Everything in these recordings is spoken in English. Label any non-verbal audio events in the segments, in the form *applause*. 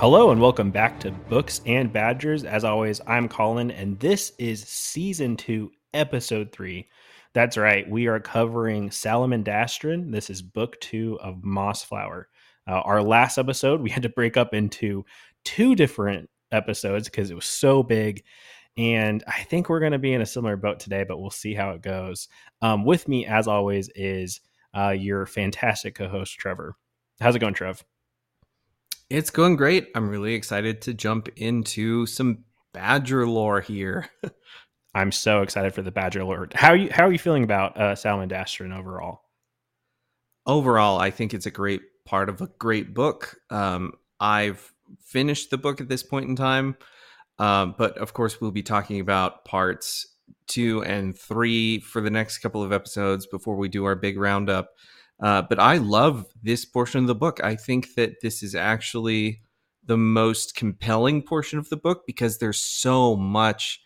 Hello and welcome back to Books and Badgers. As always, I'm Collin, and this is season two, episode three. That's right, we are covering Salamandastron. This is book two of Mossflower. Uh, our last episode, we had to break up into two different episodes because it was so big. And I think we're going to be in a similar boat today, but we'll see how it goes. Um, with me, as always, is uh, your fantastic co host, Trevor. How's it going, Trev? It's going great. I'm really excited to jump into some Badger lore here. *laughs* I'm so excited for the Badger lore. How are you how are you feeling about uh Salamandastron overall? Overall, I think it's a great part of a great book. Um, I've finished the book at this point in time, um, but of course, we'll be talking about parts two and three for the next couple of episodes before we do our big roundup. Uh, but I love this portion of the book. I think that this is actually the most compelling portion of the book because there's so much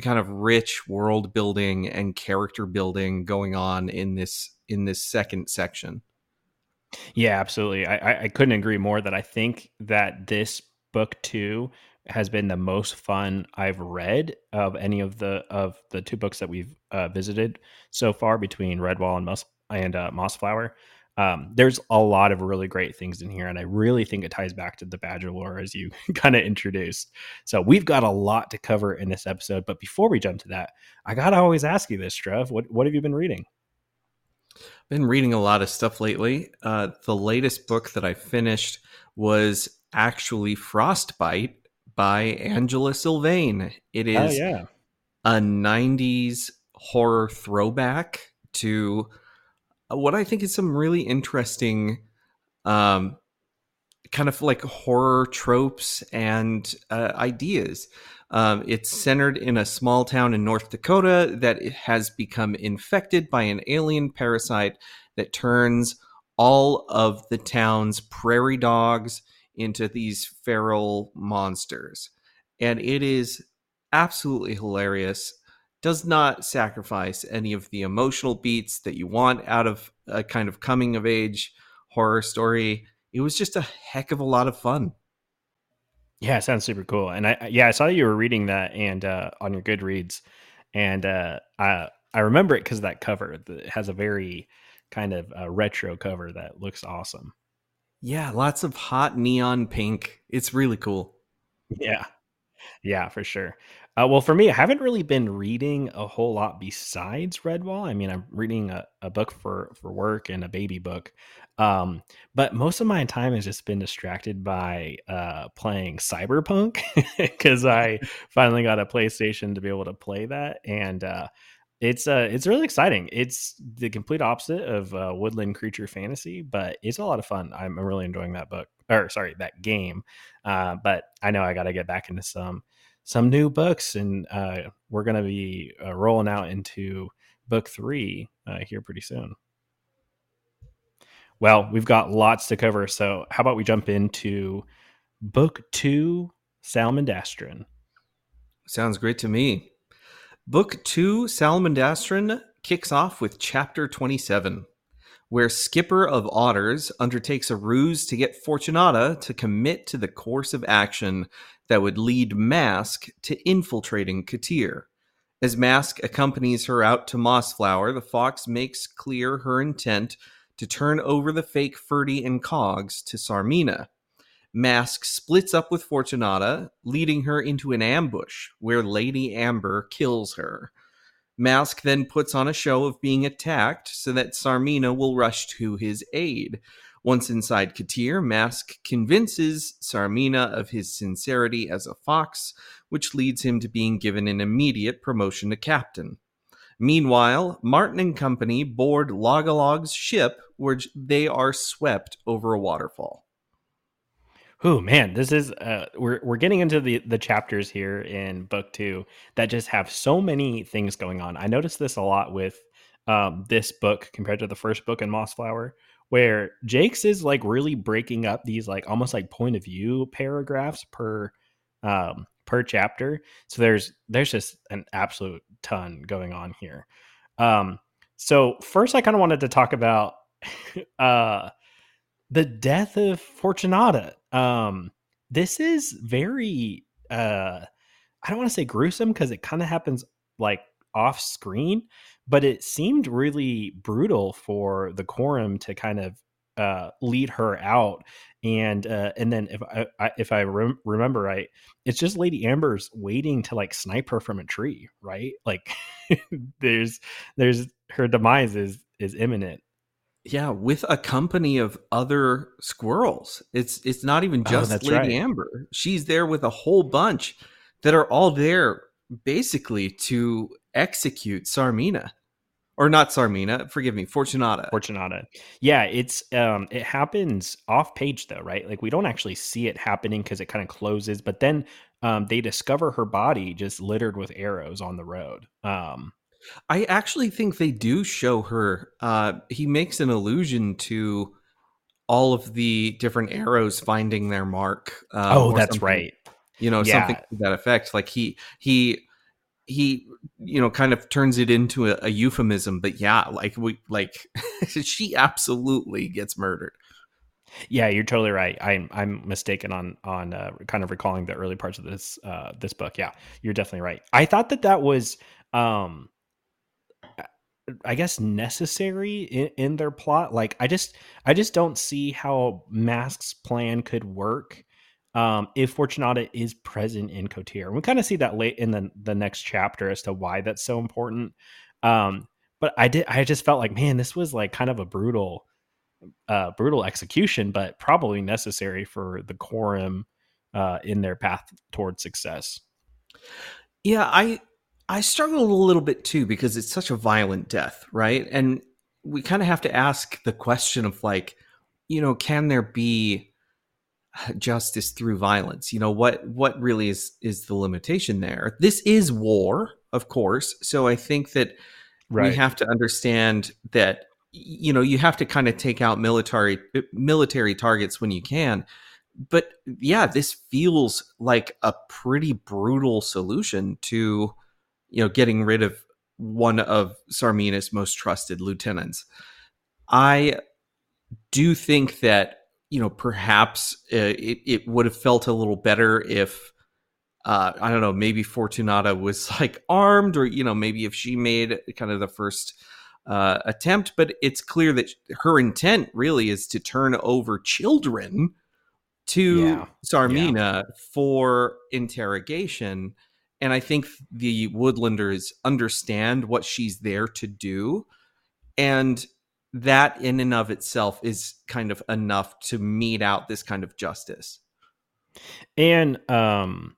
kind of rich world building and character building going on in this in this second section. Yeah, absolutely. I, I couldn't agree more that I think that this book too has been the most fun I've read of any of the of the two books that we've uh, visited so far between Redwall and Moss and uh, Mossflower. Um, there's a lot of really great things in here, and I really think it ties back to the Badger lore as you *laughs* kind of introduced. So we've got a lot to cover in this episode. But before we jump to that, I gotta always ask you this, Trev. What what have you been reading? Been reading a lot of stuff lately. Uh, the latest book that I finished was actually Frostbite by Angela Sylvaine. It is oh, oh, yeah. a 90s horror throwback to what I think is some really interesting um, kind of like horror tropes and uh, ideas. Um, it's centered in a small town in North Dakota that has become infected by an alien parasite that turns all of the town's prairie dogs into these feral monsters. And it is absolutely hilarious does not sacrifice any of the emotional beats that you want out of a kind of coming of age horror story. It was just a heck of a lot of fun. Yeah, it sounds super cool. And I yeah, I saw you were reading that and uh, on your Goodreads, and uh, I I remember it because that cover it has a very kind of uh, retro cover that looks awesome. Yeah, lots of hot neon pink. It's really cool. Yeah, yeah, for sure. Uh, well, for me, I haven't really been reading a whole lot besides Redwall. I mean, I'm reading a, a book for for work and a baby book, um, but most of my time has just been distracted by uh, playing Cyberpunk *laughs* because I *laughs* finally got a PlayStation to be able to play that, and uh, it's uh, it's really exciting. It's the complete opposite of uh, woodland creature fantasy, but it's a lot of fun. I'm really enjoying that book, or sorry, that game. Uh, but I know I got to get back into some some new books, and uh, we're going to be uh, rolling out into book three uh, here pretty soon. Well, we've got lots to cover, so how about we jump into book two, Salamandastron? Sounds great to me. Book two, Salamandastron, kicks off with chapter 27 where Skipper of Otters undertakes a ruse to get Fortunata to commit to the course of action that would lead Mask to infiltrating Kotir. As Mask accompanies her out to Mossflower, the fox makes clear her intent to turn over the fake Ferdy and Coggs to Tsarmina. Mask splits up with Fortunata, leading her into an ambush where Lady Amber kills her. Mask then puts on a show of being attacked so that Tsarmina will rush to his aid. Once inside Kotir, Mask convinces Tsarmina of his sincerity as a fox, which leads him to being given an immediate promotion to captain. Meanwhile, Martin and company board Log-a-Log's ship where they are swept over a waterfall. Oh man, this is uh we're we're getting into the the chapters here in book 2 that just have so many things going on. I noticed this a lot with um this book compared to the first book in Mossflower where Jacques is like really breaking up these like almost like point of view paragraphs per um per chapter. So there's there's just an absolute ton going on here. Um so first I kind of wanted to talk about *laughs* uh the death of Fortunata um, this is very uh I don't want to say gruesome because it kind of happens like off screen, but it seemed really brutal for the Corim to kind of uh, lead her out and uh, and then if I, I if I rem- remember right, it's just Lady Amber's waiting to like snipe her from a tree, right? Like *laughs* there's there's her demise is is imminent. Yeah, with a company of other squirrels. It's it's not even Oh, just that's Lady right. Amber. She's there with a whole bunch that are all there basically to execute Tsarmina. Or not Tsarmina, forgive me, Fortunata. Fortunata. Yeah, it's um it happens off page though, right? Like we don't actually see it happening because it kind of closes, but then um they discover her body just littered with arrows on the road. Um I actually think they do show her. Uh, he makes an allusion to all of the different arrows finding their mark. Um, oh, that's right. You know, Yeah. something to that effect. Like he he he you know kind of turns it into a, a euphemism but yeah like we like *laughs* she absolutely gets murdered Yeah, you're totally right. I'm I'm mistaken on on uh, kind of recalling the early parts of this uh, this book. Yeah, you're definitely right. I thought that that was, um, I guess, necessary in, in their plot. Like, I just I just don't see how Mask's plan could work um, if Fortunata is present in Kotir. We kind of see that late in the the next chapter as to why that's so important. Um, but I did I just felt like, man, this was like kind of a brutal uh, brutal execution, but probably necessary for the Corim uh, in their path towards success. yeah i i struggled a little bit too because it's such a violent death right? And we kind of have to ask the question of like you know can there be uh, justice through violence? You know what what really is is the limitation there? This is war of course so i think that we have to understand that you know you have to kind of take out military uh, military targets when you can. But yeah this feels like a pretty brutal solution to you know getting rid of one of Tsarmina's most trusted lieutenants i do think that you know perhaps uh, it, it would have felt a little better if uh, I don't know, maybe Fortunata was *laughs* like armed, or you know, maybe if she made kind of the first uh, attempt. But it's clear that her intent really is to turn over children to Yeah. Tsarmina for interrogation. And I think the Woodlanders understand what she's there to do. And that in and of itself is kind of enough to mete out this kind of justice. And um,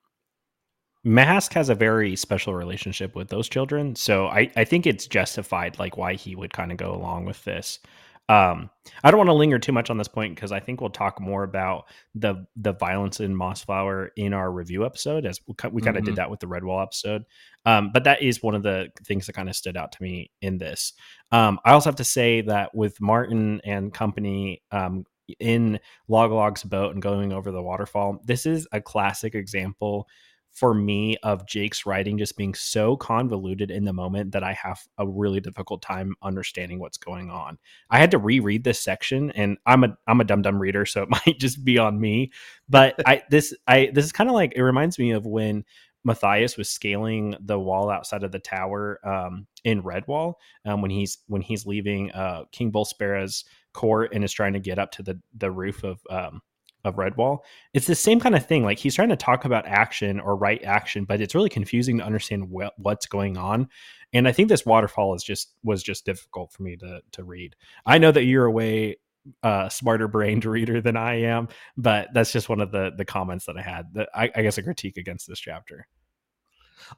Mask has a very special relationship with those children, so I I think it's justified, like why he would kind of go along with this. Um, I don't want to linger too much on this point because I think we'll talk more about the the violence in Mossflower in our review episode, as we, we kind of Mhm. did that with the Redwall episode. Um, but that is one of the things that kind of stood out to me in this. Um, I also have to say that with Martin and company um, in Log-a-Log's boat and going over the waterfall, this is a classic example for me of Jacques's writing just being so convoluted in the moment that I have a really difficult time understanding what's going on. I had to reread this section and I'm a I'm a dumb dumb reader so it *laughs* might just be on me but *laughs* I this I this is kind of like it reminds me of when Matthias was scaling the wall outside of the tower um, in Redwall um, when he's when he's leaving uh, King Bull Sparra's court and is trying to get up to the the roof of um, of Redwall. It's the same kind of thing. Like he's trying to talk about action or right action, but it's really confusing to understand what, what's going on. And I think this waterfall is just was just difficult for me to to read. I know that you're a way uh, smarter brained *laughs* reader than I am, but that's just one of the the comments that I had. That I, I guess a critique against this chapter.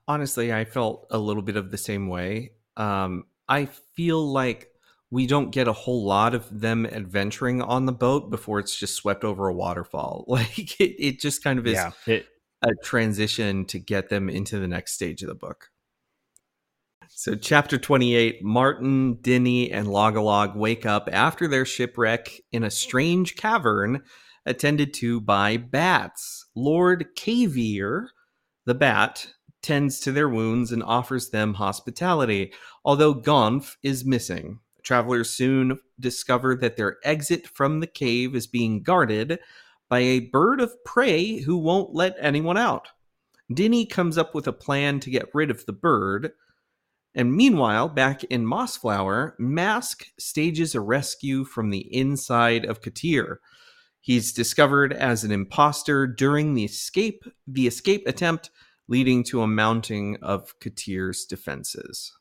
Honestly, I felt a little bit of the same way. Um, I feel like we don't get a whole lot of them adventuring on the boat before it's just swept over a waterfall. *laughs* Like it, it just kind of is Yeah, it, a transition to get them into the next stage of the book. So, chapter 28 Martin, Dinny, and Log-a-Log wake up after their shipwreck in a strange cavern attended to by bats. Lord Cavier, the bat, tends to their wounds and offers them hospitality, although Gonff is missing. Travelers soon discover that their exit from the cave is being guarded by a bird of prey who won't let anyone out. Dinny comes up with a plan to get rid of the bird. And meanwhile, back in Mossflower, Mask stages a rescue from the inside of Kotir. He's discovered as an imposter during the escape the escape attempt, leading to a mounting of Kotir's defenses.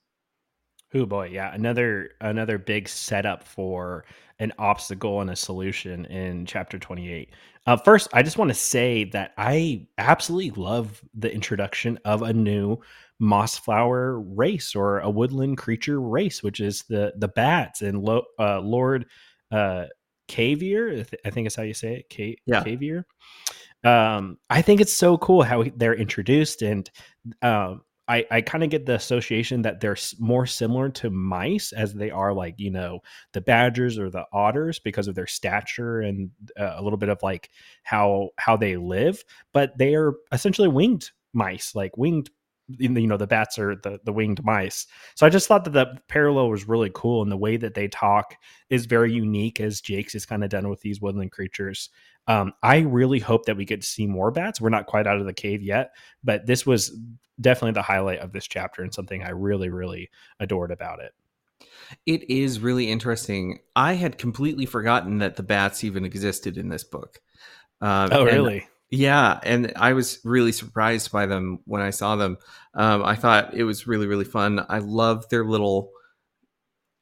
Oh boy, yeah, another another big setup for an obstacle and a solution in chapter 28. Uh, first, I just want to say that I absolutely love the introduction of a new Mossflower race or a woodland creature race, which is the the bats and Lo, uh, Lord uh, Cavier. I think is how you say it. Ca- Yeah. Cavier. Um, I think it's so cool how they're introduced, and um, I, I kind of get the association that they're more similar to mice as they are like you know the badgers or the otters because of their stature and uh, a little bit of like how how they live but they are essentially winged mice like winged you know the bats are the the winged mice. So i just thought that the parallel was really cool and the way that they talk is very unique as Jacques's is kind of done with these woodland creatures um, i really hope that we get to see more bats we're not quite out of the cave yet but this was definitely the highlight of this chapter and something I really, really adored about it. It is really interesting. I had completely forgotten that the bats even existed in this book. Um, Oh, and- really? Yeah, and I was really surprised by them when I saw them. Um, I thought it was really, really fun. I love their little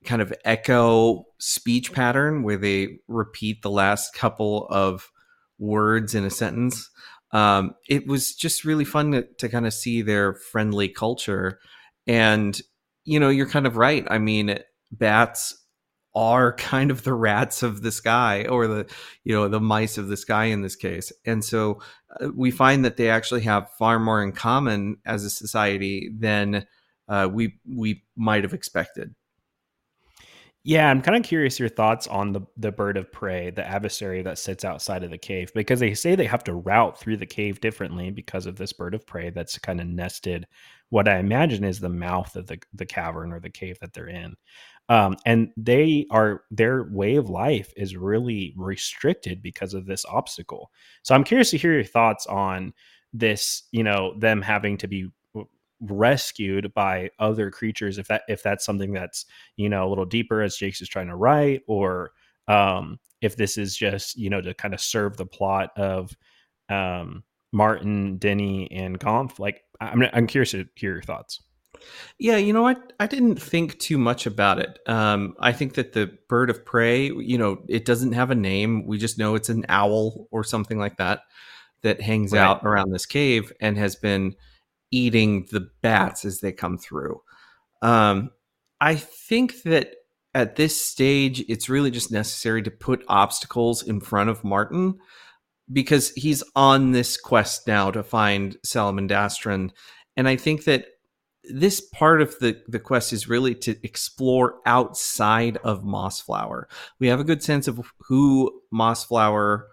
kind of echo speech pattern where they repeat the last couple of words in a sentence. Um, it was just really fun to, to kind of see their friendly culture. And, you know, you're kind of right. I mean, bats are *laughs* kind of the rats of the sky or the you know the mice of the sky in this case and so uh, we find that they actually have far more in common as a society than uh, we we might have expected Yeah, I'm kind of curious your thoughts on the the bird of prey, the adversary that sits outside of the cave, because they say they have to route through the cave differently because of this bird of prey that's kind of nested. What I imagine is the mouth of the the cavern or the cave that they're in, um, and they are their way of life is really restricted because of this obstacle. So I'm curious to hear your thoughts on this. You know, them having to be rescued by other creatures if that if that's something that's you know a little deeper as Jacques's is trying to write or um if this is just you know to kind of serve the plot of um Martin, Denny and Gonff like I'm I'm curious to hear your thoughts. Yeah, you know what? I didn't think too much about it. Um, I think that the bird of prey, you know, it doesn't have a name. We just know it's an owl or something like that that hangs Right. out around this cave and has been eating the bats as they come through. Um, I think that at this stage, it's really just necessary to put obstacles in front of Martin because he's on this quest now to find Salamandastron. And I think that this part of the, the quest is really to explore outside of Mossflower. We have a good sense of who Mossflower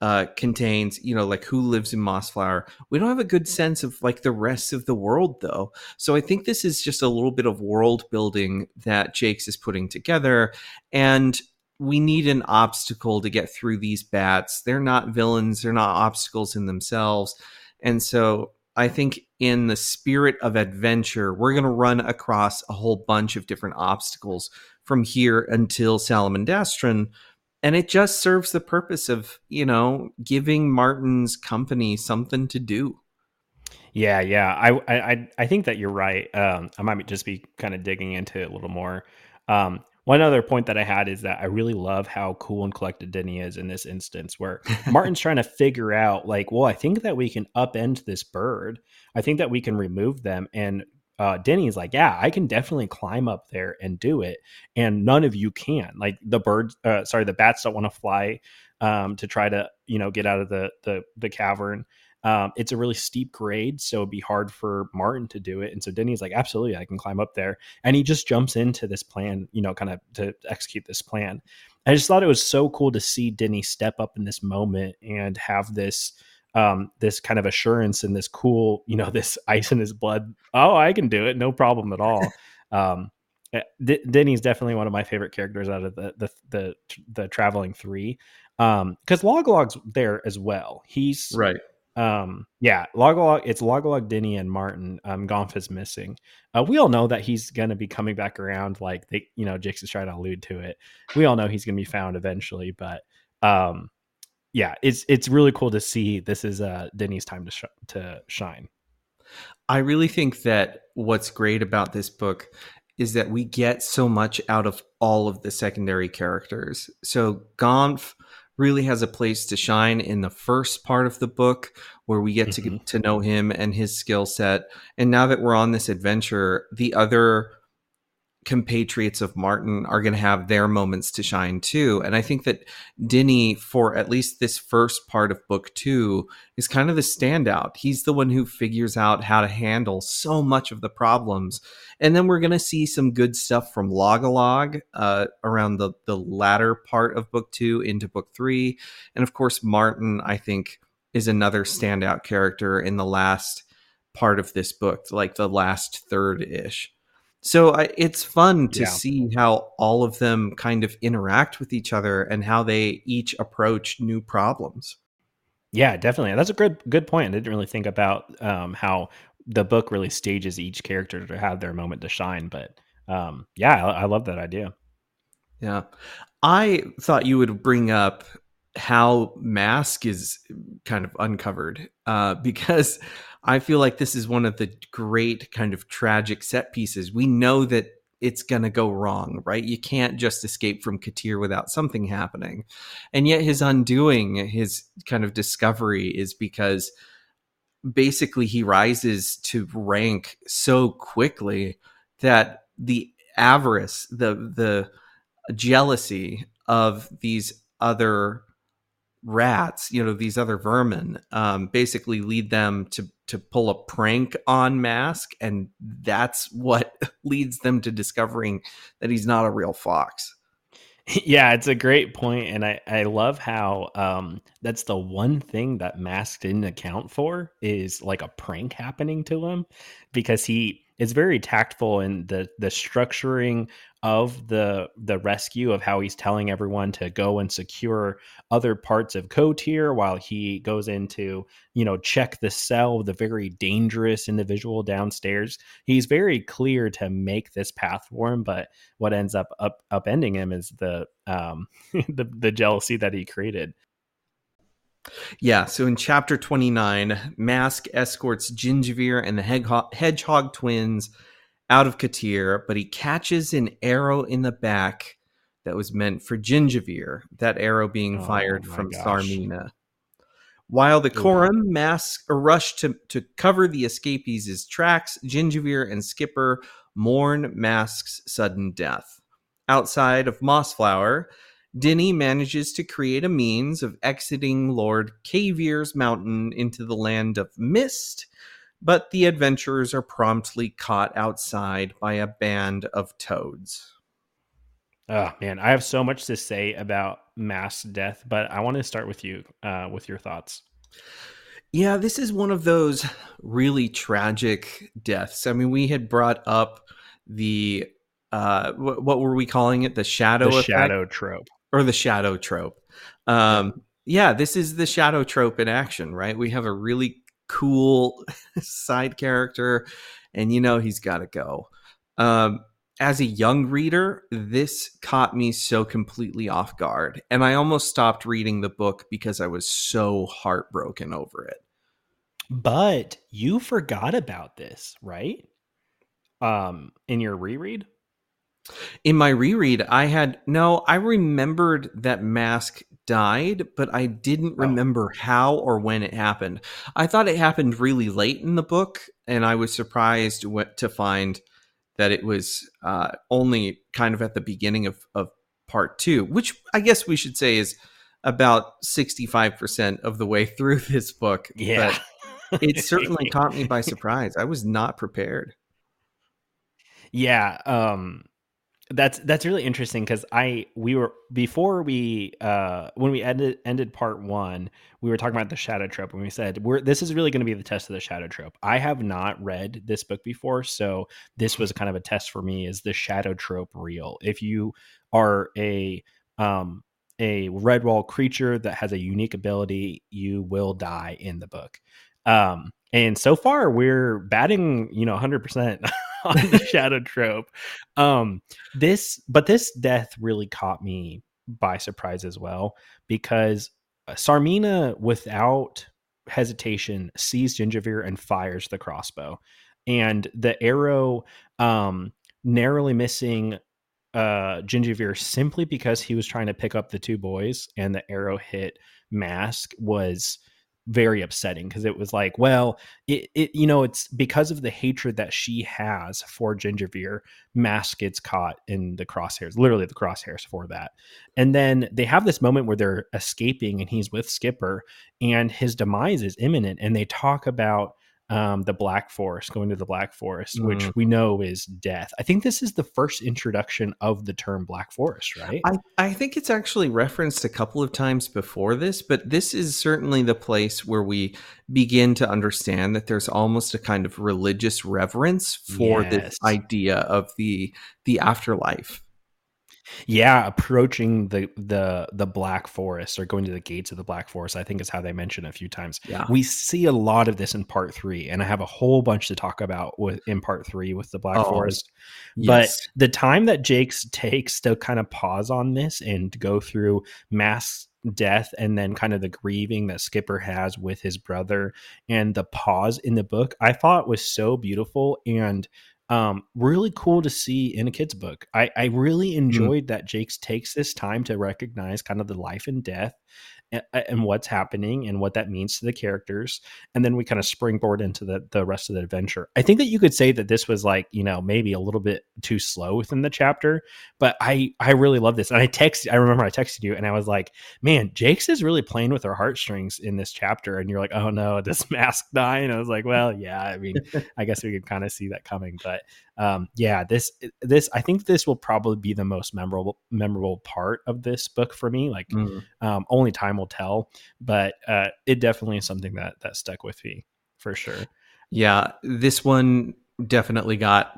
uh, contains, you know, like who lives in Mossflower. We don't have a good sense of like the rest of the world, though. So I think this is just a little bit of world building that Jacques is putting together. And we need an obstacle to get through these bats. They're not villains, they're not obstacles in themselves. And so I think in the spirit of adventure, we're going to run across a whole bunch of different obstacles from here until Salamandastron. And it just serves the purpose of, you know, giving Martin's company something to do. Yeah, yeah. I I I- think that you're right. Um, I might just be kind of digging into it a little more. Um, one other point that I had is that I really love how cool and collected Denny is in this instance, where *laughs* Martin's trying to figure out, like, well, I think that we can upend this bird. I think that we can remove them. And uh, Denny's like, yeah, I can definitely climb up there and do it. And none of you can. Like the birds, uh, sorry, the bats don't want to fly um, to try to, you know, get out of the the the cavern. Um, it's a really steep grade, so it'd be hard for Martin to do it. And so Denny's like, absolutely, I can climb up there. And he just jumps into this plan, you know, kind of to execute this plan. I just thought it was so cool to see Denny step up in this moment and have this um this kind of assurance and this cool you know *laughs* this ice in his blood oh i can do it no problem at all um eh, D- denny's definitely one of my favorite characters out of the the the, the traveling three Um, because Log-a-Log's there as well. He's right. Um, yeah, Log-a-Log. It's Log-a-Log, Denny, and Martin. Um, Gonff is missing. Uh, we all know that he's gonna be coming back around. Like they, you know, Jacques is trying to allude to it. We all know he's gonna be found eventually, but um, yeah, it's it's really cool to see. This is uh Denny's time to sh- to shine. I really think that what's great about this book is that we get so much out of all of the secondary characters. So Gonff really has a place to shine in the first part of the book where we get mm-hmm. to get to know him and his skill set. And now that we're on this adventure, the other compatriots of Martin are going to have their moments to shine too. And I think that Denny, for at least this first part of book two, is kind of the standout. He's the one who figures out how to handle so much of the problems. And then we're going to see some good stuff from Log-a-Log uh, around the, the latter part of book two into book three. And of course, Martin, I think, is another standout character in the last part of this book, like the last third ish. So I, it's fun to yeah. see how all of them kind of interact with each other and how they each approach new problems. Yeah, definitely. That's a good good point. I didn't really think about um, how the book really stages each character to have their moment to shine. But um, yeah, I, I love that idea. Yeah, I thought you would bring up how Mask is kind of uncovered uh, *laughs* because I feel like this is one of the great kind of tragic set pieces. We know that it's going to go wrong, right? You can't just escape from Kotir without something happening. And yet his undoing, his kind of discovery is because basically he rises to rank so quickly that the avarice, the the jealousy of these other rats, you know, these other vermin, um, basically lead them to to pull a prank on Mask, and that's what *laughs* leads them to discovering that he's not a real fox. *laughs* Yeah, it's a great point, and I I love how um, that's the one thing that Mask didn't account for is like a prank happening to him because he is very tactful in the the structuring of the the rescue of how he's telling everyone to go and secure other parts of Kotir while he goes into you know check the cell of the very dangerous individual downstairs. He's very clear to make this path for him, but what ends up up upending him is the um *laughs* the the jealousy that he created. Yeah, so in chapter 29, Mask escorts Gingivere and the Hedgehog, Hedgehog twins out of Kotir, but he catches an arrow in the back that was meant for Gingivere, that arrow being oh, fired from gosh. Tsarmina. While the Corim mask rush to, to cover the escapees' tracks, Gingivere and Skipper mourn Mask's sudden death. Outside of Mossflower, Denny manages to create a means of exiting Lord Kavier's mountain into the land of mist but the adventurers are promptly caught outside by a band of toads. Oh man, I have so much to say about Mask's death, but I want to start with you uh, with your thoughts. Yeah, this is one of those really tragic deaths. I mean, we had brought up the uh, what, what were we calling it? The shadow the shadow trope or the shadow trope. Um, yeah, this is the shadow trope in action, right? We have a really cool *laughs* side character, and you know he's got to go. Um, as a young reader, this caught me so completely off guard, and I almost stopped reading the book because I was so heartbroken over it. But you forgot about this, right? Um, in your reread? In my reread, I had no, I remembered that Mask died, but I didn't oh. remember how or when it happened. I thought it happened really late in the book, and I was surprised to find that it was uh, only kind of at the beginning of, of part two, which I guess we should say is about 65% of the way *laughs* through this book. Yeah. But it certainly *laughs* caught me by surprise. I was not prepared. Yeah. Um, that's that's really interesting because I we were before we uh when we ended ended part one we were talking about the shadow trope and we said we're this is really going to be the test of the shadow trope. I have not read this book before, so this was kind of a test for me. Is the shadow trope real? If you are a um a Redwall creature that has a unique ability, you will die in the book. Um, and so far, we're batting, you know, 100% *laughs* *laughs* on the shadow trope. Um, this, but this death really caught me by surprise as well because uh, Tsarmina, without hesitation, sees Gingivere and fires the crossbow, and the arrow um, narrowly missing uh Gingivere simply because he was trying to pick up the two boys and the arrow hit mask was very upsetting because it was like, well, it, it you know, it's because of the hatred that she has for Gingivere, Mask gets caught in the crosshairs, literally the crosshairs for that. And then they have this moment where they're escaping and he's with Skipper and his demise is imminent. And they talk about um, the Black Forest, going to the Black Forest, mm. which we know is death. I think this is the first introduction of the term Black Forest, right? I, I think it's actually referenced a couple of times before this, but this is certainly the place where we begin to understand that there's almost a kind of religious reverence for yes. this idea of the the afterlife. Yeah, approaching the the the Black Forest or going to the gates of the Black Forest, I think is how they mention a few times. Yeah. We see a lot of this in part three, and I have a whole bunch to talk about with in part three with the Black oh, Forest. Yes. But the time that Jacques takes to kind of pause on this and go through Mask's death and then kind of the grieving that Skipper has with his brother and the pause in the book, I thought was so beautiful and um, really cool to see in a kid's book. I, I really mm. enjoyed mm. that Jacques takes this time to recognize kind of the life and death and, what's happening and what that means to the characters. And then we kind of springboard into the, the rest of the adventure. I think that you could say that this was like, you know, maybe a little bit too slow within the chapter, but I, I really love this. And I texted, I remember I texted you and I was like, man, Jacques is really playing with our heartstrings in this chapter. And you're like, oh no, *laughs* does mask die? And I was like, well, yeah, I mean, I guess we could kind of see that coming, but um, yeah, this this I think this will probably be the most memorable memorable part of this book for me. Like, mm. um, only time will tell, but uh, it definitely is something that that stuck with me for sure. Yeah, this one definitely got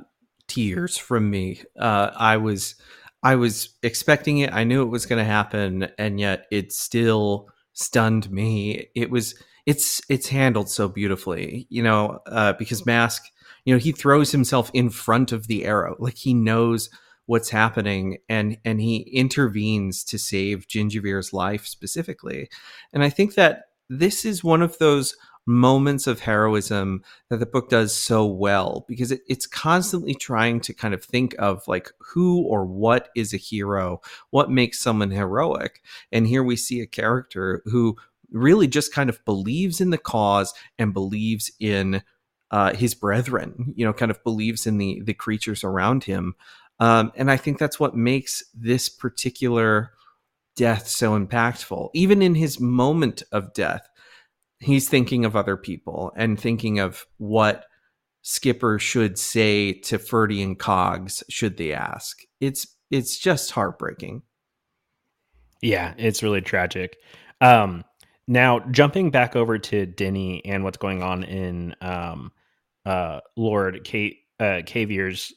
tears from me. Uh, I was I was expecting it. I knew it was going to happen, and yet it still stunned me. It was it's it's handled so beautifully, you know, uh, because Mask you know he throws himself in front of the arrow. Like he knows what's happening and and he intervenes to save Gingivere's life specifically. And i think that this is one of those moments of heroism that the book does so well because it, it's constantly trying to kind of think of like who or what is a hero? What makes someone heroic? And here we see a character who really just kind of believes in the cause and believes in uh, his brethren, you know, kind of believes in the the creatures around him, um, and I think that's what makes this particular death so impactful. Even in his moment of death, he's thinking of other people and thinking of what Skipper should say to Ferdy and Coggs should they ask. It's it's just heartbreaking. Yeah, it's really tragic. Um, now jumping back over to Denny and what's going on in um, uh, Lord Kate uh,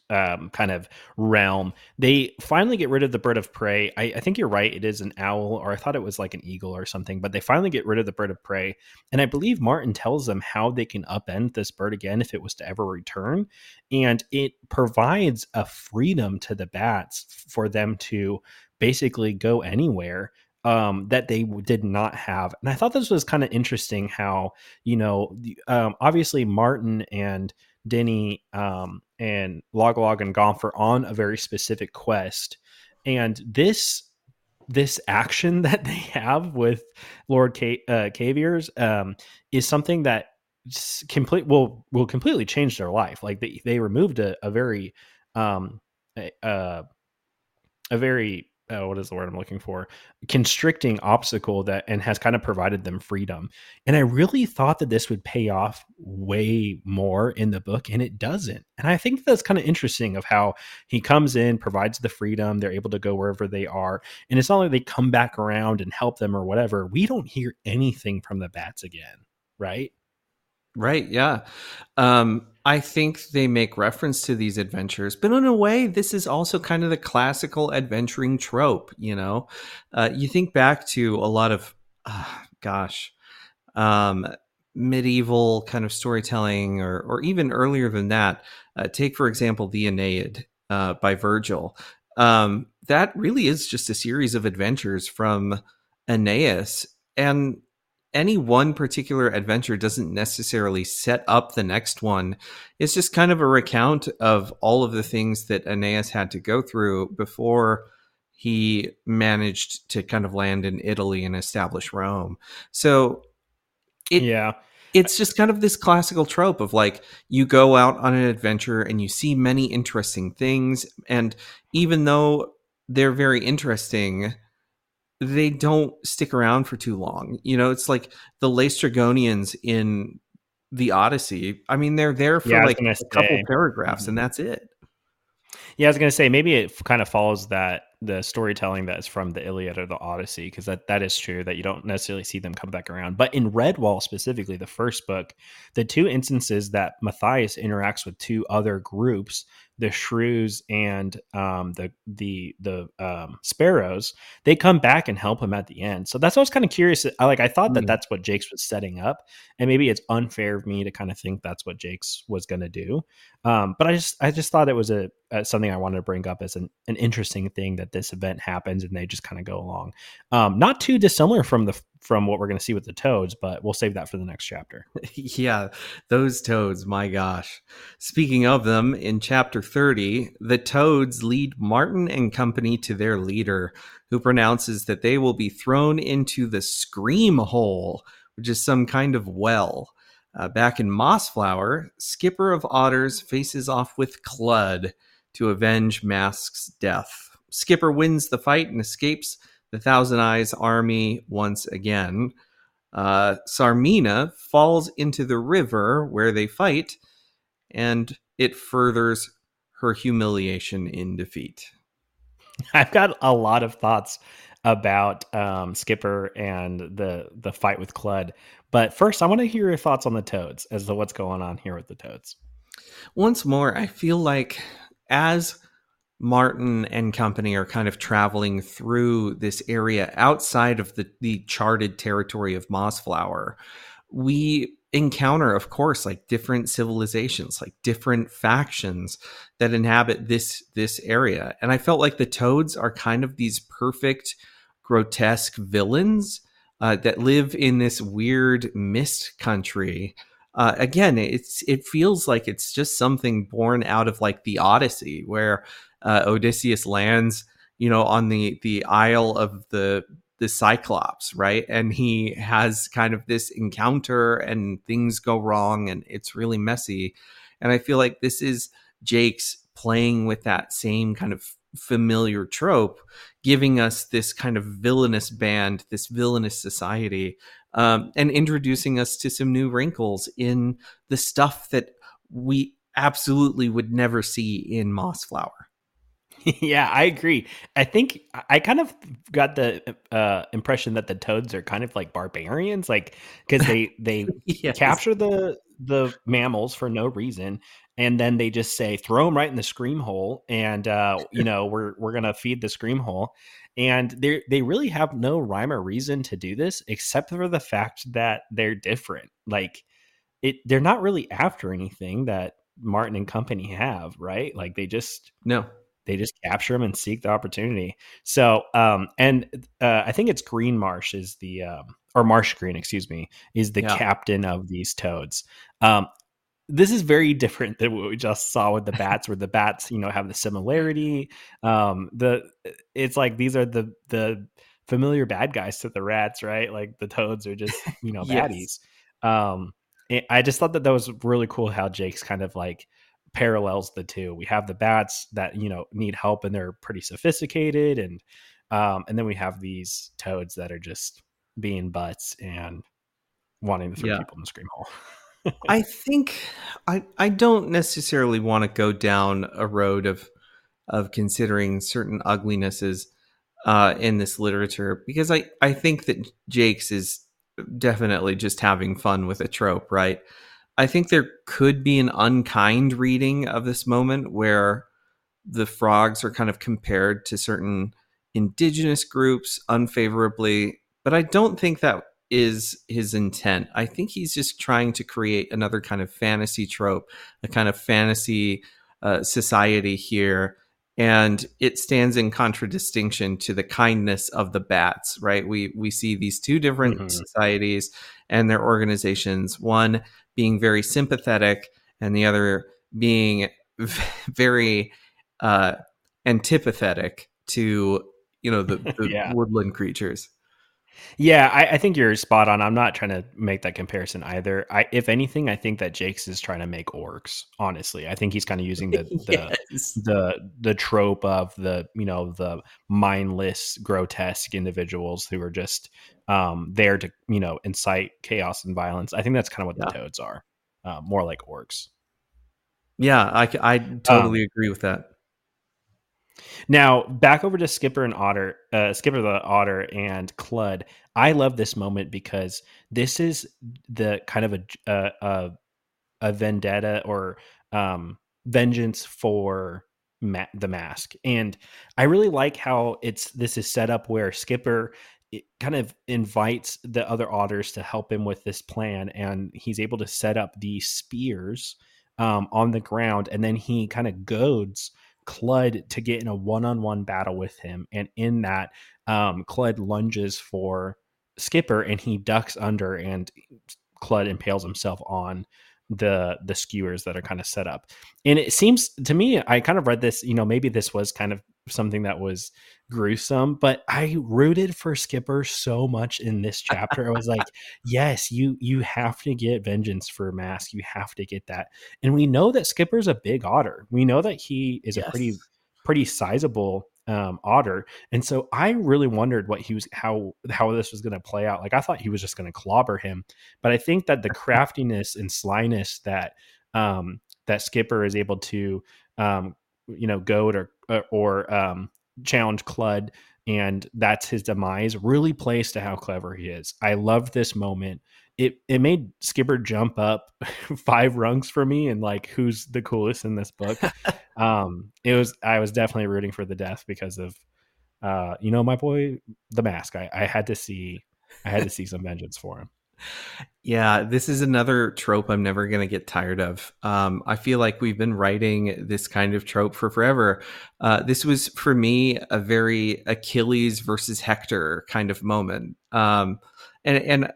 um, kind of realm. They finally get rid of the bird of prey. I, I, think you're right. It is an owl, or I thought it was like an eagle or something, but they finally get rid of the bird of prey. And I believe Martin tells them how they can upend this bird again if it was to ever return. And it provides a freedom to the bats for them to basically go anywhere um, that they did not have. And I thought this was kind of interesting how, you know, um, obviously Martin and Denny um, and Log-a-Log and Gonff are on a very specific quest. And this this action *laughs* that they have with Lord K- uh, Kavier's um, is something that complete will will completely change their life. Like they they removed a, a very um, a, uh, a very uh, what is the word I'm looking for? Constricting obstacle that and has kind of provided them freedom. And I really thought that this would pay off way more in the book, and it doesn't. And I think that's kind of interesting of how he comes in, provides the freedom, they're able to go wherever they are, and it's not like they come back around and help them or whatever. We don't hear anything from the bats again, right? Right. Yeah. Um, I think they make reference to these adventures, but in a way, this is also kind of the classical adventuring trope. You know, uh, you think back to a lot of, uh, gosh, um, medieval kind of storytelling, or or even earlier than that. Uh, take for example the Aeneid uh, by Virgil. Um, that really is just a series of adventures from Aeneas, and any one particular adventure doesn't necessarily set up the next one. It's just kind of a recount of all of the things that Aeneas had to go through before he managed to kind of land in Italy and establish Rome. So it yeah. It's just kind of this classical trope of like you go out on an adventure and you see many interesting things and even though they're very interesting, they don't stick around for too long. You know, it's like the Laestrygonians in the Odyssey. I mean, they're there for Yeah, like a couple paragraphs, and Mhm. that's it. Yeah, I was gonna say maybe it kind of follows that the storytelling that is from the Iliad or the Odyssey, because that that is true that you don't necessarily see them come back around. But in Redwall specifically, the first book, the two instances that Matthias interacts with two other groups, the Shrews and um, the the the um, Sparrows, they come back and help him at the end. So that's what I was kind of curious. I like I thought that Mm. that's what Jacques's was setting up, and maybe it's unfair of me to kind of think that's what Jacques's was going to do. Um, but I just I just thought it was a, a something I wanted to bring up as an, an interesting thing that this event happens and they just kind of go along. Um, not too dissimilar from the from what we're going to see with the toads, but we'll save that for the next chapter. *laughs* yeah, those toads, my gosh. Speaking of them, in chapter 30, the toads lead Martin and company to their leader, who pronounces that they will be thrown into the scream hole, which is some kind of well. Uh, back in Mossflower, Skipper of Otters faces off with Clud to avenge Mask's death. Skipper wins the fight and escapes the Thousand Eyes army once again. Uh, Sarmina falls into the river where they fight, and it furthers her humiliation in defeat. *laughs* I've got a lot of thoughts about um, Skipper and the the fight with Clud, but first I want to hear your thoughts on the toads as to what's going on here with the toads. Once more, I feel like as Martin and company are kind of traveling through this area outside of the, the charted territory of Mossflower, we encounter, of course, like different civilizations, like different factions that inhabit this this area. And I felt like the toads are kind of these perfect, grotesque villains uh, that live in this weird mist country. Uh, again, it's it feels like it's just something born out of like the Odyssey, where uh, Odysseus lands, you know, on the the Isle of the the Cyclops, right? And he has kind of this encounter, and things go wrong, and it's really messy. And I feel like this is Jacques's playing with that same kind of familiar trope, giving us this kind of villainous band, this villainous society, um, and introducing us to some new wrinkles in the stuff that we absolutely would never see in Mossflower. *laughs* yeah, I agree. I think I kind of got the uh, impression that the toads are kind of like barbarians, like because they *laughs* they Yes. capture the the mammals for no reason, and then they just say throw them right in the scream hole, and uh, you know *laughs* we're we're gonna feed the scream hole, and they they really have no rhyme or reason to do this except for the fact that they're different. Like it, they're not really after anything that Martin and company have, right? Like they just No. They just capture them and seek the opportunity. So, um, and uh, I think it's Green Marsh is the um, or Marsh Green, excuse me, is the Yeah. captain of these toads. Um, this is very different than what we just saw with the *laughs* bats, where the bats, you know, have the similarity. Um, the it's like these are the the familiar bad guys to the rats, right? Like the toads are just *laughs* you know Yes. baddies. Um, I just thought that that was really cool how Jacques's kind of like parallels the two. We have the bats that you know need help and they're pretty sophisticated, and um, and then we have these toads that are just being butts and wanting to throw Yeah. people in the scream hole. *laughs* I think I I don't necessarily want to go down a road of of considering certain uglinesses uh, in this literature because I I think that Jacques is definitely just having fun with a trope, right? I think there could be an unkind reading of this moment where the frogs are kind of compared to certain indigenous groups unfavorably, but I don't think that is his intent. I think he's just trying to create another kind of fantasy trope, a kind of fantasy uh, society here. And it stands in contradistinction to the kindness of the bats, right? We we see these two different mm-hmm. societies and their organizations. One being very sympathetic, and the other being *laughs* very uh, antipathetic to you know the, *laughs* the yeah. woodland creatures. Yeah, I, I, think you're spot on. I'm not trying to make that comparison either. I, if anything, I think that Jacques is trying to make orcs. Honestly, I think he's kind of using the *laughs* the, yes. the the trope of the you know the mindless, grotesque individuals who are just um, there to you know incite chaos and violence. I think that's kind of what yeah. the toads are, uh, more like orcs. Yeah, I I totally um, agree with that. Now back over to Skipper and Otter, uh, Skipper the Otter and Clud. I love this moment because this is the kind of a a, a, a vendetta or um, vengeance for ma- the mask, and I really like how it's this is set up where Skipper kind of invites the other otters to help him with this plan, and he's able to set up these spears um, on the ground, and then he kind of goads Clud to get in a one-on-one battle with him, and in that, um, Clud lunges for Skipper, and he ducks under, and Clud impales himself on the the skewers that are kind of set up. And it seems to me, I kind of read this, you know, maybe this was kind of something that was gruesome, but I rooted for Skipper so much in this chapter. I was like, *laughs* yes, you you have to get vengeance for Mask. You have to get that. And we know that Skipper's a big otter. We know that he is yes. a pretty pretty sizable um, otter. And so I really wondered what he was how how this was going to play out. Like I thought he was just going to clobber him, but I think that the *laughs* craftiness and slyness that um, that Skipper is able to um, you know goad or or um, challenge Clud and that's his demise really plays to how clever he is. I love this moment. It it made Skipper jump up *laughs* five rungs for me and like who's the coolest in this book. *laughs* um it was I was definitely rooting for the death because of uh you know my boy the mask. I, I had to see I had to see some vengeance for him. Yeah, this is another trope I'm never going to get tired of. Um, I feel like we've been writing this kind of trope for forever. Uh, this was, for me, a very Achilles versus Hector kind of moment. Um, and and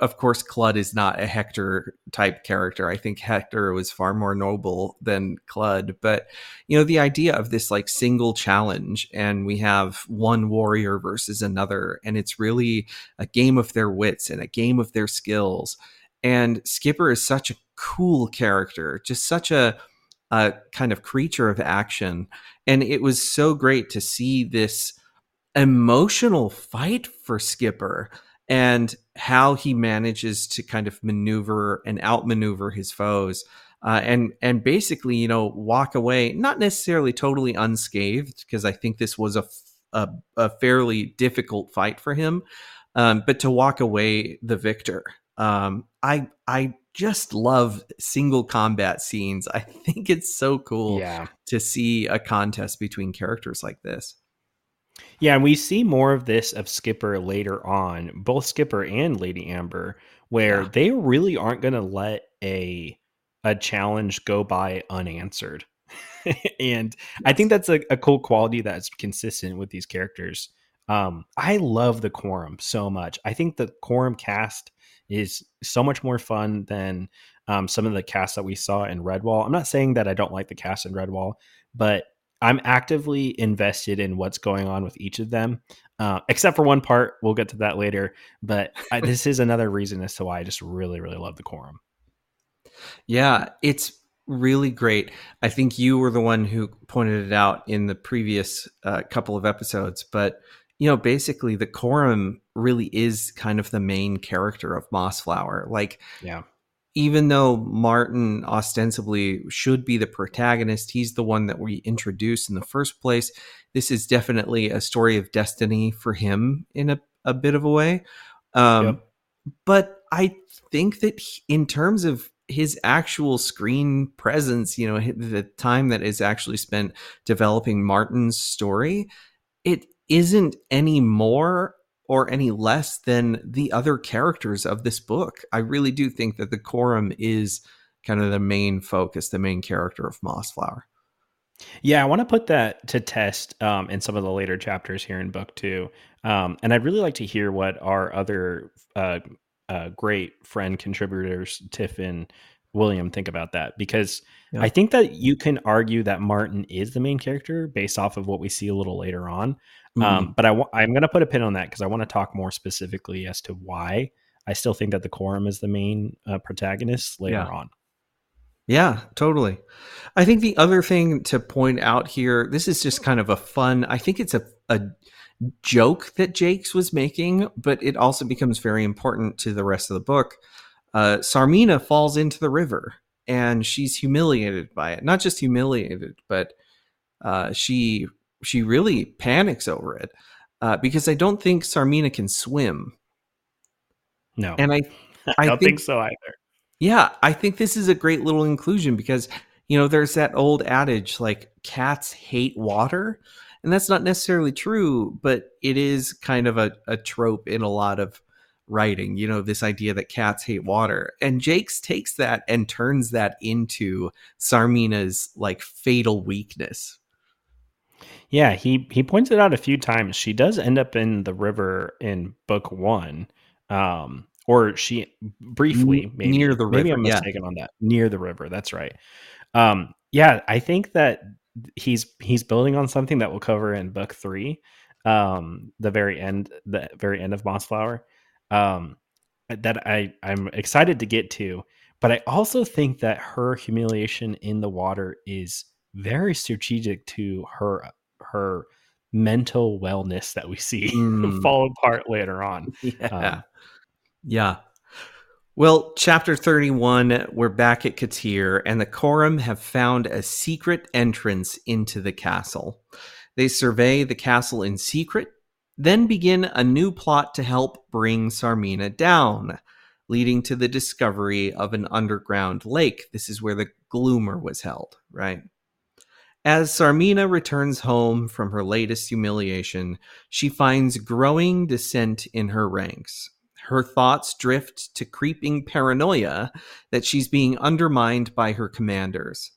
of course, Clud is not a Hector type character. I think Hector was far more noble than Clud. But, you know, the idea of this like single challenge and we have one warrior versus another, and it's really a game of their wits and a game of their skills. And Skipper is such a cool character, just such a, a kind of creature of action. And it was so great to see this emotional fight for Skipper and how he manages to kind of maneuver and outmaneuver his foes. Uh, and and basically, you know, walk away not necessarily totally unscathed because I think this was a, a, a fairly difficult fight for him, um, but to walk away the victor. Um, I I just love single combat scenes. I *laughs* think it's so cool yeah. to see a contest between characters like this. Yeah, and we see more of this of Skipper later on, both Skipper and Lady Amber, where yeah. they really aren't going to let a a challenge go by unanswered. *laughs* and yes. I think that's a, a, cool quality that's consistent with these characters. Um, I love the Corim so much. I think the Corim cast is so much more fun than um, some of the casts that we saw in Redwall. I'm not saying that I don't like the cast in Redwall, but I'm actively invested in what's going on with each of them, uh, except for one part. We'll get to that later. But I, this is another reason as to why I just really, really love the Corim. Yeah, it's really great. I think you were the one who pointed it out in the previous uh, couple of episodes, but you know, basically the Corim really is kind of the main character of Mossflower. Like, yeah, even though Martin ostensibly should be the protagonist, he's the one that we introduced in the first place. This is definitely a story of destiny for him in a, a bit of a way. Um, yep. But I think that he, in terms of his actual screen presence, you know, the time that is actually spent developing Martin's story, it isn't any more or any less than the other characters of this book. I really do think that the Corim is kind of the main focus, the main character of Mossflower. Yeah, I want to put that to test um, in some of the later chapters here in book two. Um, and I'd really like to hear what our other uh, uh, great friend contributors, Tiff and William, think about that. Because yeah. I think that you can argue that Martin is the main character based off of what we see a little later on. Um, mm-hmm. Um, but I w- I'm going to put a pin on that because I want to talk more specifically as to why I still think that the Corim is the main uh, protagonist later yeah. on. Yeah, totally. I think the other thing to point out here, this is just kind of a fun, I think it's a, a joke that Jacques was making, but it also becomes very important to the rest of the book. Uh, Tsarmina falls into the river and she's humiliated by it. Not just humiliated, but uh, she she really panics over it uh, because I don't think Tsarmina can swim. No, and *laughs* I I, don't think, think so either. Yeah, I think this is a great little inclusion because you know there's that old adage like cats hate water and that's not necessarily true but it is kind of a, a trope in a lot of writing you know this idea that cats hate water and Jacques takes that and turns that into Tsarmina's like fatal weakness yeah he he points it out a few times she does end up in the river in book one um or she briefly maybe near the river maybe i'm mistaken yeah. on that near the river that's right um yeah i think that he's he's building on something that we'll cover in book three, um, the very end, the very end of Mossflower, um, that I I'm excited to get to. But I also think that her humiliation in the water is very strategic to her her mental wellness that we see *laughs* mm. fall apart later on. *laughs* Yeah. Um, yeah. Well, chapter 31, we're back at Kotir, and the Corim have found a secret entrance into the castle. They survey the castle in secret, then begin a new plot to help bring Tsarmina down, leading to the discovery of an underground lake. This is where the Gloomer was held, right? As Tsarmina returns home from her latest humiliation, she finds growing dissent in her ranks her thoughts drift to creeping paranoia that she's being undermined by her commanders.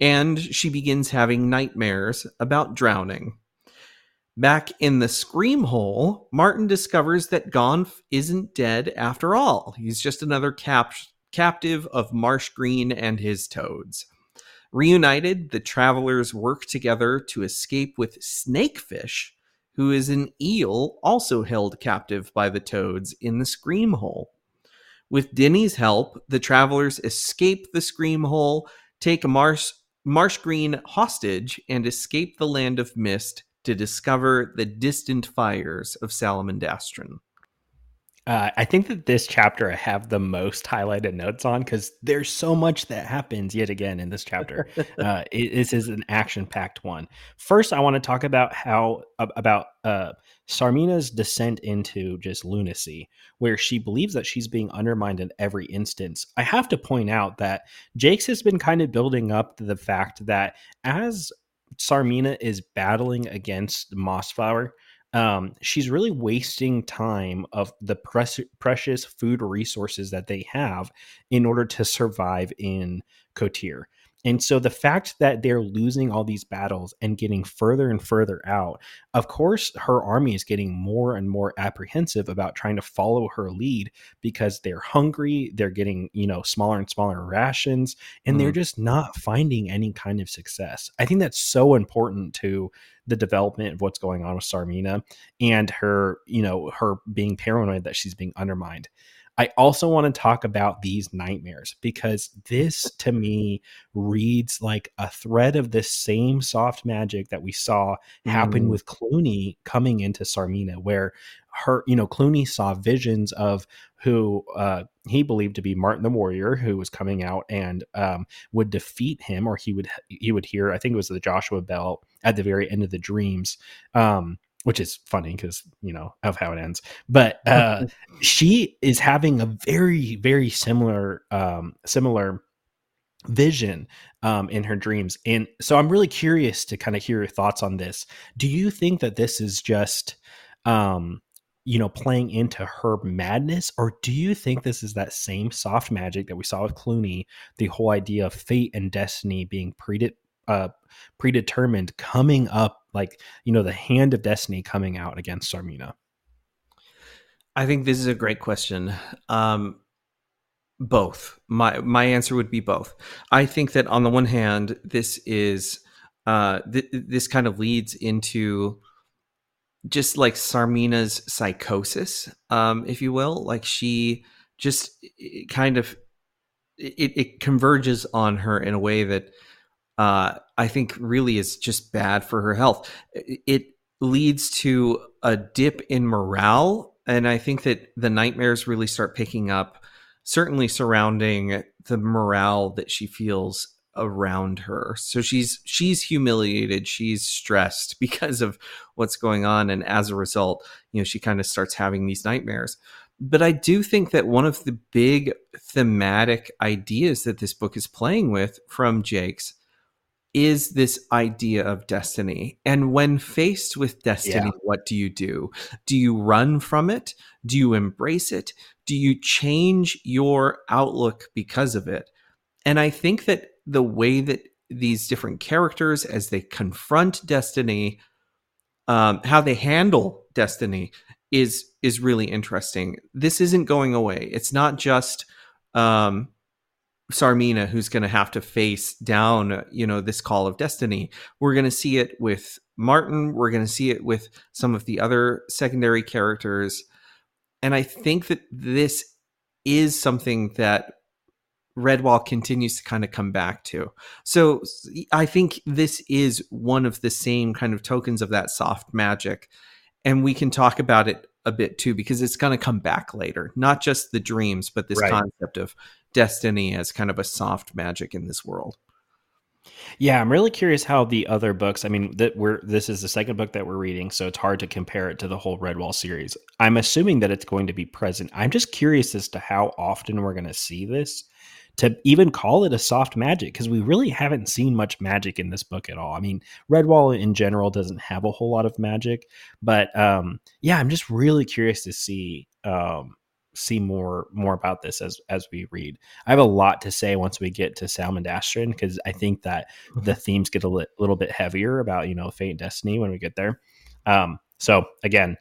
And she begins having nightmares about drowning. Back in the scream hole, Martin discovers that Gonff isn't dead after all. He's just another cap- captive of Marsh Green and his toads. Reunited, the travelers work together to escape with Snakefish, who is an eel also held captive by the toads in the scream hole. With Dinny's help, the travelers escape the scream hole, take Marsh, Marsh Green hostage, and escape the land of mist to discover the distant fires of Salamandastron. Uh, I think that this chapter I have the most highlighted notes on because there's so much that happens yet again in this chapter. *laughs* uh, it, this is an action-packed one. First, I want to talk about how about uh, Tsarmina's descent into just lunacy, where she believes that she's being undermined in every instance. I have to point out that Jacques has been kind of building up the fact that as Tsarmina is battling against Mossflower, um, she's really wasting time of the precious food resources that they have in order to survive in Kotir. And so the fact that they're losing all these battles and getting further and further out, of course, her army is getting more and more apprehensive about trying to follow her lead because they're hungry, they're getting, you know, smaller and smaller rations, and mm. they're just not finding any kind of success. I think that's so important to the development of what's going on with Tsarmina and her, you know, her being paranoid that she's being undermined. I also want to talk about these nightmares because this to me reads like a thread of this same soft magic that we saw happen mm. with Cluny coming into Tsarmina, where her, you know, Cluny saw visions of who uh, he believed to be Martin the Warrior, who was coming out and um, would defeat him, or he would he would hear. I think it was the Joseph Bell at the very end of the dreams. Um, which is funny because you know of how it ends. But uh, *laughs* she is having a very very similar um, similar vision um, in her dreams, and so I'm really curious to kind of hear your thoughts on this. Do you think that this is just um, you know playing into her madness, or do you think this is that same soft magic that we saw with Cluny, the whole idea of fate and destiny being predit uh, predetermined coming up like you know the hand of destiny coming out against Tsarmina? I think this is a great question. Um both. My my answer would be both. I think that on the one hand this is uh th- this kind of leads into just like Tsarmina's psychosis um if you will. Like she just kind of it, it converges on her in a way that uh, I think really is just bad for her health. It leads to a dip in morale. And I think that the nightmares really start picking up, certainly surrounding the morale that she feels around her. So she's she's humiliated, she's stressed *laughs* because of what's going on and as a result, you know, she kind of starts having these nightmares. But I do think that one of the big thematic ideas that this book is playing with from Jacques is this idea of destiny. And when faced with destiny, yeah. what do you do? Do you run from it? Do you embrace it? Do you change your outlook because of it? And I think that the way that these different characters, as they confront destiny, um, how they handle destiny is is really interesting. This isn't going away. It's not just um, Tsarmina who's going to have to face down, you know, this call of destiny. We're going to see it with Martin. We're going to see it with some of the other secondary characters. And I think that this is something that Redwall continues to kind of come back to. So I think this is one of the same kind of tokens of that soft magic. And we can talk about it a bit too, because it's going to come back later, not just the dreams, but this right. concept of destiny as kind of a soft magic in this world. Yeah, I'm really curious how the other books. I mean, that we're this is the second book that we're reading, so it's hard to compare it to the whole Redwall series. I'm assuming that it's going to be present. I'm just curious as to how often we're going to see this to even call it a soft magic because we really haven't seen much magic in this book at all. I mean, Redwall in general doesn't have a whole lot of magic, but um, yeah, I'm just really curious to see um, see more more about this as as we read. I have a lot to say once we get to Salamandastron because I think that the mm-hmm. themes get a li- little bit heavier about you know fate and destiny when we get there. Um, so again,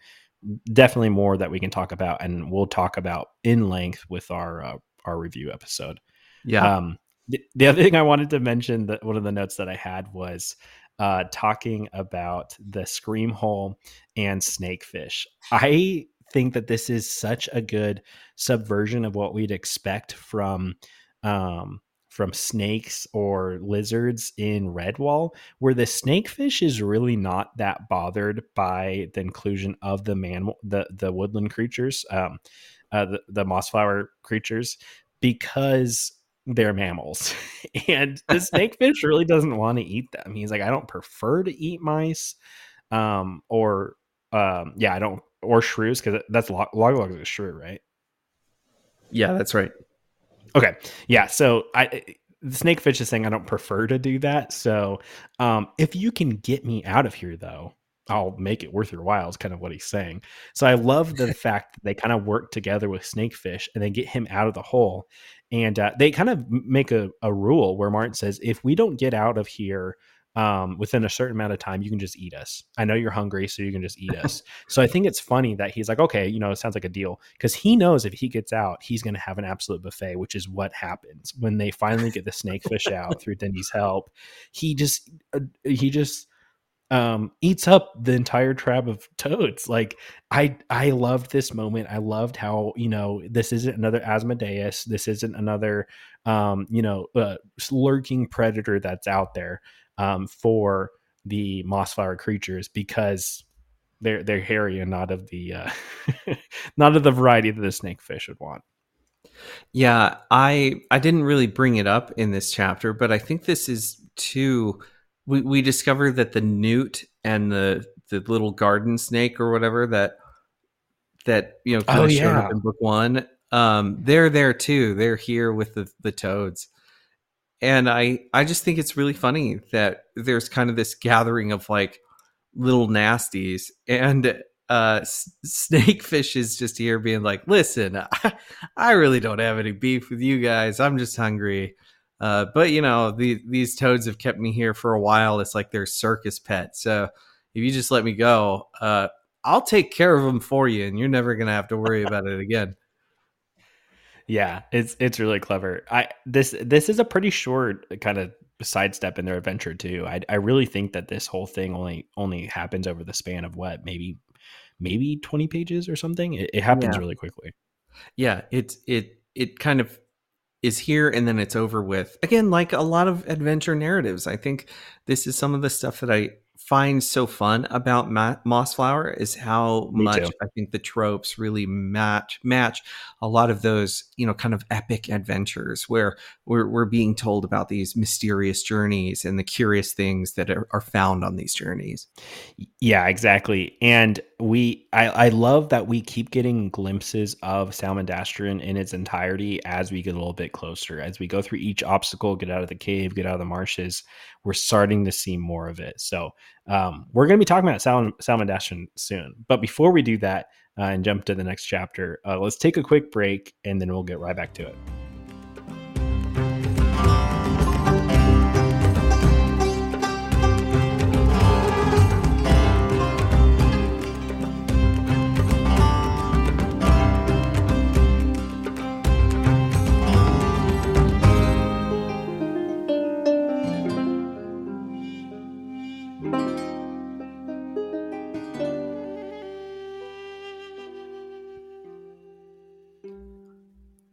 definitely more that we can talk about, and we'll talk about in length with our uh, our review episode. Yeah. Um, the, the other *laughs* thing I wanted to mention that one of the notes that I had was uh, talking about the scream hole and snakefish. I think that this is such a good subversion of what we'd expect from um, from snakes or lizards in Redwall, where the snakefish is really not that bothered by the inclusion of the man the the woodland creatures, um, uh, the, the mossflower creatures, because they're mammals. *laughs* and the *laughs* snakefish really doesn't want to eat them. He's like, I don't prefer to eat mice. Um, or um, yeah, I don't or shrews because that's log log is a shrew, right? Yeah, that's right. Okay, yeah. So I the snakefish is saying I don't prefer to do that. So um, if you can get me out of here, though, I'll make it worth your while. Is kind of what he's saying. So I love the *laughs* fact that they kind of work together with snakefish and they get him out of the hole, and uh, they kind of make a, a rule where Martin says if we don't get out of here um, within a certain amount of time, you can just eat us. I know you're hungry, so you can just eat us. *laughs* so I think it's funny that he's like, okay, you know, it sounds like a deal because he knows if he gets out, he's going to have an absolute buffet, which is what happens when they finally get the snakefish out through Dinny's help. He just, uh, he just um, eats up the entire tribe of toads. Like I, I loved this moment. I loved how you know this isn't another Asmodeus. This isn't another, um, you know, uh, lurking predator that's out there um, for the mossflower creatures because they're they're hairy and not of the uh, *laughs* not of the variety that the snakefish would want. Yeah, I I didn't really bring it up in this chapter, but I think this is too. We we discover that the newt and the the little garden snake or whatever that that you know kind Oh of showed up in book one. Um, they're there too. They're here with the the toads, and I I just think it's really funny that there's kind of this gathering of like little nasties and uh S- snakefish is just here being like listen I, *laughs* I really don't have any beef with you guys i'm just hungry uh but you know the, these toads have kept me here for a while it's like their circus pet so if you just let me go uh i'll take care of them for you and you're never gonna have to worry about it again Yeah, it's it's really clever. I this this is a pretty short kind of sidestep in their adventure too. I I really think that this whole thing only only happens over the span of what maybe maybe twenty pages or something. It, it happens Yeah. really quickly. yeah it's it it kind of is here and then it's over with. Again like a lot of adventure narratives i think this is some of the stuff that i find so fun about Ma- mossflower is how Me much too. i think the tropes really match match a lot of those you know kind of epic adventures where we're, we're being told about these mysterious journeys and the curious things that are, are found on these journeys Yeah, exactly. And we I, I love that we keep getting glimpses of Salamandastron in its entirety as we get a little bit closer. As we go through each obstacle, get out of the cave, get out of the marshes, we're starting to see more of it. So um, we're going to be talking about Salmon, Salamandastron soon. But before we do that uh, and jump to the next chapter, uh, let's take a quick break and then we'll get right back to it.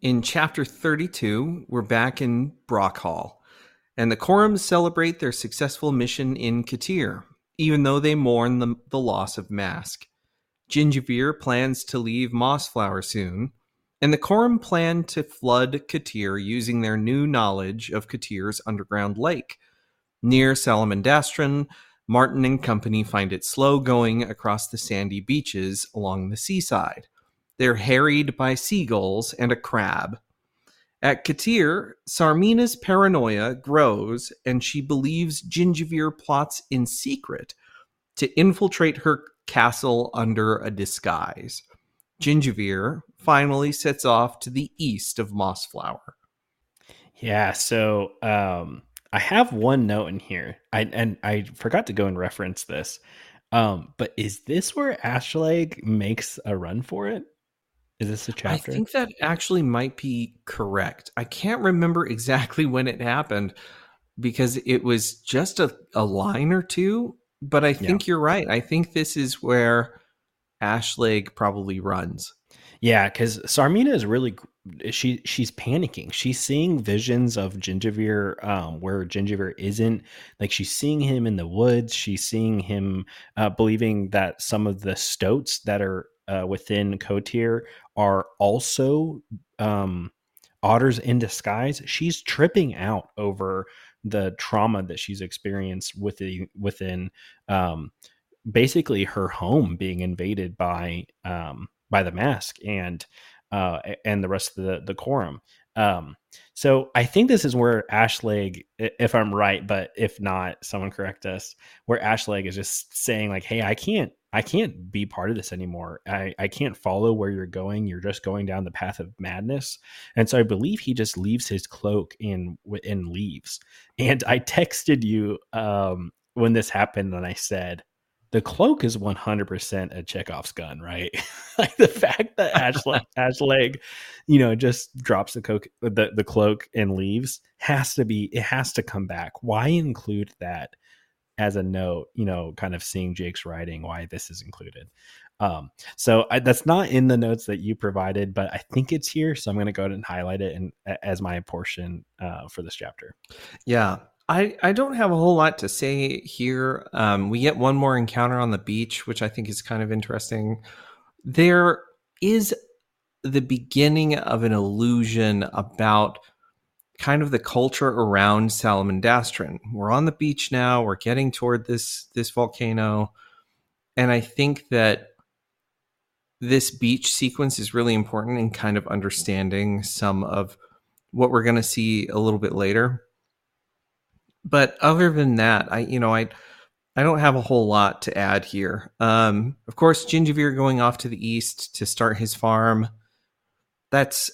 In chapter 32, we're back in Brockhall, and the Corims celebrate their successful mission in Kotir, even though they mourn the, the loss of Mask. Gingivere plans to leave Mossflower soon, and the Corim plan to flood Kotir using their new knowledge of Kotir's underground lake. Near Salamandastron, Martin and company find it slow going across the sandy beaches along the seaside. They're harried by seagulls and a crab. At Kotir, Tsarmina's paranoia grows and she believes Gingivere plots in secret to infiltrate her castle under a disguise. Gingivere finally sets off to the east of Mossflower. Yeah, so um I have one note in here. I and I forgot to go and reference this. Um, but is this where Ashleg makes a run for it? Is this a chapter? I think that actually might be correct. I can't remember *laughs* exactly when it happened because it was just a, a line or two, but I think you're right. I think this is where Ashleg probably runs. Yeah, because Tsarmina is really she she's panicking. She's seeing visions of Gingivere um, where Gingivere isn't. Like she's seeing him in the woods. She's seeing him uh, believing that some of the stoats that are uh, within Kotir are also um, otters in disguise. She's tripping out over the trauma that she's experienced within within um, basically her home being invaded by um, by the mask and uh, and the rest of the the Corim. Um, so I think this is where Ashleg, if I'm right, but if not, someone correct us. Where Ashleg is just saying like, "Hey, I can't, I can't be part of this anymore. I, I can't follow where you're going. You're just going down the path of madness." And so I believe he just leaves his cloak in and leaves. And I *laughs* texted you um, when this happened, and I said, the cloak is 100% a Chekhov's gun, right? *laughs* like the fact that Ashleg, *laughs* Ashleg, you know, just drops the coke, the, the cloak and leaves has to be, it has to come back. Why include that as a note, you know, kind of seeing Jacques's writing, why this is included. Um, so I, that's not in the notes that you provided, but I think it's here. So I'm going to go ahead and highlight it and as my portion uh, for this chapter. Yeah, I, I don't have a whole lot to say here. Um, we get one more encounter on the beach, which I think is kind of interesting. There is the beginning of an illusion about kind of the culture around Salamandastron. We're on the beach now. We're getting toward this this volcano, and I think that this beach sequence is really important in kind of understanding some of what we're going to see a little bit later. But other than that, I you know I I don't have a whole lot to add here. Um, of course, Gingivere going off to the east to start his farm. That's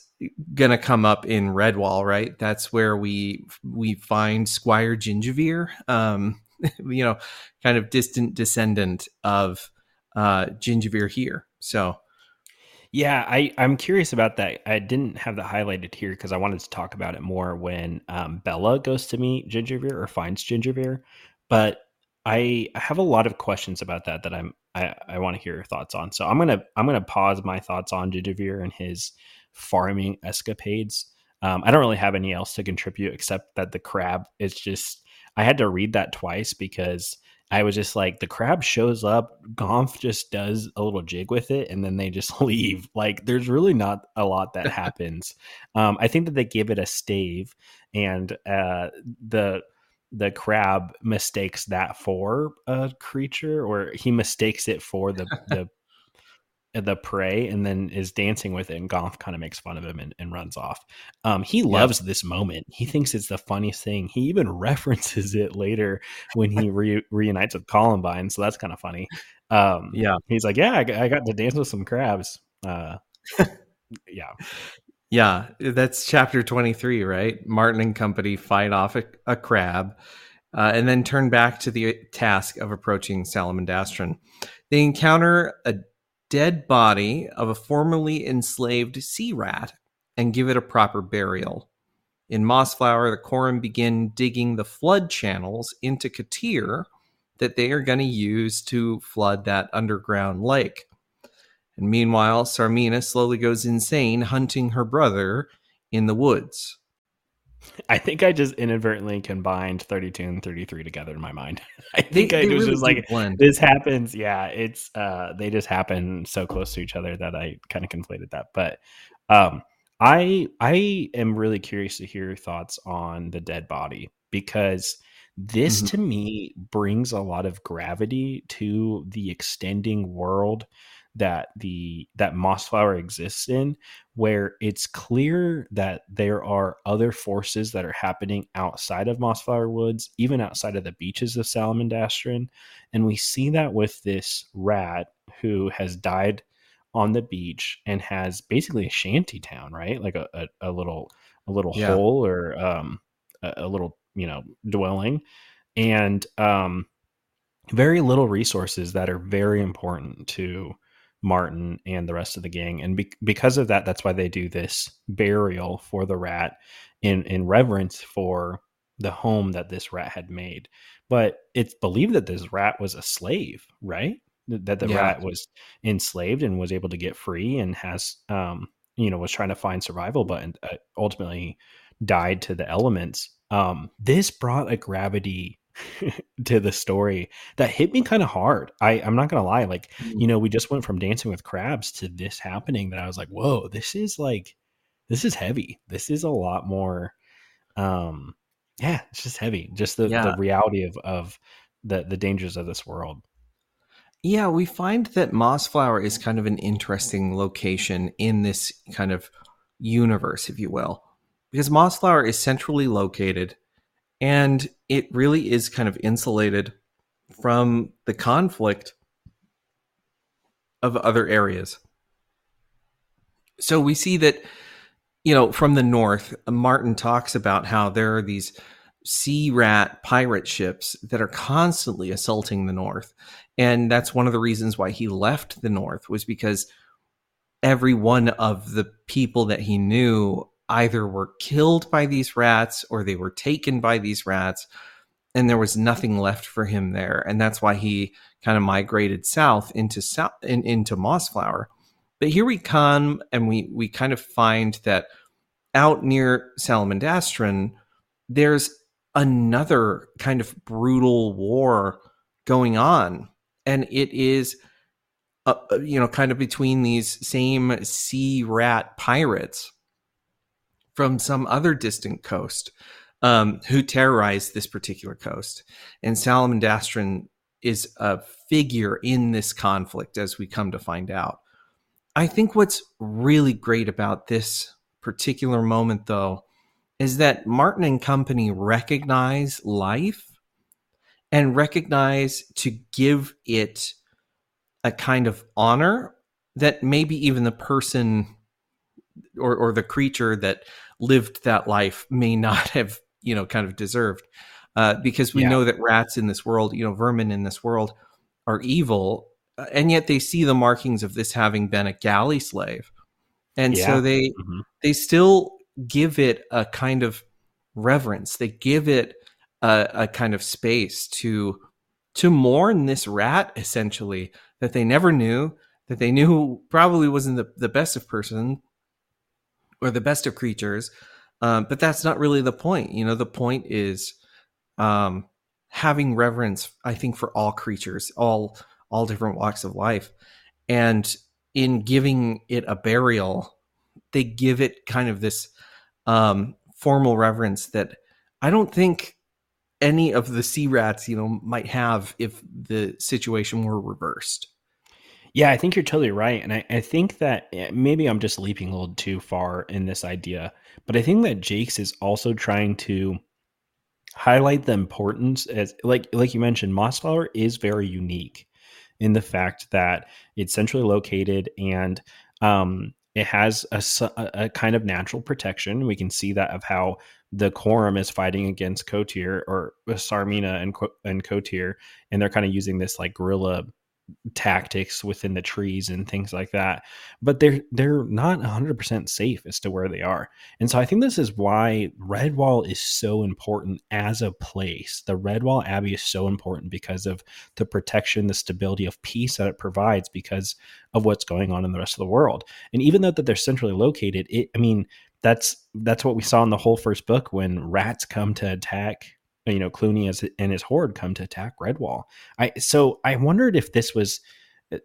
gonna come up in Redwall, right? That's where we we find Squire Gingivere, um, *laughs* you know, kind of distant descendant of uh, Gingivere here. So, yeah, I I'm curious about that. I didn't have that highlighted here because I wanted to talk about it more when um, Bella goes to meet Gingerbeer or finds Gingerbeer. but I have a lot of questions about that that I'm I, I want to hear your thoughts on. So I'm gonna I'm gonna pause my thoughts on Gingerbeer and his farming escapades. Um, I don't really have any else to contribute except that the crab is just I had to read that twice because I was just like the crab shows up, Gonff just does a little jig with it, and then they just *laughs* leave. Like there's really not a lot that *laughs* happens. um, I think that they give it a stave, and uh, the the crab mistakes that for a creature or he mistakes it for the the the prey and then is dancing with it and Gonff kind of makes fun of him and, and runs off. Um, he loves yeah. this moment. He thinks it's the funniest thing. He even *laughs* references it later when he re- reunites with Columbine. So that's kind of funny. Um, yeah. He's like, yeah, I, I, got to dance with some crabs. Uh, yeah. Yeah, that's chapter 23, right? Martin and company fight off a, a crab uh, and then turn back to the task of approaching Salamandastron. They encounter a dead body of a formerly enslaved sea rat and give it a proper burial. In Mossflower, the Corim begin digging the flood channels into Kotir that they are going to use to flood that underground lake. And meanwhile, Tsarmina slowly goes insane hunting her brother in the woods. *laughs* I think I just inadvertently combined 32 and 33 together in my mind. *laughs* I think they, I was really just like blend. this happens. Yeah, it's uh they just happen so close to each other that I kind of conflated that. But um I I am really curious to hear your thoughts on the dead body because this mm-hmm. to me brings a lot of gravity to the extending world that the that mossflower exists in where it's clear that there are other forces that are happening outside of mossflower woods even outside of the beaches of salamandastron and we see that with this rat who has died on the beach and has basically a shanty town right? Like a, a, a little a little yeah. hole or um a, a little you know dwelling. And um very little resources that are very important to Martin and the rest of the gang. And be- because of that, that's why they do this burial for the rat in, in reverence for the home that this rat had made. But it's believed that this rat was a slave, right? That the yeah. rat was enslaved and was able to get free and has, um, you know, was trying to find survival, but uh, ultimately died to the elements. Um, this brought a gravity *laughs* to the story that hit me kind of hard. I, I'm not gonna lie, like, mm. you know, we just went from dancing with crabs to this happening that I was like, whoa, this is like this is heavy. This is a lot more um yeah, it's just heavy. Just the, yeah. the reality of of the the dangers of this world. Yeah, we find that Mossflower is kind of an interesting location in this kind of universe, if you will. Because Mossflower is centrally located and it really is kind of insulated from the conflict of other areas. So we see that, you know, from the north, Martin talks about how there are these sea rat pirate ships that are constantly assaulting the north. And that's one of the reasons why he left the north was because every one of the people that he knew either were killed by these rats or they were taken by these rats and there was nothing left for him there. And that's why he kind of migrated south into south in, into mossflower but here we come and we we kind of find that out near salamandastron there's another kind of brutal war going on. And it is uh, uh you know kind of between these same sea rat pirates from some other distant coast um, who terrorized this particular coast. And Salamandastron is a figure in this conflict as we come to find out. I think what's really great about this particular moment, though, is that Martin and company recognize life and recognize to give it a kind of honor that maybe even the person or, or the creature that lived that life may not *laughs* have, you know, kind of deserved. Uh, because we yeah. know that rats in this world, you know, vermin in this world are evil uh, and yet they see the markings of this having been a galley slave and yeah. so they mm-hmm. they still give it a kind of reverence they give it a, a, kind of space to to mourn this rat essentially that they never knew that they knew probably wasn't the, the best of person or the best of creatures um, but that's not really the point you know the point is um, having reverence i think for all creatures all all different walks of life. And in giving it a burial, they give it kind of this um, formal reverence that I don't think any of the sea rats, you know, might have if the situation were reversed. Yeah, I think you're totally right. And I, I think that eh, maybe I'm just leaping a little too far in this idea, but I think that Jacques is also trying to highlight the importance as like like you mentioned, Mossflower is very unique in the fact that it's centrally located and um, it has a, a, kind of natural protection. We can see that of how the Corim is fighting against Kotir or uh, Tsarmina and and Kotir, and they're kind of using this like guerrilla tactics within the trees and things like that but they're they're not 100% safe as to where they are. And so i think this is why redwall is so important as a place. The redwall abbey is so important because of the protection the stability of peace that it provides because of what's going on in the rest of the world. And even though that they're centrally located it i mean that's that's what we saw in the whole first book when rats come to attack you know Cluny as, and his horde come to attack Redwall. I so I wondered if this was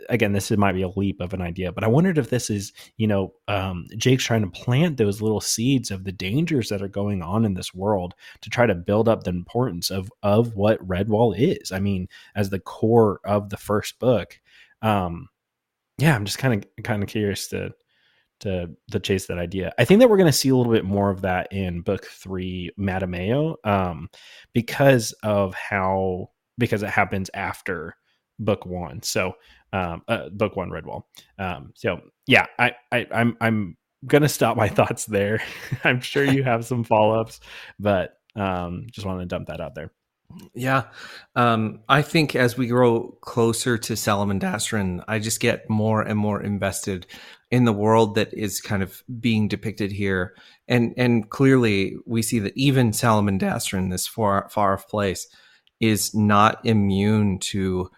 again this might be a leap of an idea but i wondered if this is you know um, Jacques trying to plant those little seeds of the dangers that are going on in this world to try to build up the importance of of what redwall is i mean as the core of the first book um yeah i'm just kind of kind of curious to to to chase that idea. I think that we're going to see a little bit more of that in book three, Mattimeo, um, because of how because it happens after book one. So, um, uh, book one, Redwall. Um, so yeah, I, I I'm I'm gonna stop my *laughs* thoughts there. *laughs* I'm sure you have some follow ups, but um, just wanted to dump that out there. Yeah. Um, I think as we grow closer to Salamandastron, I just get more and more invested in the world that is kind of being depicted here. And and clearly we see that even Salamandastron, this far far off place, is not immune to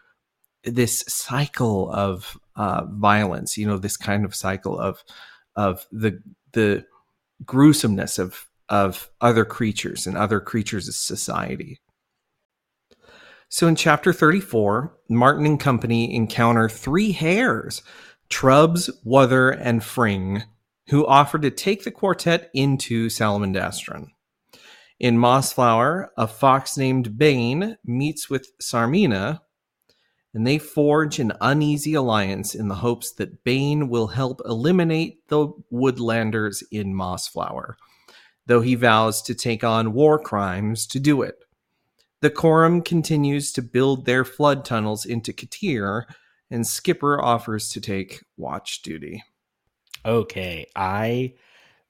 this cycle of uh, violence, you know, this kind of cycle of of the the gruesomeness of of other creatures and other creatures' society. So in chapter 34, Martin and company encounter three hares, Trubs, Wuther, and Fring, who offer to take the quartet into Salamandastron. In Mossflower, a fox named Bane meets with Tsarmina, and they forge an uneasy alliance in the hopes that Bane will help eliminate the Woodlanders in Mossflower, though he vows to take on war crimes to do it. The Corim continues to build their flood tunnels into Kotir, and Skipper offers to take watch duty. Okay, I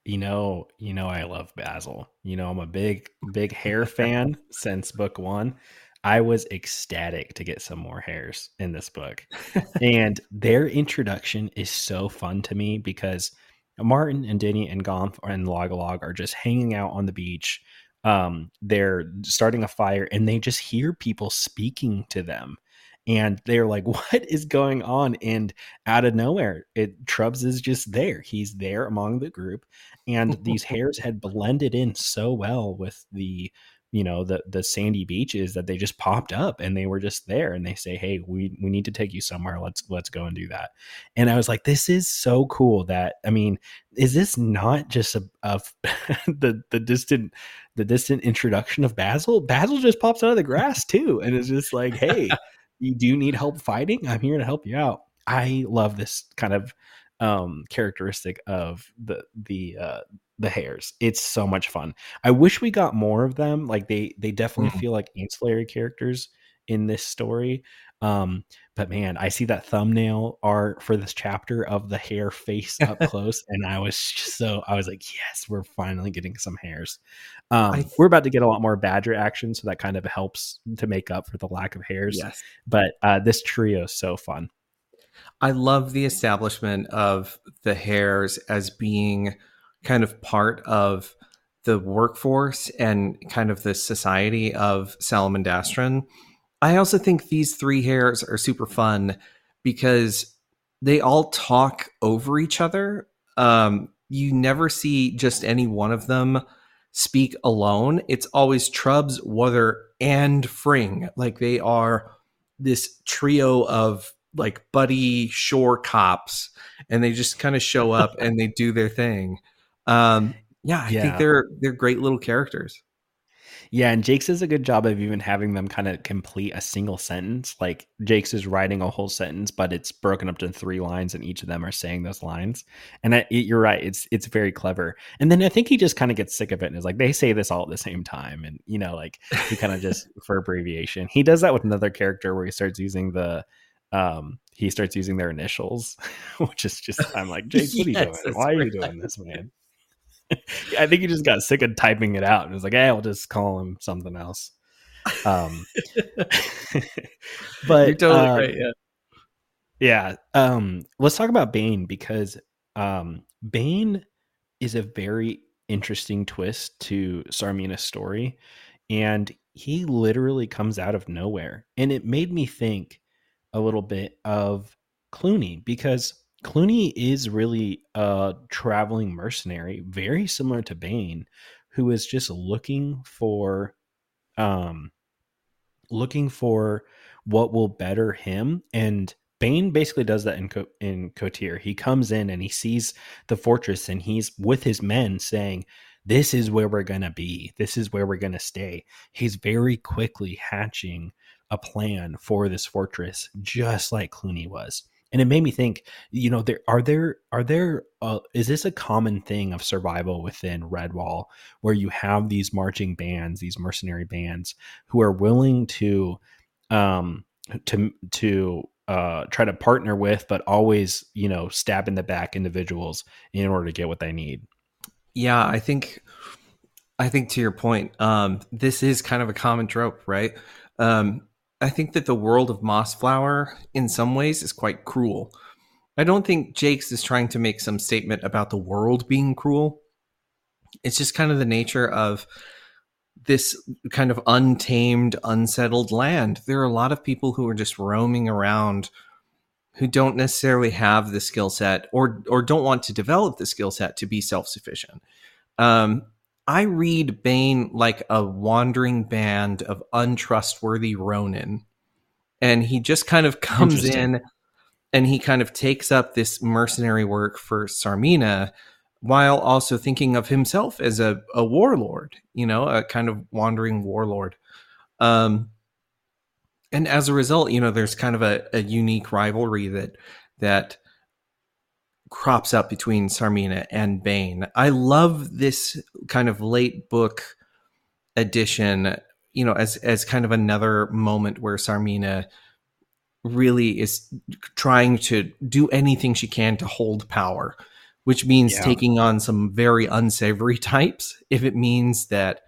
you know, you know I love Basil. You know, I'm a big big hare *laughs* fan since book 1. I was ecstatic to get some more hares in this book. and their introduction is so fun to me because Martin and Dinny and Gonff and Log-a-Log are just hanging out on the beach um, they're starting a fire and they just hear people speaking to them and they're like *laughs* what is going on? And out of nowhere it trubs is just there. He's there among the group and these *laughs* hares had blended in so well with the you know the the sandy beaches that they just popped up and they were just there and they say hey we we need to take you somewhere. Let's let's go and do that. And i was like this is so cool that i mean is this not just a, a *laughs* the the distant the distant introduction of basil? Basil just pops out of the grass too and it's just like hey you do need help fighting? I'm here to help you out. I love this kind of um characteristic of the the uh the hares. It's so much fun. I wish we got more of them. Like they they definitely mm. feel like ancillary characters in this story. Um, but man, I see that thumbnail art for this chapter of the hare face up *laughs* close, and I was just so I was like, yes, we're finally getting some hares. Um, th- we're about to get a lot more badger action, so that kind of helps to make up for the lack of hares. Yes. But uh, this trio is so fun. I love the establishment of the hares as being kind of part of the workforce and kind of the society of Salamandastron. I also think these three hares are super fun because they all talk over each other. Um, you never see just any one of them speak alone. It's always Trubs, Wuther, and Fring. Like they are this trio of like buddy shore cops, and they just kind of show up *laughs* and they do their thing. Um, yeah, I yeah. think they're they're great little characters. Yeah, and Jacques does a good job of even having them kind of complete a single sentence. Like Jacques is writing a whole sentence, but it's broken up to three lines, and each of them are saying those lines. And I, you're right; it's it's very clever. And then I think he just kind of gets sick of it and is like, they say this all at the same time, and you know, like he kind of just *laughs* for abbreviation. He does that with another character where he starts using the um he starts using their initials, *laughs* which is just I'm like, Jacques, what are you doing? Why are you doing this, man? *laughs* I think he just got sick of typing it out and was like, "Hey, I'll just call him something else." Um, *laughs* but you're totally uh, right. Yeah, yeah. Um, let's talk about Bane because um, Bane is a very interesting twist to Tsarmina's story, and he literally comes out of nowhere, and it made me think a little bit of Cluny because Cluny is really a traveling mercenary, very similar to Bane, who is just looking for um looking for what will better him and Bane basically does that in Co- in Kotir. He comes in and he sees the fortress and he's with his men saying, "This is where we're going to be. This is where we're going to stay." He's very quickly hatching a plan for this fortress just like Cluny was and it made me think you know there are there are there uh, is this a common thing of survival within redwall where you have these marching bands these mercenary bands who are willing to um to to uh try to partner with but always you know stab in the back individuals in order to get what they need? Yeah i think i think to your point um this is kind of a common trope right? Um I think that the world of Mossflower, in some ways, is quite cruel. I don't think Jacques is trying to make some statement about the world being cruel. It's just kind of the nature of this kind of untamed, unsettled land. There are a lot of people who are just roaming around who don't necessarily have the skill set or or don't want to develop the skill set to be self sufficient. Um, I read Bane like a wandering band of untrustworthy Ronin. And he just kind of comes in and he kind of takes up this mercenary work for Tsarmina while also thinking of himself as a, a warlord, you know, a kind of wandering warlord. Um, and as a result, you know, there's kind of a, a unique rivalry that that crops up between Tsarmina and Bane. I love this kind of late book edition, you know, as as kind of another moment where Tsarmina really is trying to do anything she can to hold power, which means yeah. taking on some very unsavory *laughs* types if it means that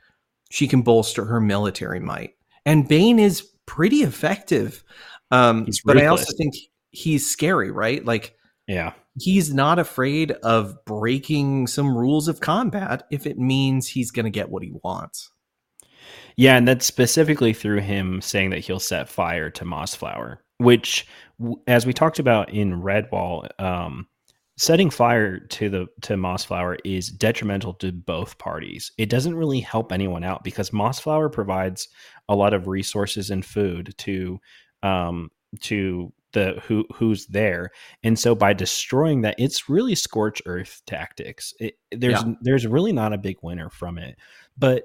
she can bolster her military might. And Bane is pretty effective. Um, but I also think he's scary, right? Like, yeah, he's not afraid of breaking some rules of combat if it means he's going to get what he wants. Yeah, and that's specifically through him saying that he'll set fire to Mossflower, which, as we talked about in Redwall, um, setting fire to the to Mossflower is detrimental to both parties. It doesn't really help anyone out because Mossflower provides a lot of resources and food to um, to the who who's there and so by destroying that it's really scorch earth tactics it, there's yeah. there's really not a big winner from it but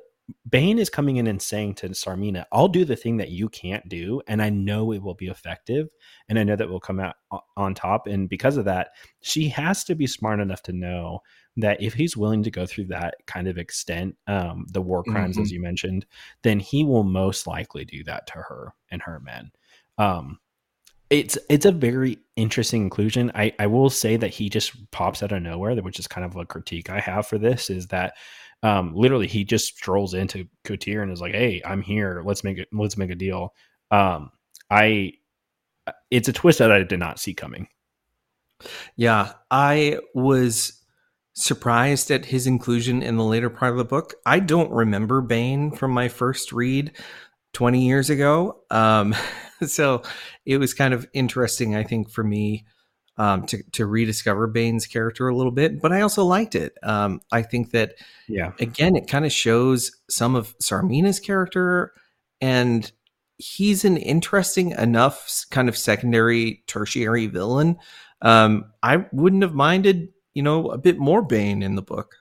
Bane is coming in and saying to Tsarmina, I'll do the thing that you can't do. And I know it will be effective. And I know that will come out on top. And because of that, she has to be smart enough to know that if he's willing to go through that kind of extent, um, the war crimes, mm-hmm. as you mentioned, then he will most likely do that to her and her men. Um, it's it's a very interesting inclusion. I, I will say that he just pops out of nowhere, which is kind of a critique I have for this, is that um, literally he just strolls into Kotir and is like, "Hey, I'm here. Let's make it. Let's make a deal." Um, I, it's a twist that I did not see coming. Yeah, I was surprised at his inclusion in the later part of the book. I don't remember Bane from my first read 20 years ago. Um, *laughs* so it was kind of interesting, I think, for me um, to, to rediscover Bane's character a little bit, but I also liked it. Um, I think that, yeah, again, it kind of shows some of Tsarmina's character, and he's an interesting enough kind of secondary, tertiary villain. Um, I wouldn't have minded you know, a bit more Bane in the book.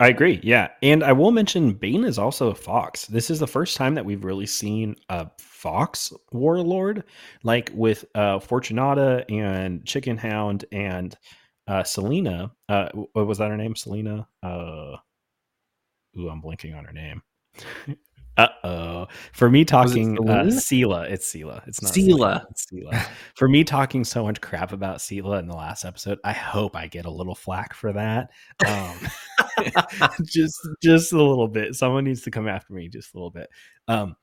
I agree. Yeah. And I will mention Bane is also a fox. This is the first time that we've really seen a fox warlord, like with uh, Fortunata and Chickenhound and uh, Selena. Uh, what was that her name? Selena? Uh, ooh, I'm blinking on her name. *laughs* Uh oh. For me talking uh Sela, it's Sela. It's not Sela. Sela. For me talking so much crap about Sela in the last episode, I hope I get a little flack for that. Um *laughs* just just a little bit. Someone needs to come after me just a little bit. Um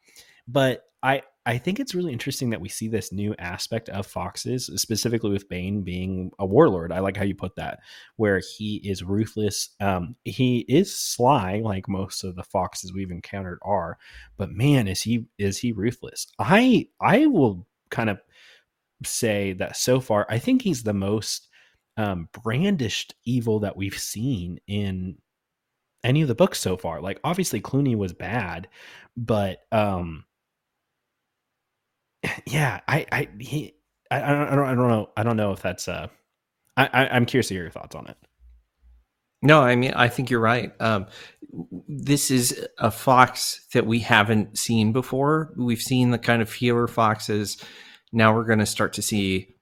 but I I think it's really interesting that we see this new aspect of foxes, specifically with Bane being a warlord. I like how you put that, where he is ruthless. Um, he is sly, like most of the foxes we've encountered are, but man, is he is he ruthless? I I will kind of say that so far, I think he's the most um, brandished evil that we've seen in any of the books so far. Like obviously Cluny was bad, but um yeah, I, I, he, I, I don't, I don't know. I don't know if that's, uh, I, I, I'm curious to hear your thoughts on it. No, I mean, I think you're right. Um, this is a fox that we haven't seen before. We've seen the kind of fewer foxes. Now we're going to start to see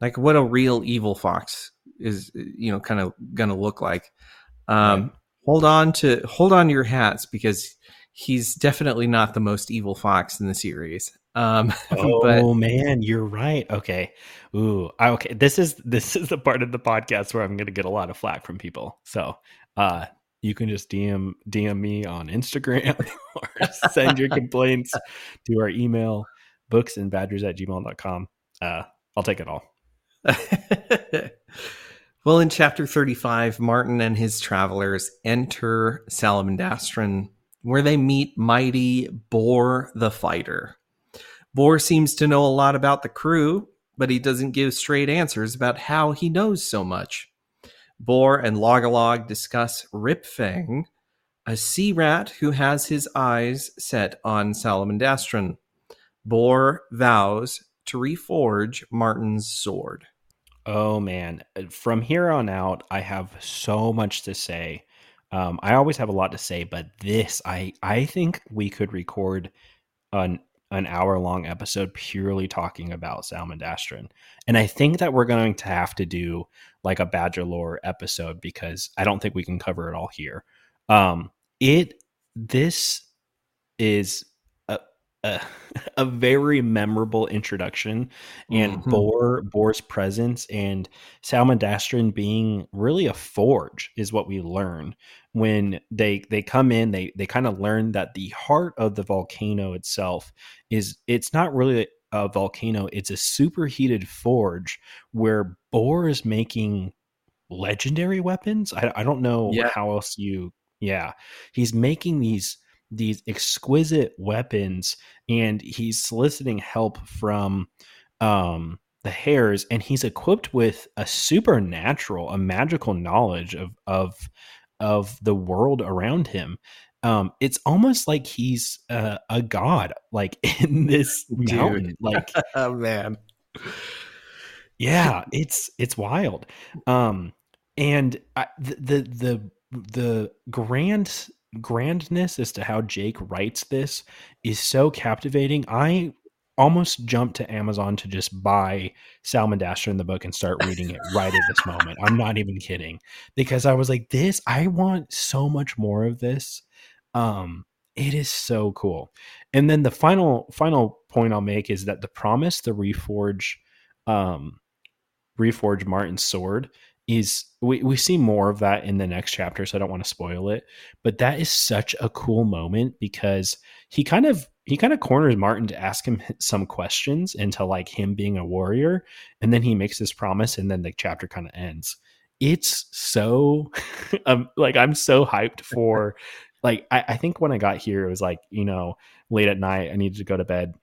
like what a real evil fox is, you know, kind of going to look like. Um, right. Hold on to hold on to your hats because he's definitely not the most evil fox in the series. Um, *laughs* oh but, man, you're right. Okay. Ooh, okay. This is this is the part of the podcast where I'm going to get a lot of flack from people. So, uh, you can just DM DM me on Instagram *laughs* or send your complaints to our email books and badgers at gmail.com. Uh, I'll take it all. *laughs* well, in chapter 35, Martin and his travelers enter Salamandastron, where they meet mighty Boar the Fighter. Boar seems to know a lot about the crew, but he doesn't give straight answers about how he knows so much. Boar and Log-a-Log discuss Ripfang, a sea rat who has his eyes set on Salamandastron. Boar vows to reforge Martin's sword. Oh man, from here on out, I have so much to say. Um, I always have a lot to say, but this, I I think we could record an an hour long episode purely talking about Salamandastron. And I think that we're going to have to do like a Badger lore episode because I don't think we can cover it all here. Um, it this is a, a, very memorable introduction and mm-hmm. Boar Boar's presence and Salamandastron being really a forge is what we learn when they they come in they they kind of learn that the heart of the volcano itself is it's not really a volcano it's a superheated forge where Boar is making legendary weapons i, I don't know yeah. how else you yeah he's making these these exquisite weapons and he's soliciting help from um the hares and he's equipped with a supernatural a magical knowledge of of of the world around him. Um it's almost like he's uh, a god like *laughs* in this Dude. mountain like *laughs* oh man. Yeah it's it's wild. Um and I, the, the the the grand grandness as to how Jacques writes this is so captivating. I almost jumped to Amazon to just buy Salmon in the book and start reading it right at this moment. I'm not even kidding because I was like, this, I want so much more of this. Um, it is so cool. And then the final final point I'll make is that the promise the reforge um reforge Martin's sword is we, we see more of that in the next chapter, so I don't want to spoil it. But that is such a cool moment because he kind of he kind of corners Martin to ask him *laughs* some questions into like him being a warrior, and then he makes this promise, and then the chapter kind of ends. It's so *laughs* um, like I'm so hyped for *laughs* like I, I think when I got here it was like you know late at night I needed to go to bed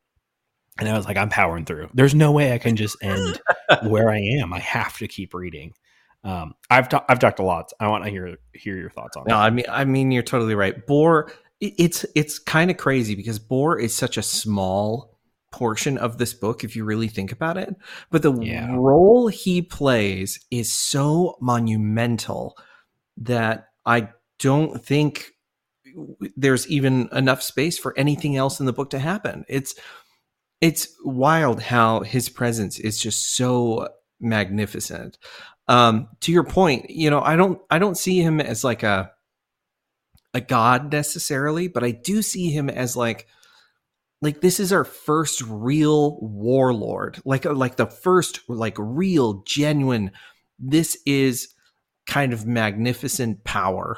and I was like, I'm powering through. There's no way I can just end where I am. I have to keep reading. Um, I've ta- I've talked a lot. I want to hear hear your thoughts on. No, I mean I mean you're totally right. Boar, it's it's kind of crazy because Boar is such a small portion of this book if you really think about it, but the yeah. role he plays is so monumental that I don't think there's even enough space for anything else in the book to happen. It's it's wild how his presence is just so magnificent um, to your point, you know, I don't I don't see him as like a a god necessarily, but I do see him as like like this is our first real warlord, like uh, like the first like real genuine. This is kind of magnificent power.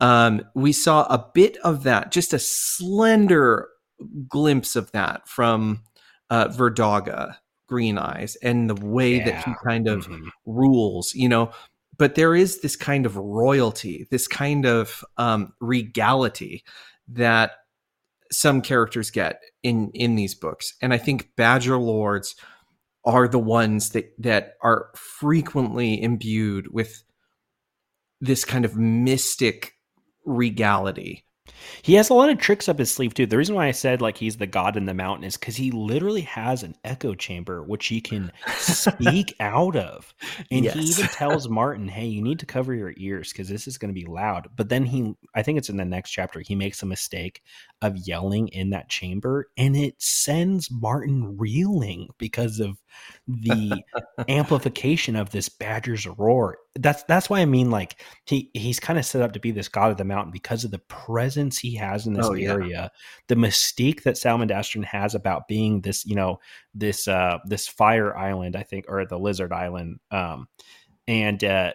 Um, we saw a bit of that, just a slender glimpse of that from uh, Verdauga green eyes and the way yeah. that he kind of mm-hmm. rules you know but there is this kind of royalty this kind of um, regality that some characters get in in these books and i think badger lords are the ones that that are frequently imbued with this kind of mystic regality he has a lot of tricks up his sleeve too. The reason why I said like he's the god in the mountain is because he literally has an echo chamber which he can speak *laughs* out of, and yes. he even tells *laughs* Martin, "Hey, you need to cover your ears because this is going to be loud." But then he, I think it's in the next chapter, he makes a mistake of yelling in that chamber, and it sends Martin reeling because of the amplification of this badger's roar. That's that's why I mean like he he's kind of set up to be this god of the mountain because of the presence he has in this oh, area, yeah. the mystique that Salamandastron has about being this you know this uh this fire island I think or the lizard island um and uh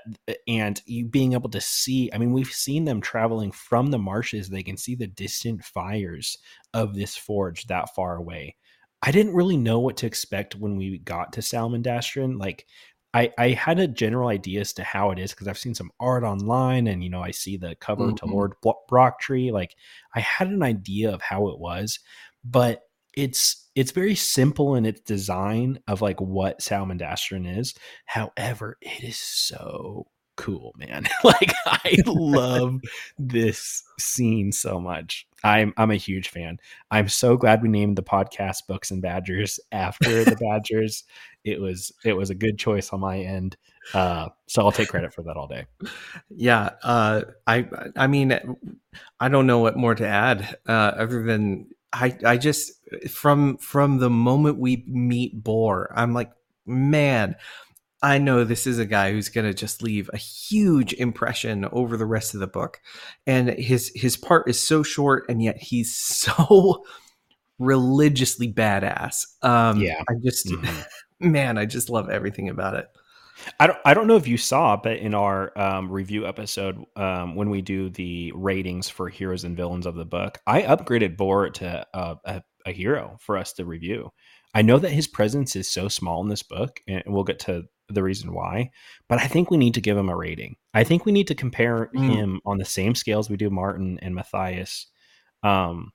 and you being able to see i mean we've seen them traveling from the marshes they can see the distant fires of this forge that far away I didn't really know what to expect when we got to Salamandastron. Like, I, I had a general idea as to how it is because I've seen some art online and, you know, I see the cover mm-hmm. to Lord Brocktree. Like, I had an idea of how it was, but it's it's very simple in its design of like what Salamandastron is. However, it is so cool, man. *laughs* like I love this scene so much. I'm I'm a huge fan. I'm so glad we named the podcast Books and Badgers after the *laughs* Badgers. It was it was a good choice on my end. Uh, so I'll take credit for that all day. Yeah, uh, I I mean I don't know what more to add uh, other than I I just from from the moment we meet Boar, I'm like, man, I know this is a guy who's going to just leave a huge impression over the rest of the book. And his his part is so short and yet he's *laughs* so religiously badass. Um yeah. I just mm-hmm. Man, I just love everything about it. I don't I don't know if you saw, but in our um, review episode, um, when we do the ratings for heroes and villains of the book, I upgraded Boar to uh, a, a hero for us to review. I know that his presence is so small in this book, and we'll get to the reason why, but I think we need to give him a rating. I think we need to compare mm. him on the same scales we do Martin and Matthias. Um,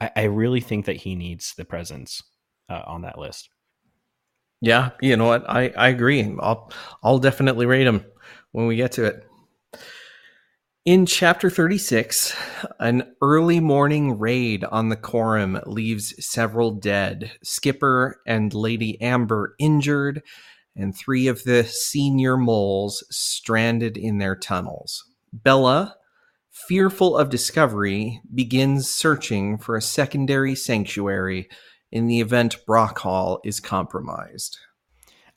I, I really think that he needs the presence uh, on that list. Yeah, you know what? I, I agree. I'll I'll definitely rate him when we get to it. In chapter 36, an early morning raid on the Corim leaves several dead, Skipper and Lady Amber injured, and three of the senior moles stranded in their tunnels. Bella, fearful of discovery, begins searching for a secondary sanctuary in the event Brockhall is compromised.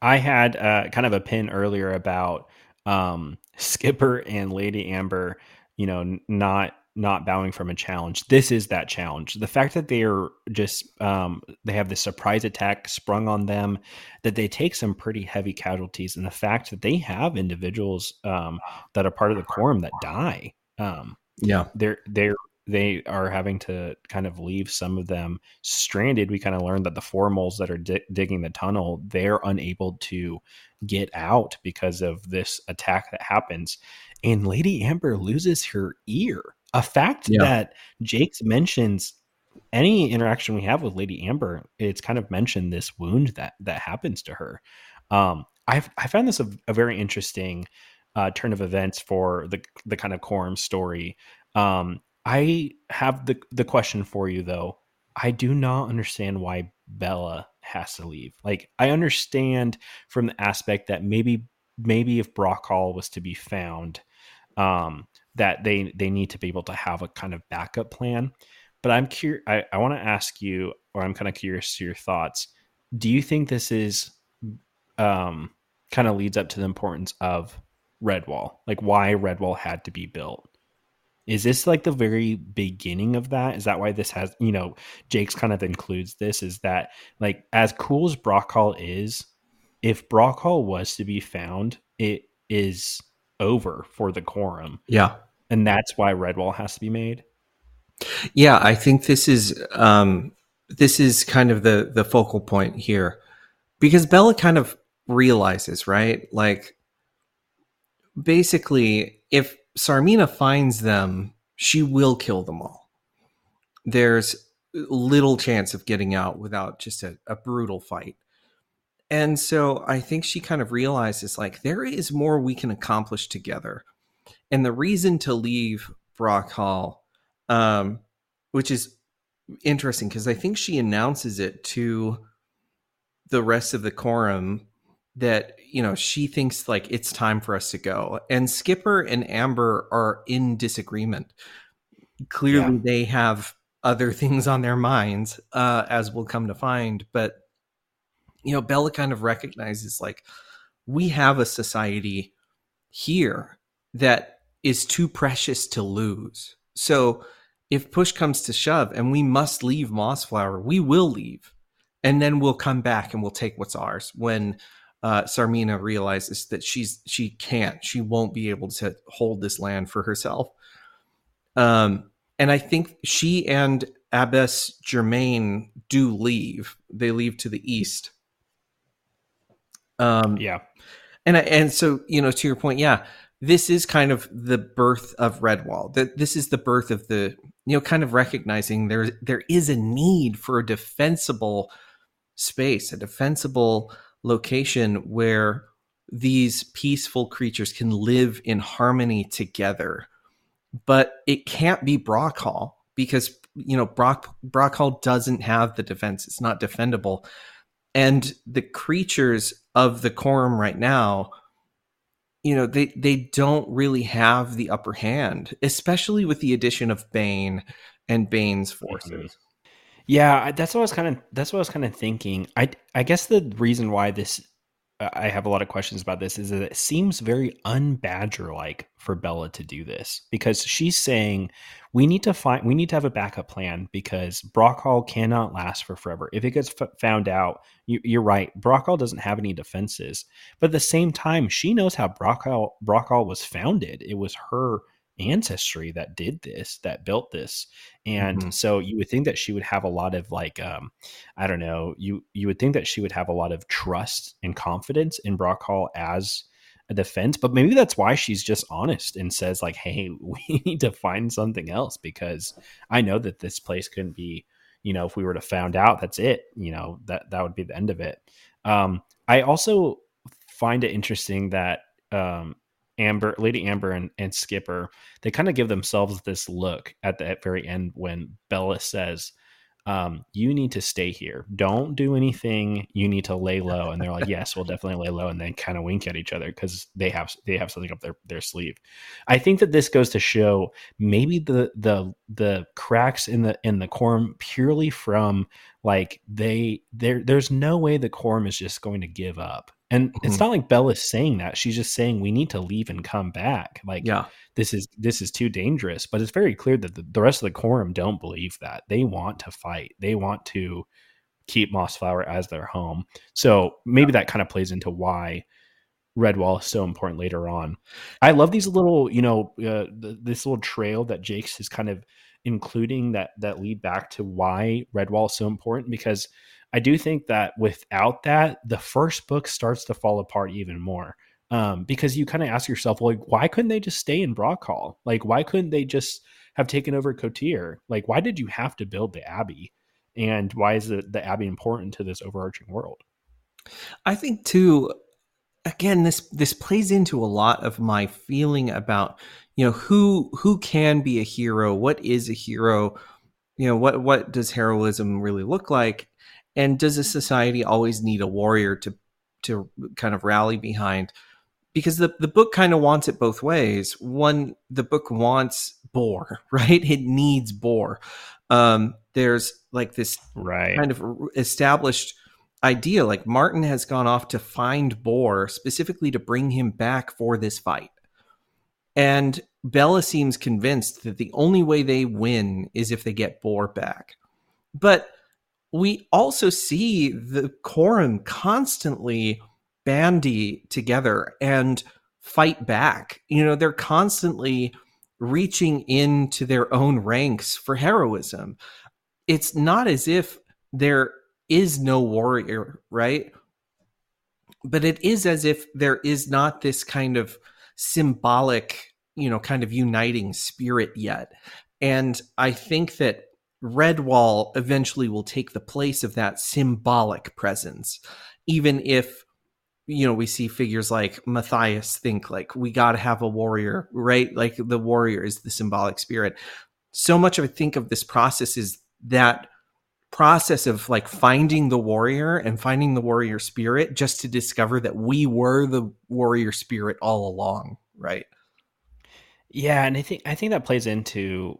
I had uh, kind of a pin earlier about um, Skipper and Lady Amber, you know, not not bowing from a challenge. This is that challenge. The fact that they are just um, they have this surprise attack sprung on them, that they take some pretty heavy casualties, and the fact that they have individuals um, that are part of the Corim that die. Um, yeah, they're they're they are having to kind of leave some of them stranded. We kind of learned that the four moles that are di- digging the tunnel, they're unable to get out because of this attack that happens. And Lady Amber loses her ear. A fact yeah. that Jacques mentions any interaction we have with Lady Amber, it's kind of mentioned this wound that that happens to her. Um, I I found this a, a very interesting uh, turn of events for the the kind of Corim story. Um, I have the the question for you though. I do not understand why Bella has to leave. Like I understand from the aspect that maybe maybe if Brockhall was to be found, um, that they they need to be able to have a kind of backup plan. But I'm curious. I, I want to ask you, or I'm kind of curious to your thoughts. Do you think this is um, kind of leads up to the importance of Redwall? Like why Redwall had to be built? Is this like the very beginning of that? Is that why this has, you know, Jacques kind of includes this? Is that like as cool as Brockhall is, if Brockhall was to be found, it is over for the Corim. Yeah. And that's why Redwall has to be made. Yeah, I think this is um this is kind of the the focal point here. Because Bella kind of realizes, right? Like basically if Tsarmina finds them, she will kill them all. There's little chance of getting out without just a, a brutal fight. And so I think she kind of realizes like there is more we can accomplish together. And the reason to leave Brockhall, um, which is interesting because I think she announces it to the rest of the Corim that you know she thinks like it's time for us to go. And skipper and amber are in disagreement. Clearly yeah. they have other *laughs* things on their minds uh, as we'll come to find. But you know bella kind of recognizes like we have a society here that is too precious to lose. So if push comes to shove and we must leave mossflower we will leave. And then we'll come back and we'll take what's ours when uh, Tsarmina realizes that she's she can't, she won't be able to hold this land for herself. Um, and I think she and Abbess Germaine do leave. They leave to the east. Um, yeah, and and so you know, to your point, yeah, this is kind of the birth of Redwall. That this is the birth of the you know, kind of recognizing there there is a need for a defensible space, a defensible location where these peaceful creatures can live in harmony together. But it can't be Brockhall because you know Brock Brockhall doesn't have the defense. It's not defendable. And the creatures of the Corim right now, you know, they they don't really have the upper hand, especially with the addition of Bane and Bane's forces. Yeah, that's what I was kind of that's what I was kind of thinking. I I guess the reason why this I have a lot of questions about this is that it seems very unbadger like for Bella to do this because she's saying we need to find we need to have a backup plan because Brockhall cannot last for forever. If it gets f- found out, you, are right. Brockhall doesn't have any defenses, but at the same time, she knows how Brockhall Brockhall was founded. It was her ancestry that did this that built this and mm-hmm. so you would think that she would have a lot of like um i don't know you you would think that she would have a lot of trust and confidence in brockhall as a defense but maybe that's why she's just honest and says like hey *laughs* we need to find something else because i know that this place couldn't be you know if we were to found out that's it you know that that would be the end of it um i also find it interesting that um Amber, Lady Amber, and, and Skipper, they kind of give themselves this look at the very end when Bella says, um, you need to stay here. Don't do anything. You need to lay low. And they're like, yes, we'll definitely lay low. And then kind of wink at each other because they have they have something up their, their sleeve. I think that this goes to show maybe the the the cracks in the in the Corim purely from like they there there's no way the Corim is just going to give up. And mm-hmm. it's not like Bella's saying that. She's just saying we need to leave and come back. Like yeah this is this is too dangerous. But it's very clear that the, the rest of the Corim don't believe that. They want to fight. They want to keep Mossflower as their home. So maybe that kind of plays into why Redwall is so important later on. I love these little, you know, uh, this little trail that Jacques is kind of including that that lead back to why Redwall is so important because I do think that without that, the first book starts to fall apart even more um, because you kind of ask yourself, like, why couldn't they just stay in Brockhall? Like, why couldn't they just have taken over Kotir? Like, why did you have to build the Abbey? And why is the, the Abbey important to this overarching world? I think too. Again, this this plays into a lot of my feeling about you know who who can be a hero, what is a hero, you know what what does heroism really look like, and does a society always need a warrior to to kind of rally behind? because the, the book kind of wants it both ways. One, the book wants Boar, *laughs* right? It needs Boar. Um, there's like this right. kind of established idea. Like Martin has gone off to find Boar specifically to bring him back for this fight. And Bella seems convinced that the only way they win is if they get Boar back. But we also see the Corim constantly bandy together and fight back. You know, they're constantly reaching into their own ranks for heroism. It's not as if there is no warrior, right? But it is as if there is not this kind of symbolic, you know, kind of uniting spirit yet. And I think that Redwall eventually will take the place of that symbolic presence, even if you know we see figures like matthias think like we got to have a warrior right? Like the warrior is the symbolic spirit. So much of i think of this process is that process of like finding the warrior and finding the warrior spirit just to discover that we were the warrior spirit all along right? Yeah and i think i think that plays into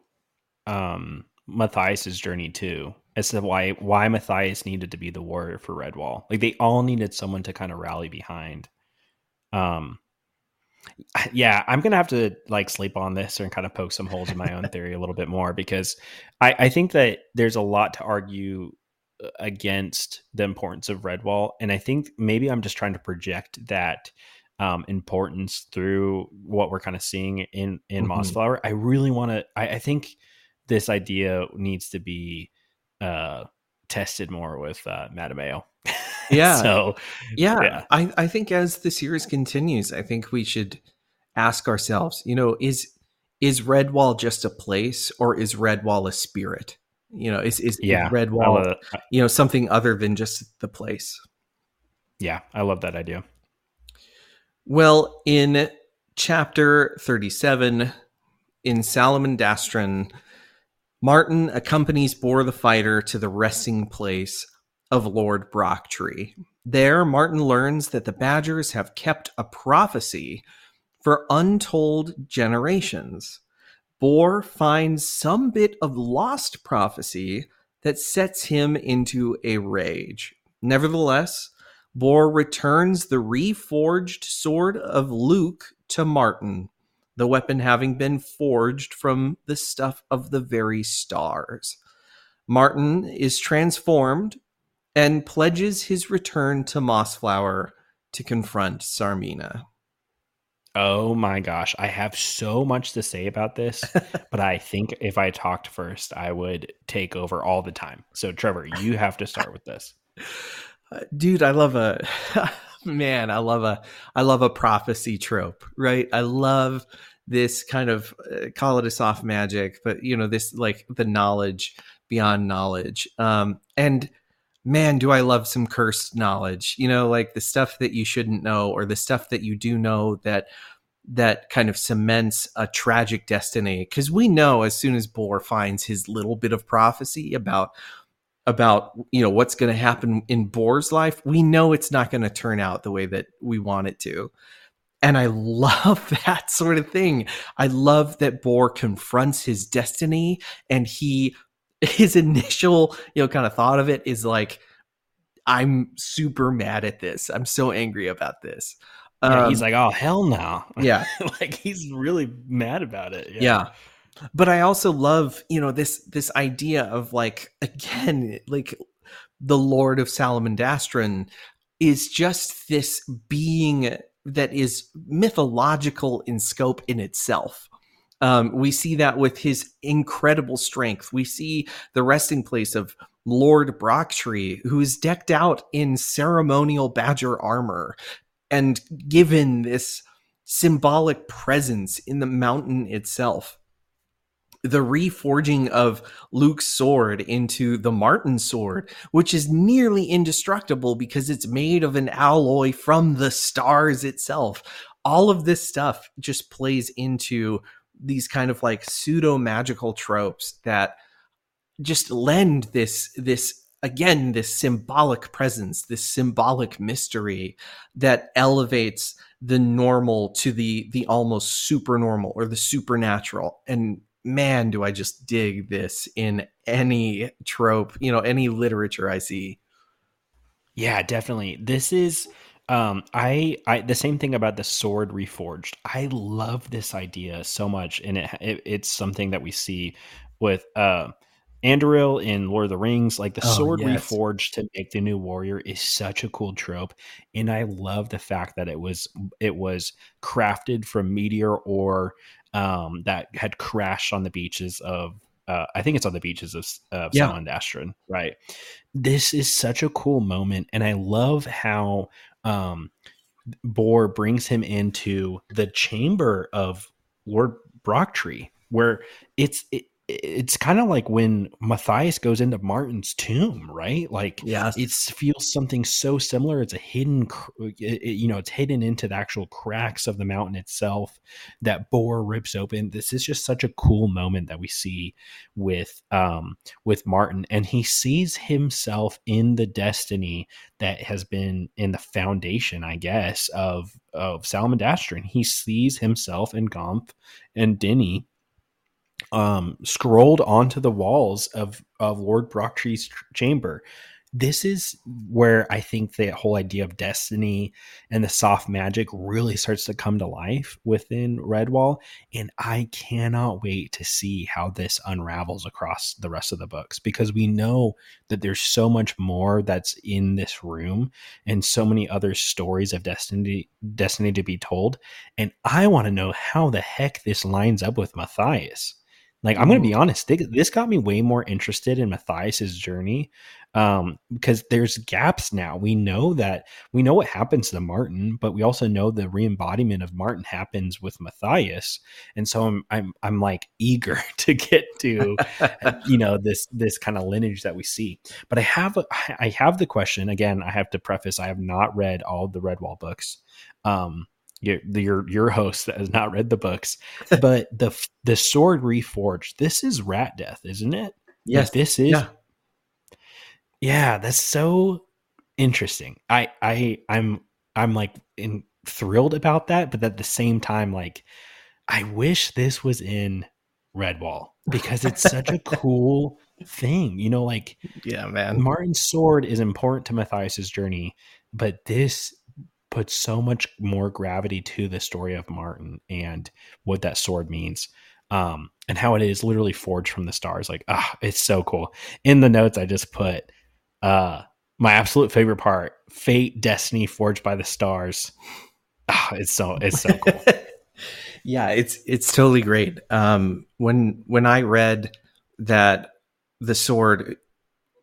um matthias's journey too as to why why Matthias needed to be the warrior for Redwall. Like they all needed someone to kind of rally behind. Um yeah, I'm gonna have to like sleep on this and kind of poke some holes in my own theory a little bit more because I, I think that there's a lot to argue uh, against the importance of Redwall, and I think maybe I'm just trying to project that um, importance through what we're kind of seeing in in mm-hmm. Mossflower. I really want to. I, I think this idea needs to be uh, tested more with uh, Mattimeo. *laughs* yeah. so yeah, yeah, I, I think as the series continues, I think we should ask ourselves, you know, is is Redwall just a place or is Redwall a spirit? You know, is is, yeah, is Redwall you know something other than just the place? Yeah, I love that idea. Well, in chapter 37 in Salamandastron, Martin accompanies Boar the Fighter to the resting place of Lord Brocktree. There, Martin learns that the Badgers have kept a prophecy for untold generations. Boar finds some bit of lost prophecy that sets him into a rage. Nevertheless, Boar returns the reforged sword of Luke to Martin the weapon having been forged from the stuff of the very stars. Martin is transformed and pledges his return to Mossflower to confront Tsarmina. Oh my gosh, I have so much to say about this, *laughs* but I think if I talked first, I would take over all the time. So, Trevor, you have to start with this. *laughs* Dude, I love a *laughs* man, I love a I love a prophecy trope, right? I love this kind of uh, call it a soft magic, but you know this like the knowledge beyond knowledge. Um, and man, do I love some cursed knowledge. You know, like the stuff that you shouldn't know, or the stuff that you do know that that kind of cements a tragic destiny. Because we know as soon as Boar finds his little bit of prophecy about about you know what's going to happen in Boar's life, we know it's not going to turn out the way that we want it to. And I love *laughs* that sort of thing. I love that Boar confronts his destiny and he his initial, you know, kind of thought of it is like I'm super mad at this. I'm so angry about this. Yeah, um, he's like, "Oh hell no!" Yeah, *laughs* like he's really mad about it. Yeah. yeah but I also love, you know, this this idea of like again, like the Lord of Salamandastron is just this being that is mythological in scope in itself. Um, we see that with his incredible strength. We see the resting place of Lord Brocktree, who is decked out in ceremonial badger armor and given this symbolic presence in the mountain itself the reforging of Luke's sword into the Martin sword, which is nearly indestructible because it's made of an alloy from the stars itself. All of this stuff just plays into these kind of like pseudo magical tropes that just lend this this again this symbolic presence this symbolic mystery that elevates the normal to the the almost super normal or the supernatural and man, do I just dig this in any trope, you know, any literature I see. Yeah, definitely. This is um I I the same thing about the sword reforged. I love this idea so much and it, it it's something that we see with uh Anduril in Lord of the Rings, like the oh, sword yes. reforged to make the new warrior is such a cool trope. And I love the fact that it was it was crafted from meteor ore um, that had crashed on the beaches of uh, I think it's on the beaches of, of yeah. Salamandastron, right? This is such a cool moment, and I love how um, Boar brings him into the chamber of Lord Brocktree, where it's it, it's kind of like when Matthias goes into Martin's tomb, right? Like, yeah, it feels something so similar. It's a hidden, you know, it's hidden into the actual cracks of the mountain itself that Boar rips open. This is just such a cool moment that we see with, um, with Martin, and he sees himself in the destiny that has been in the foundation, I guess, of of Salamandastron. He sees himself in Gonff and Dinny um, scrolled onto the walls of of Lord Brocktree's chamber. This is where I think the whole idea of destiny and the soft magic really starts to come to life within Redwall, and I cannot wait to see how this unravels across the rest of the books because we know that there's so much more that's in this room and so many other stories of destiny destiny to be told, and I want to know how the heck this lines up with Matthias. Like I'm going to be honest, they, this got me way more interested in Matthias's journey um, because there's gaps now. We know that we know what happens to Martin, but we also know the re-embodiment of Martin happens with Matthias, and so I'm I'm I'm like *laughs* eager to get to *laughs* you know this this kind of lineage that we see. But I have I have the question again. I have to preface: I have not read all the Redwall books. Um, your your your host that has not read the books, *laughs* but the the sword reforged. This is rat death, isn't it? Yes, like this is. Yeah. yeah, that's so interesting. I I I'm I'm like in thrilled about that, but at the same time, like I wish this was in Redwall because it's such a *laughs* cool thing. You know, like yeah, man. Martin's sword is important to Matthias's journey, but this puts so much more gravity to the story of Martin and what that sword means. Um, and how it is literally forged from the stars. Like, ah, it's so cool. In the notes, I just put uh my absolute favorite part: fate, destiny, forged by the stars. Ah, it's so it's so cool. *laughs* yeah, it's it's totally great. Um, when when I read that the sword,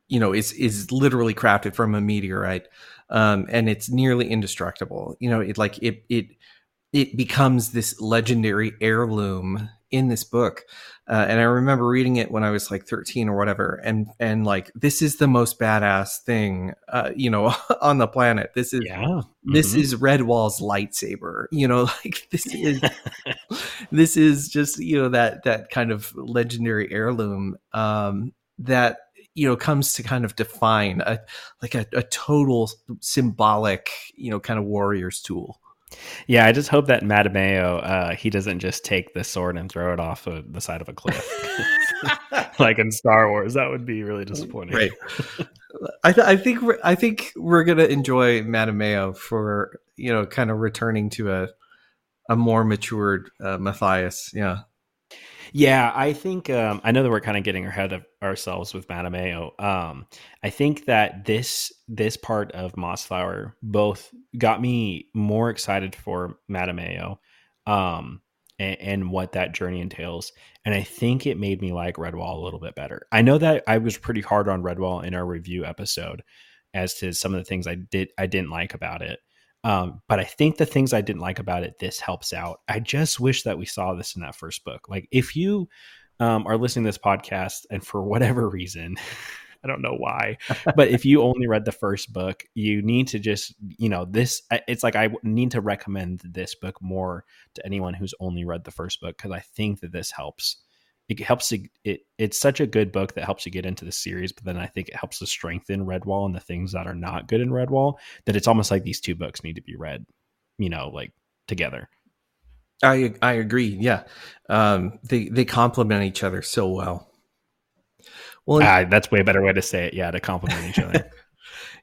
you know, is is literally crafted from a meteorite um, and it's nearly indestructible. You know, it like it it it becomes this legendary heirloom in this book. Uh, and I remember reading it when I was like 13 or whatever, and and like this is the most badass thing, uh, you know, *laughs* on the planet. This is yeah. mm-hmm. this is Redwall's lightsaber. *laughs* You know, like this is *laughs* this is just you know that that kind of legendary heirloom um, that you know comes to kind of define a like a, a total symbolic you know kind of warrior's tool yeah, I just hope that Mattimeo, uh, he doesn't just take the sword and throw it off of the side of a cliff, *laughs* like in Star Wars. That would be really disappointing. Right. I, th- I think we're, I think we're gonna enjoy Mattimeo for you know kind of returning to a a more matured uh, Matthias. Yeah. Yeah, I think um, I know that we're kind of getting ahead of ourselves with Mattimeo. Um, I think that this this part of Mossflower both got me more excited for Mattimeo, um, and, and, what that journey entails, and I think it made me like Redwall a little bit better. I know that I was pretty hard on Redwall in our review episode as to some of the things I did I didn't like about it. Um, but I think the things I didn't like about it, this helps out. I just wish that we saw this in that first book. Like if you um, are listening to this podcast and for whatever reason, *laughs* I don't know why, but if you only read the first book, you need to just, you know, this, it's like I need to recommend this book more to anyone who's only read the first book because I think that this helps it helps to it it's such a good book that helps you get into the series but then i think it helps to strengthen redwall and the things that are not good in redwall that it's almost like these two books need to be read you know like together. I i agree yeah. Um they they complement each other so well. Well uh, that's way better way to say it. Yeah to complement each other. *laughs*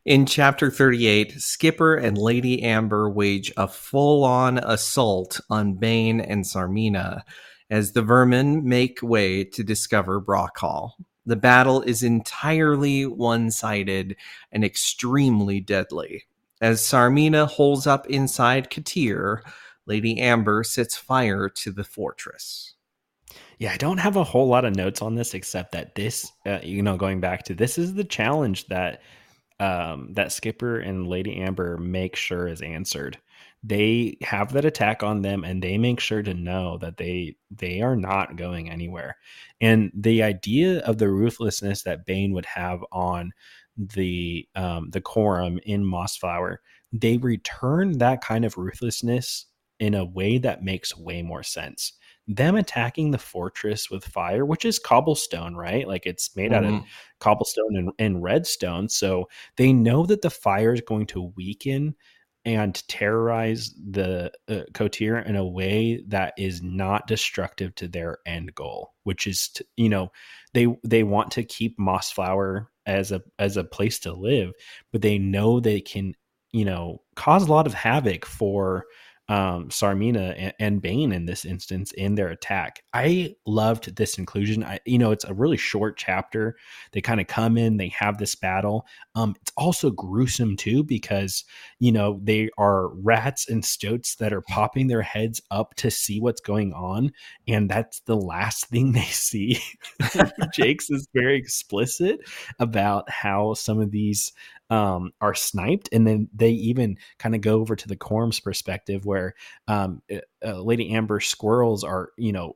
In chapter 38, Skipper and Lady Amber wage a full on assault on Bane and Tsarmina as the vermin make way to discover Brockhall. The battle is entirely one sided and extremely deadly. As Tsarmina holds up inside Kotir, Lady Amber sets fire to the fortress. Yeah, I don't have a whole lot of notes on this except that this, uh, you know, going back to this is the challenge that um, that Skipper and Lady Amber make sure is answered they have that attack on them and they make sure to know that they they are not going anywhere and the idea of the ruthlessness that bane would have on the um the Corim in mossflower they return that kind of ruthlessness in a way that makes way more sense them attacking the fortress with fire which is cobblestone right like it's made mm-hmm. out of mm-hmm. cobblestone and, and redstone so they know that the fire is going to weaken and terrorize the uh, Kotir in a way that is not destructive to their end goal, which is to, you know they they want to keep Mossflower as a as a place to live, but they know they can you know cause a lot of havoc for um, Tsarmina and, and, Bane in this instance in their attack. I loved this inclusion. I, you know, it's a really short chapter. They kind of come in, they have this battle. Um, it's also gruesome too because you know they are rats and stoats that are popping their heads up to see what's going on, and that's the last *laughs* thing they see. *laughs* Jacques is very explicit about how some of these um, are sniped, and then they even kind of go over to the Corim's perspective, where um, uh, Lady Amber squirrels are, you know,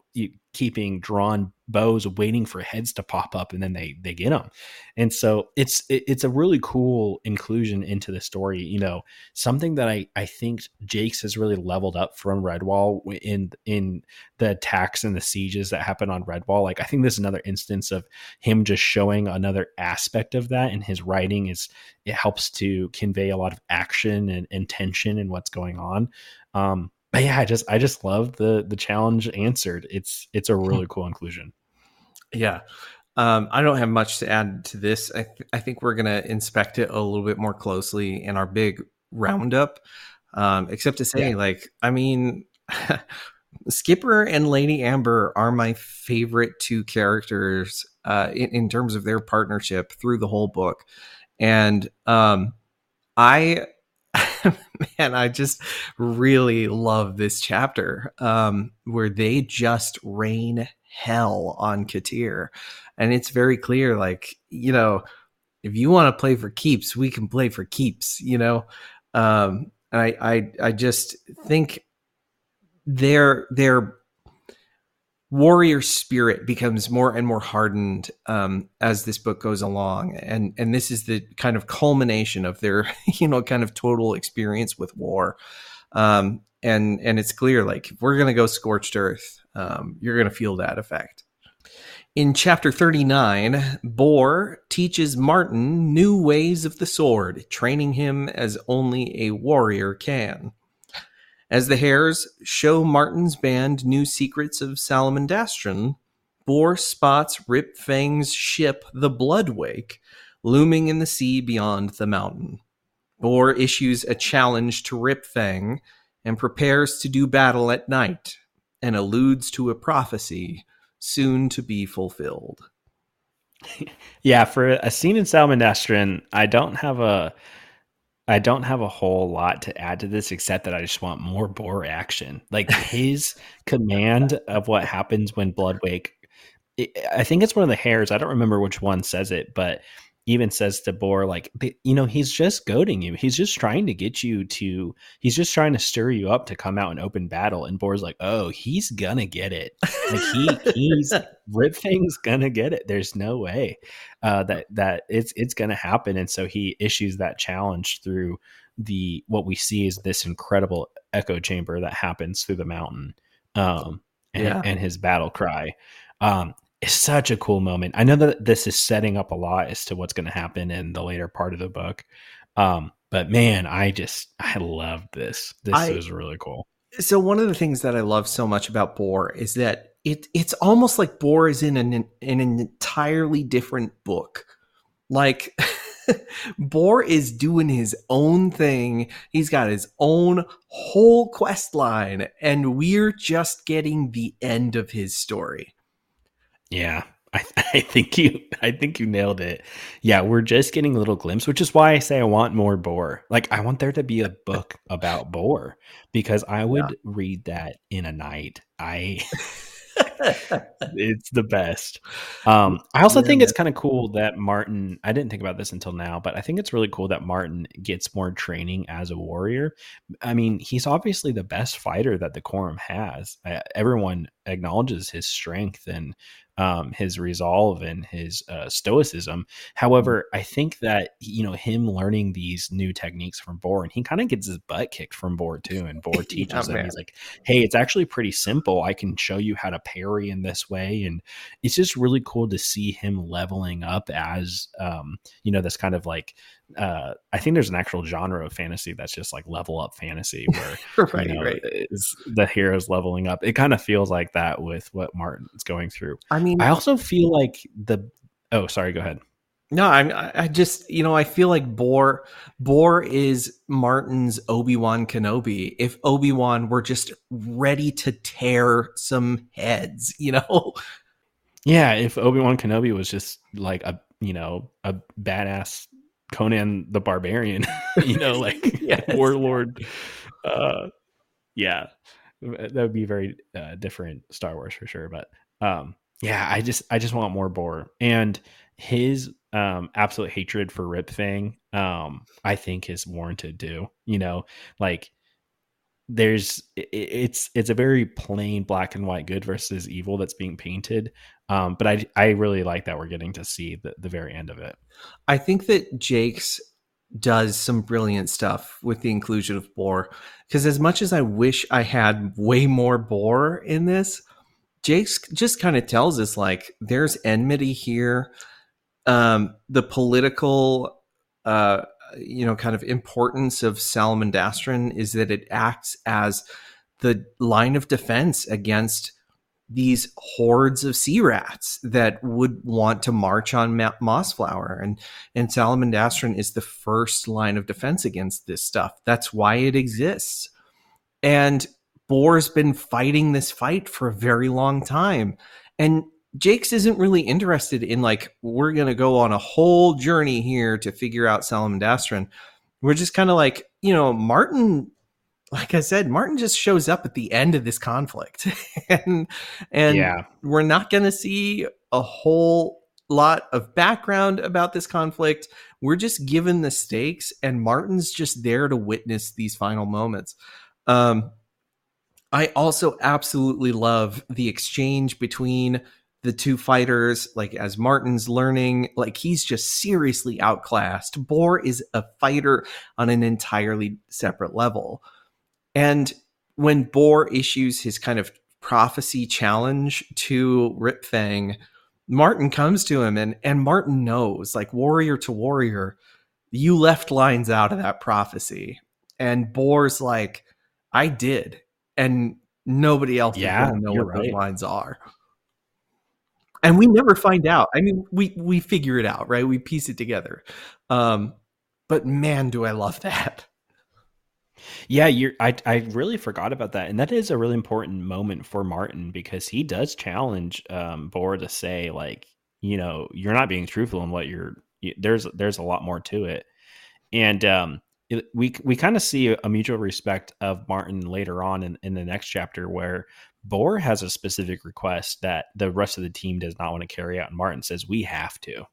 keeping drawn bows waiting for heads to pop up and then they they get them and so it's it, it's a really cool inclusion into the story you know something that i i think Jacques has really leveled up from redwall in in the attacks and the sieges that happen on redwall. Like i think this is another instance of him just showing another aspect of that and his writing is it helps to convey a lot of action and, and tension and what's going on. Um yeah, I just I just love the the challenge answered. It's it's a really cool inclusion. Yeah. Um, I don't have much to add to this. I, th- I think we're going to inspect it a little bit more closely in our big roundup. Um, except to say, yeah. like, I mean, *laughs* Skipper and Lady Amber are my favorite two characters uh, in, in terms of their partnership through the whole book. And um, I *laughs* man, I just really love this chapter um, where they just rain hell on Kotir. And it's very clear, like, you know, if you want to play for keeps, we can play for keeps, you know? Um, I, I, I just think their, their warrior spirit becomes more and more hardened um, as this book goes along. And and this is the kind of culmination of their *laughs* you know kind of total experience with war. Um, and and it's clear like we're gonna go scorched earth um, you're gonna feel that effect. In chapter 39, Boar teaches Martin new ways of the sword, training him as only a warrior can. As the hares show Martin's band new secrets of Salamandastron, Boar spots Rip Fang's ship, the Bloodwake, looming in the sea beyond the mountain. Boar issues a challenge to Rip Fang and prepares to do battle at night and alludes to a prophecy soon to be fulfilled. *laughs* yeah, for a scene in Salamandastron, I don't have a I don't have a whole lot to add to this except that I just want more Boar action. Like his *laughs* command of what happens when Bloodwake I think it's one of the hares. I don't remember which one says it, but even says to Boar, like, you know, he's just goading you. He's just trying to get you to, he's just trying to stir you up to come out and open battle. And Boar's like, oh, he's gonna get it. Like he, he's *laughs* Rip Fang's gonna get it. There's no way uh, that that it's it's gonna happen. And so he issues that challenge through the what we see is this incredible echo chamber that happens through the mountain, um, and, yeah. and his battle cry. Um, is such a cool moment. I know that this is setting up a lot as to what's going to happen in the later part of the book. Um, but man, I just I love this. This I, is really cool. So one of the things that I love so much about Boar is that it it's almost like Boar is in an in an entirely different book. Like *laughs* Boar is doing his own thing. He's got his own whole quest line, and we're just getting the end of his story. Yeah. I, *laughs* I think you I think you nailed it. Yeah, we're just getting a little glimpse, which is why I say I want more Boar. Like I want there to be a book about Boar because I would yeah. read that in a night. I *laughs* it's the best. Um, I also think it's kind of cool that Martin. I didn't think about this until now, but I think it's really cool that Martin gets more training as a warrior. I mean, he's obviously the best fighter that the Corim has. Uh, everyone acknowledges his strength and um, his resolve and his uh, stoicism. However, mm-hmm. I think that you know him learning these new techniques from Boar, and he kind of gets his butt kicked from Boar too. And Boar *laughs* teaches him, he's like, "Hey, it's actually pretty simple. I can show you how to parry in this way." And it's just really cool to see him leveling up as um, you know this kind of like uh, I think there's an actual genre of fantasy that's just like level up fantasy *laughs* where right, you know, right. the heroes leveling up. It kind of feels like that with what Martin's going through. I mean, I also feel like the oh, sorry, go ahead. No, I I just you know I feel like Boar Boar is Martin's Obi Wan Kenobi. If Obi Wan were just ready to tear some heads, you know. Yeah, if Obi Wan Kenobi was just like a you know a badass Conan the Barbarian, *laughs* you know, *laughs* like yes. warlord. Uh, yeah, that would be very uh, different Star Wars for sure. But um, yeah, I just I just want more Boar and his um, absolute hatred for Rip Fang. Um, I think is warranted too. You know, like there's it's it's a very plain black and white good versus evil that's being painted um, but I I really like that we're getting to see the, the very end of it. I think that Jacques does some brilliant stuff with the inclusion of Boar because as much as I wish I had way more Boar in this, Jacques just kind of tells us like there's enmity here. Um, the political uh, you know kind of importance of Salamandastron is that it acts as the line of defense against these hordes of sea rats that would want to march on Ma- Mossflower. And, and Salamandastron is the first line of defense against this stuff. That's why it exists. And boar's been fighting this fight for a very long time. And Jacques isn't really interested in like, we're going to go on a whole journey here to figure out Salamandastron. We're just kind of like, you know, Martin like I said, Martin just shows up at the end of this conflict, *laughs* and and yeah. we're not going to see a whole lot of background about this conflict. We're just given the stakes, and Martin's just there to witness these final moments. Um, I also absolutely love the exchange between the two fighters. Like as Martin's learning, like he's just seriously outclassed. Boar is a fighter on an entirely separate level. And when Boar issues his kind of prophecy challenge to Rip Fang, Martin comes to him and and Martin knows, like warrior to warrior, you left lines out of that prophecy. And Boar's like, I did. And nobody else Yeah, is gonna know what those lines are. And we never find out. I mean, we we figure it out, right? We piece it together. Um, but man, do I love that. Yeah, you're I I really forgot about that. And that is a really important moment for Martin because he does challenge um to say like, you know, you're not being truthful in what you're y- there's there's a lot more to it. And um it, we we kind of see a mutual respect of Martin later on in, in the next chapter where Boar has a specific request that the rest of the team does not want to carry out and Martin says we have to.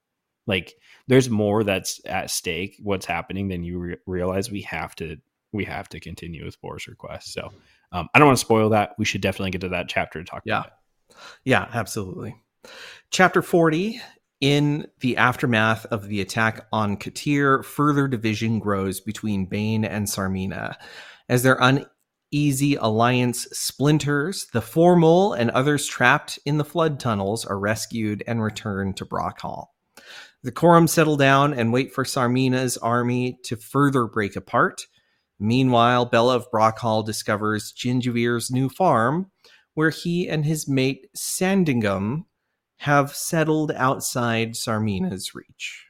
Like there's more that's at stake what's happening than you re- realize we have to we have to continue with Boar's request. So um, I don't want to spoil that. We should definitely get to that chapter to talk Yeah. about it. Yeah, absolutely. Chapter 40 In the aftermath of the attack on Kotir, further division grows between Bane and Tsarmina. As their uneasy alliance splinters, the Foremole and others trapped in the flood tunnels are rescued and returned to Brockhall. The Corim settle down and wait for Tsarmina's army to further break apart. Meanwhile, Bella of Brockhall discovers Gingivere's new farm, where he and his mate Sandingomm have settled outside Tsarmina's reach.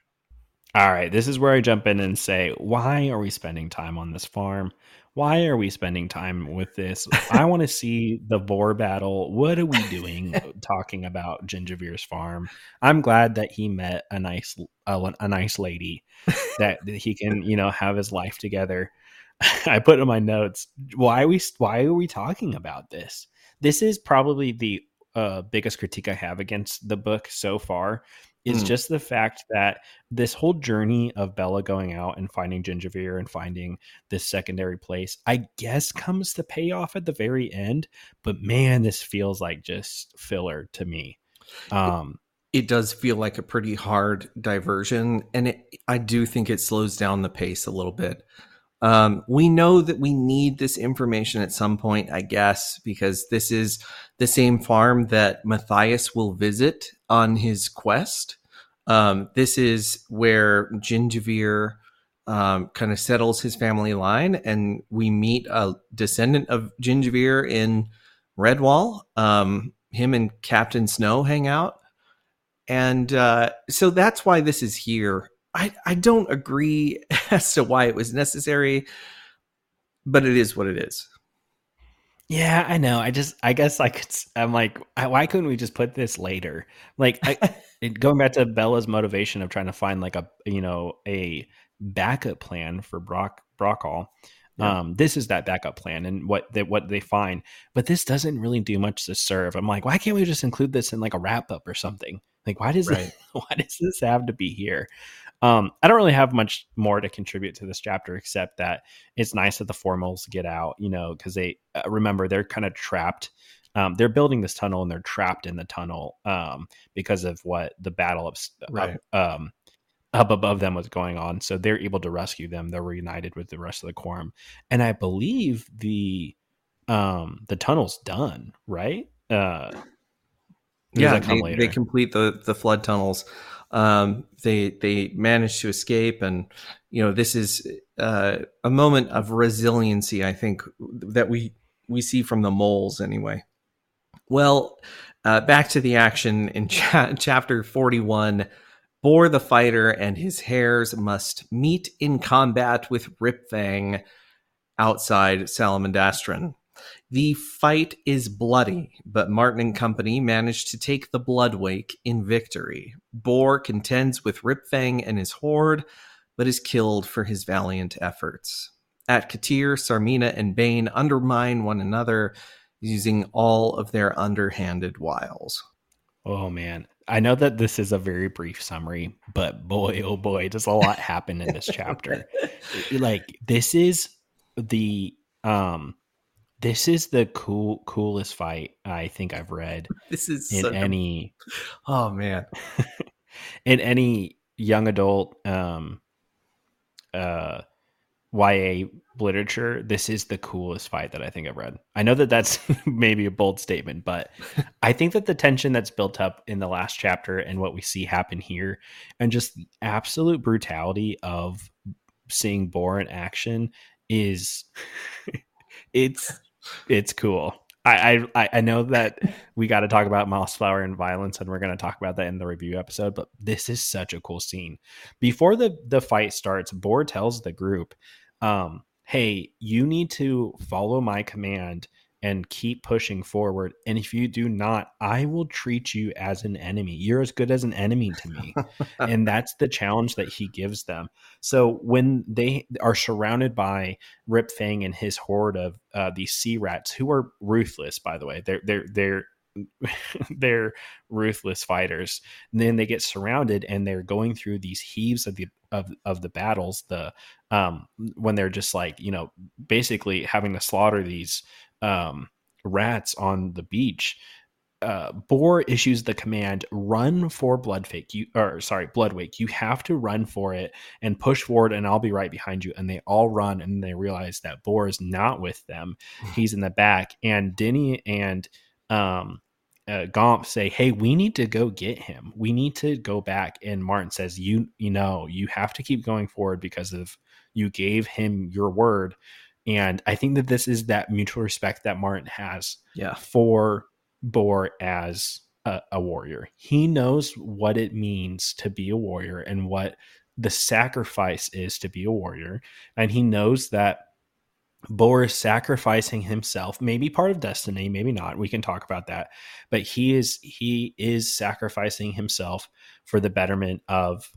All right, this is where I jump in and say, why are we spending time on this farm? Why are we spending time with this? *laughs* I want to see the Boar battle. What are we doing *laughs* talking about Gingivere's farm? I'm glad that he met a nice a, a nice lady *laughs* that he can, you know, have his life together. *laughs* I put in my notes, why are we why are we talking about this? This is probably the uh, biggest critique I have against the book so far is Mm. just the fact that this whole journey of Bella going out and finding Gingivere and finding this secondary place, I guess comes to pay off at the very end. But man, this feels like just filler to me. Um, It does feel like a pretty hard diversion, and it, I do think it slows down the pace a little bit. Um, we know that we need this information at some point, I guess, because this is the same farm that Matthias will visit on his quest. Um, this is where Gingivere um, kind of settles his family line, and we meet a descendant of Gingivere in Redwall. Um, him and Captain Snow hang out. And uh, so that's why this is here. I, I don't agree *laughs* as to why it was necessary, but it is what it is. yeah, I know. I just, I guess I could, I'm like, why couldn't we just put this later? Like, I, *laughs* going back to Bella's motivation of trying to find like a, you know, a backup plan for Brock, Brockhall. Yeah. Um, this is that backup plan and what they, what they find, but this doesn't really do much to serve. I'm like, why can't we just include this in like a wrap up or something? Like, why does Right. it, *laughs* why does this have to be here? Um, I don't really have much more to contribute to this chapter except that it's nice that the formals get out, you know, because they uh, remember they're kind of trapped. Um, they're building this tunnel and they're trapped in the tunnel um, because of what the battle of Right. up, um, up above them was going on. So they're able to rescue them. They're reunited with the rest of the Corim, and I believe the um, the tunnel's done, right? Uh, yeah, they, they complete the the flood tunnels. Um, they they manage to escape, and you know this is uh, a moment of resiliency. I think that we we see from the moles anyway. Well, uh, back to the action in *laughs* cha- chapter forty one. Boar the fighter and his hares must meet in combat with Ripfang outside Salamandastron. The fight is bloody, but Martin and company manage to take the Bloodwake in victory. Boar contends with Ripfang and his horde, but is killed for his valiant efforts. At Kotir, Tsarmina and Bane undermine one another using all of their underhanded wiles. Oh man. I know that this is a very brief summary, but boy, oh boy, does a lot happen in this chapter. *laughs* Like this is the um this is the cool coolest fight I think I've read *laughs* This is in any *laughs* oh man, *laughs* in any young adult um uh YA literature, this is the coolest fight that I think I've read. I know that that's maybe a bold statement, but I think that the tension that's built up in the last chapter and what we see happen here, and just the absolute brutality of seeing Boar in action is it's it's cool. I, I I know that we got to talk about Mossflower and violence, and we're going to talk about that in the review episode. But this is such a cool scene. Before the the fight starts, Boar tells the group, um, "Hey, you need to follow my command and keep pushing forward. And if you do not, I will treat you as an enemy. You're as good as an enemy to me. and *laughs* that's the challenge that he gives them. So when they are surrounded by Rip Fang and his horde of uh, these sea rats, who are ruthless, by the way, they're they're they're *laughs* they're ruthless fighters. And then they get surrounded and they're going through these heaves of the of of the battles. The um when they're just like you know basically having to slaughter these um, rats on the beach, uh, Boar issues the command run for Bloodfake. You or sorry, Bloodwake. You have to run for it and push forward, and I'll be right behind you. And they all run, and they realize that Boar is not with them. He's in the back, and Dinny and um, uh, Gonff say, "Hey, we need to go get him. We need to go back." And Martin says, "You, you know, you have to keep going forward because of you gave him your word." And I think that this is that mutual respect that Martin has yeah. for Boar as a, a warrior. He knows what it means to be a warrior and what the sacrifice is to be a warrior. And he knows that Boar is sacrificing himself, maybe part of destiny, maybe not. We can talk about that. But he is he is sacrificing himself for the betterment of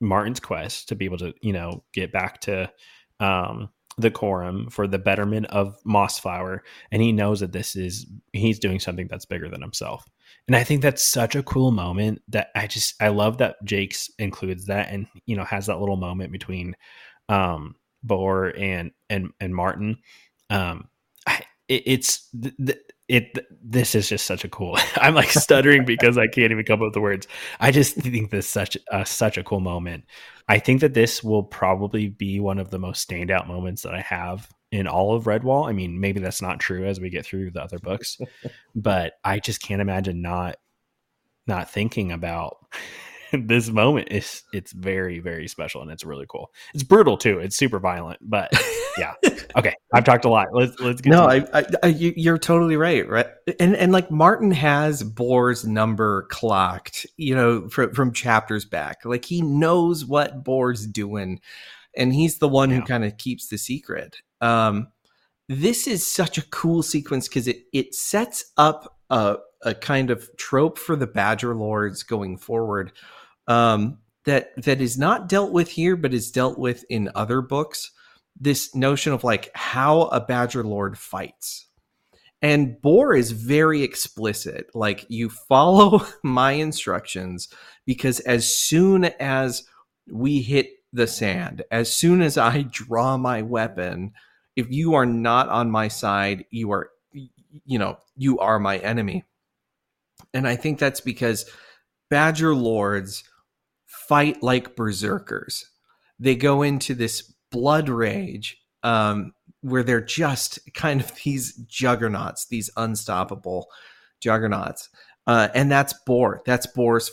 Martin's quest to be able to, you know, get back to um the Corim for the betterment of Mossflower, and he knows that this is he's doing something that's bigger than himself. And I think that's such a cool moment that I just I love that Jacques includes that and you know has that little moment between um Boar and and and Martin. Um I, it, it's the, it this is just such a cool *laughs* i'm like stuttering because i can't even come up with the words. I just think this such a such a cool moment. I think that this will probably be one of the most standout moments that i have in all of redwall. I mean maybe that's not true as we get through the other books *laughs* but i just can't imagine not not thinking about *laughs* this moment is it's very very special and it's really cool. It's brutal too. It's super violent, but *laughs* yeah. Okay, I've talked a lot. Let's let's get. No, I, I, I, you're totally right. Right, and and like Martin has Boar's number clocked. You know, from from chapters back. Like he knows what Boar's doing, and he's the one yeah. who kind of keeps the secret. Um, this is such a cool sequence because it it sets up a a kind of trope for the Badger Lords going forward um, that that is not dealt with here, but is dealt with in other books. This notion of like how a Badger Lord fights. And Boar is very explicit. Like, you follow *laughs* my instructions because as soon as we hit the sand, as soon as I draw my weapon, if you are not on my side, you are, you know, you are my enemy. And I think that's because Badger Lords fight like berserkers. They go into this blood rage um, where they're just kind of *laughs* these juggernauts, these unstoppable juggernauts. Uh, and that's Boar. That's Boar's,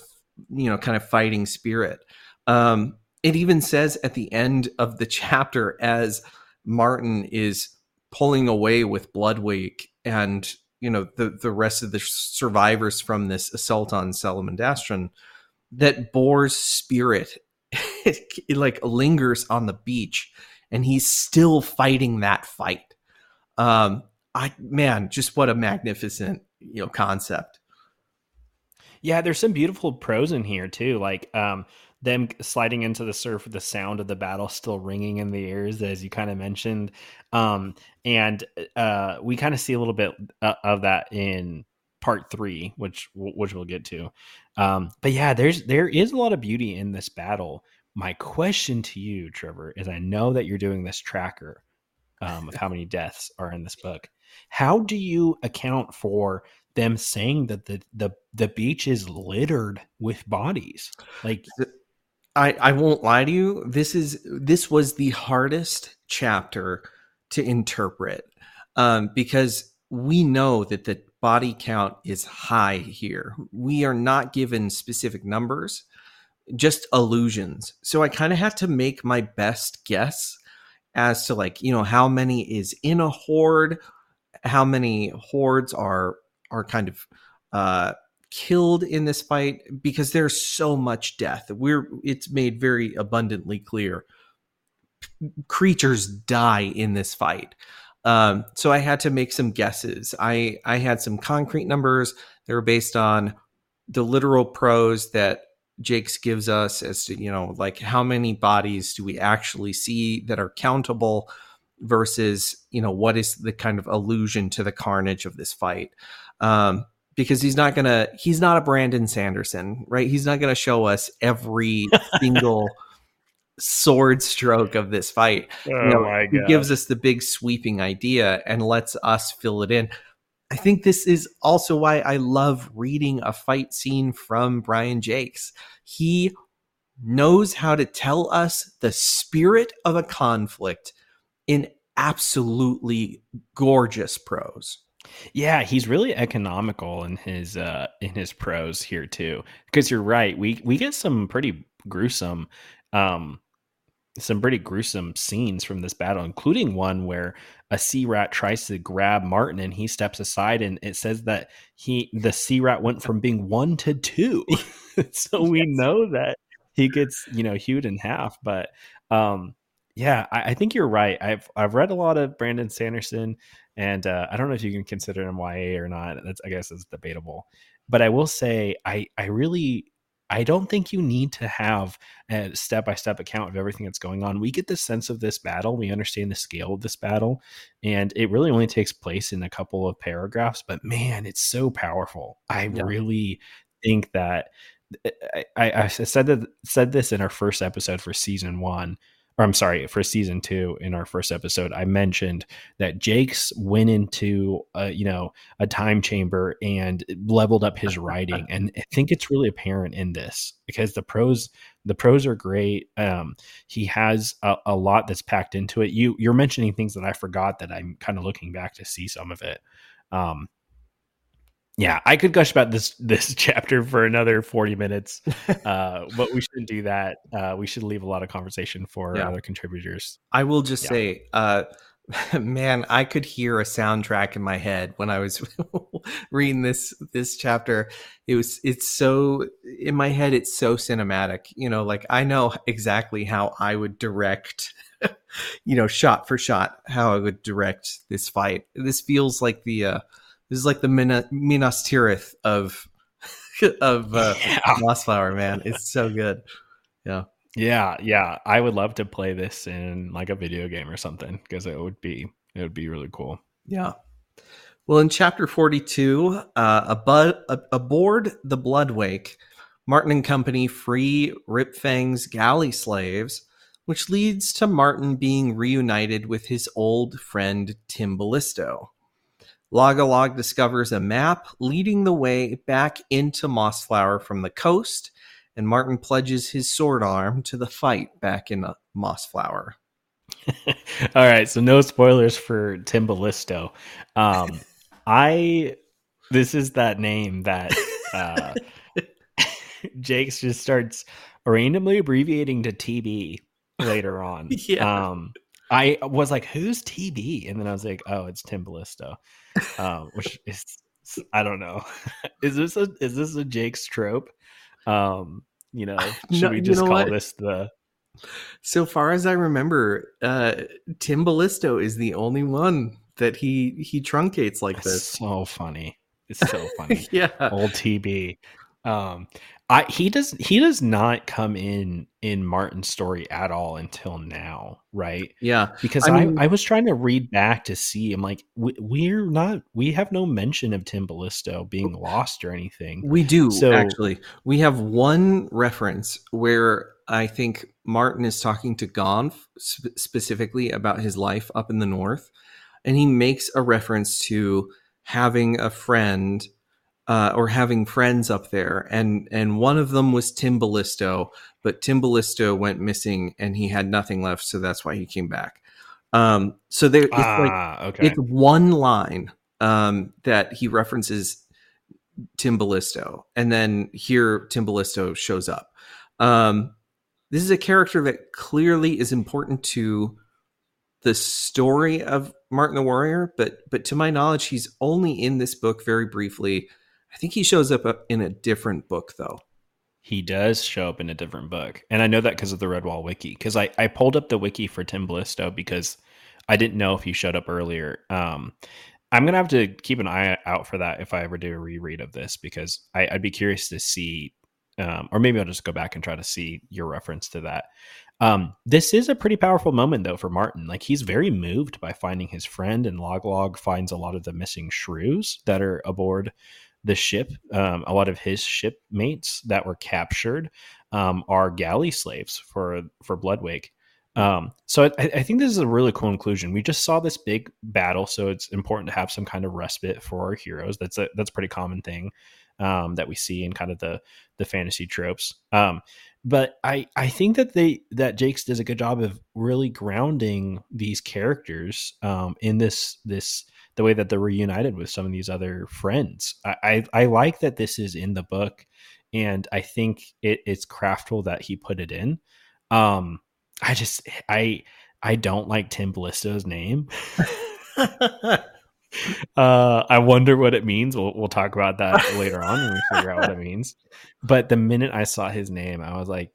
you know, kind of fighting spirit. Um, it even says at the end of the *laughs* chapter as Martin is pulling away with Bloodwake and you know the the rest of the survivors from this assault on Salamandastron that Boar's spirit it, *laughs* it like lingers on the beach and he's still fighting that fight. Um I man, just what a magnificent, you know, concept. Yeah, there's some beautiful prose in here too. Like um them sliding into the surf with the sound of the battle still ringing in the ears as you kind of mentioned um and uh we kind of see a little bit uh, of that in part 3 which which we'll get to um, but yeah, there's there is a lot of beauty in this battle. My question to you, Trevor, is I know that you're doing this tracker um, of how *laughs* many deaths are in this book. How do you account for them saying that the the the beach is littered with bodies? Like I, I won't lie to you. This is this was the hardest chapter to interpret um, because we know that the body count is high here. We are not given specific numbers, just illusions. So I kind of had to make my best guess as to like you know how many is in a horde, how many hordes are are kind of uh, killed in this fight because there's so much death. We're it's made very abundantly clear. Creatures die in this fight. Um, so I had to make some guesses. I I had some concrete numbers. They were based on the literal prose that Jacques gives us as to you know like how many bodies do we actually see that are countable versus you know what is the kind of allusion to the carnage of this fight. Um, because he's not gonna he's not a Brandon Sanderson, right? He's not gonna show us every *laughs* single sword stroke of this fight. Oh you know, my he god. gives us the big sweeping idea and lets us fill it in. I think this is also why I love reading a fight scene from Brian Jacques. He knows how to tell us the spirit of a conflict in absolutely gorgeous prose. Yeah, he's really economical in his uh in his prose here too. Because you're right, we we get some pretty gruesome um some pretty gruesome scenes from this battle, including one where a sea rat tries to grab Martin and he steps aside and it says that he the sea rat went from being one to two. *laughs* so we know that he gets, you know, hewed in half. But um yeah, I, I think you're right. I've I've read a lot of Brandon Sanderson and uh, I don't know if you can consider him YA or not. That's I guess it's debatable. But I will say I I really I don't think you need to have a step by step account of everything that's going on. We get the sense of this battle, we understand the scale of this battle, and it really only takes place in a couple of paragraphs. But man, it's so powerful. I Yeah. really think that eh, I, I, I said that said this in our first episode for season one, or I'm sorry, for season two. In our first episode, I mentioned that Jacques went into a, you know a time chamber and leveled up his writing, *laughs* and I think it's really apparent in this because the prose the prose are great. Um, he has a, a lot that's packed into it. You you're mentioning things that I forgot that I'm kind of looking back to see some of it. Um, yeah, I could gush about this *laughs* this chapter for another 40 minutes. *laughs* Uh, but we shouldn't do that. Uh, we should leave a lot of conversation for Yeah. other contributors. I will just Yeah. say, uh, *laughs* man, I could hear a soundtrack in my head when I was reading this this chapter. It was it's so in my head. It's so cinematic. You know, like I know exactly how I would direct. you know, shot for shot, how I would direct this fight. This feels like the uh, this is like the Mina, Minas Tirith of *laughs* of uh, Yeah. Mossflower. Man, it's so good. Yeah. Yeah, yeah. I would love to play this in like a video game or something because it would be it would be really cool. Yeah. Well, in chapter 42, uh, aboard the Bloodwake, Martin and company free Ripfang's galley slaves, which leads to Martin being reunited with his old friend Timballisto. Log-a-Log discovers a map leading the way back into Mossflower from the coast, and Martin pledges his sword arm to the fight back in uh, Mossflower. *laughs* All right, so no spoilers for Timballisto. Um, *laughs* I this is that name that uh, *laughs* Jacques just starts randomly abbreviating to TB later on. Yeah. Um, I was like, "Who's TB?" And then I was like, "Oh, it's Timballisto," um, which is I don't know. *laughs* is this a is this a Jacques trope? Um, you know, *laughs* should No, we you just know call what? this the So far as I remember, uh, Timballisto is the only one that he he truncates like It's this. so funny. It's so *laughs* funny. yeah, Old TB. Um I he does he does not come in in Martin's story at all until now, right? yeah, Because I I, mean- I, was trying to read back to see. I'm like, we, we're not. We have no mention of Timballisto being lost or anything. we do So- actually. We have one reference where I think Martin is talking to Gonff sp- specifically about his life up in the north, and he makes a reference to having a friend uh, or having friends up there, and and one of them was Timballisto, but Timballisto went missing and he had nothing left, so that's why he came back. Um, so there, it's ah, like okay. it's one line um, that he references Timballisto, and then here Timballisto shows up. Um, this is a character that clearly is important to the story of Martin the Warrior, but but to my knowledge, he's only in this book very briefly. I think he shows up uh, in a different book though. He does show up in a different book, and I know that because of the Redwall wiki. Because I I pulled up the wiki for Timballisto because I didn't know if he showed up earlier. Um, I'm gonna have to keep an eye out for that if I ever do a reread of this because I, would be curious to see, um, or maybe I'll just go back and try to see your reference to that. Um, this is a pretty powerful moment though for Martin. Like he's very moved by finding his friend, and Log Log finds a lot of the missing shrews that are aboard the ship. Um, a lot of his shipmates that were captured um, are galley slaves for for Bloodwake. Um, so I, I, think this is a really cool inclusion. We just saw this big battle, so it's important to have some kind of respite for our heroes. That's a that's a pretty common thing um, that we see in kind of the the fantasy tropes. Um, but I I think that they that Jacques does a good job of really grounding these characters um, in this this the way that they're reunited with some of these other friends. I, I, I like that this is in the book, and I think it, it's craftful that he put it in. Um, I just I I don't like Timballisto's name. *laughs* uh, I wonder what it means. We'll we'll talk about that later on when we figure out what it means. But the minute I saw his name, I was like,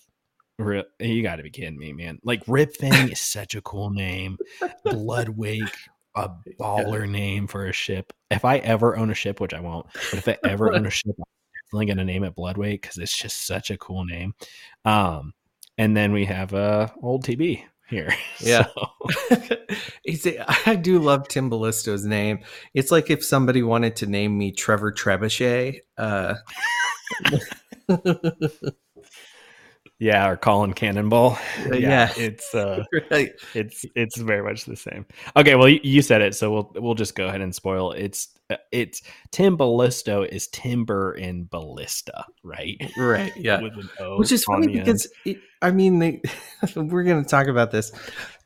"You got to be kidding me, man!" Like Rip Fang is such a cool name. Bloodwake, a baller yeah. name for a ship. If I ever own a ship, which I won't, but if I *laughs* ever own a ship, I'm definitely gonna name it Bloodwake because it's just such a cool name. Um, and then we have uh old TB here. *laughs* Yeah, so. *laughs* I do love Timballisto's name. It's like if somebody wanted to name me Trevor Trebuchet. Uh, Yeah, or Collin Cannonball. Yeah, yeah. it's *laughs* uh, right. it's it's very much the same. Okay, well, you, said it, so we'll we'll just go ahead and spoil. It. It's uh, it's Tim Ballisto is timber in ballista, right? Right. Yeah. Which is funny because it, I mean, they, *laughs* we're going to talk about this.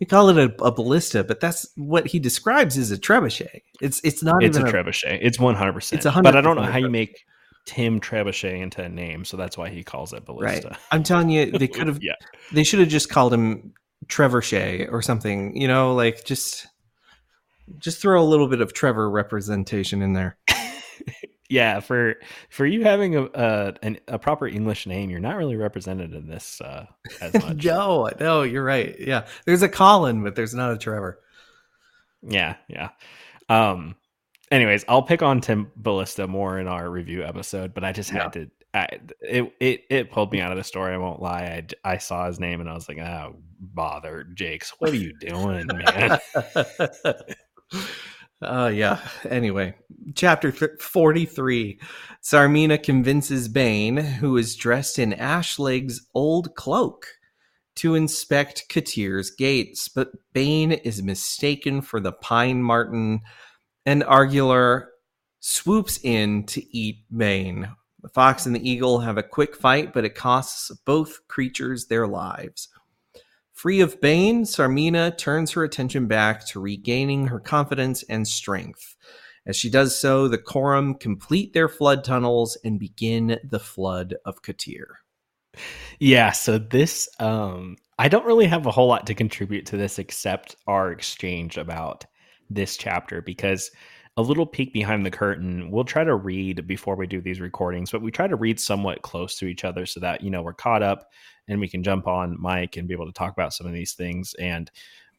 We call it a, a, ballista, but that's what he describes as a trebuchet. It's it's not. It's a, a trebuchet. It's one hundred percent. It's a hundred. But I don't know how you make Tim Trebuchet into a name, so that's why he calls it Ballista. Right. I'm telling you, they *laughs* could have. yeah. They should have just called him Trevor Shea or something. You know, like just just throw a little bit of Trevor representation in there. *laughs* yeah, for for you having a a, an, a, proper English name, you're not really represented in this uh, as *laughs* much. no, no, you're right. Yeah, there's a Colin, but there's not a Trevor. Yeah, yeah. Um, anyways, I'll pick on Tim Ballista more in our review episode, but I just had yeah. to. I, it it it pulled me out of the story. I won't lie. I, I saw his name and I was like, oh, bother, Jacques. What are you doing, man? *laughs* *laughs* uh, yeah. Anyway, chapter th- 43. Tsarmina convinces Bane, who is dressed in Ashleg's old cloak, to inspect Kotir's gates, but Bane is mistaken for the Pine Marten and Argulor swoops in to eat Bane. The fox and the eagle have a quick fight, but it costs both creatures their lives. Free of Bane, Tsarmina turns her attention back to regaining her confidence and strength. As she does so, the Corim complete their flood tunnels and begin the flood of Kotir. Yeah, so this um I don't really have a whole lot to contribute to this except our exchange about this chapter because a little peek behind the curtain we'll try to read before we do these recordings but we try to read somewhat close to each other so that you know we're caught up and we can jump on mic and be able to talk about some of these things. And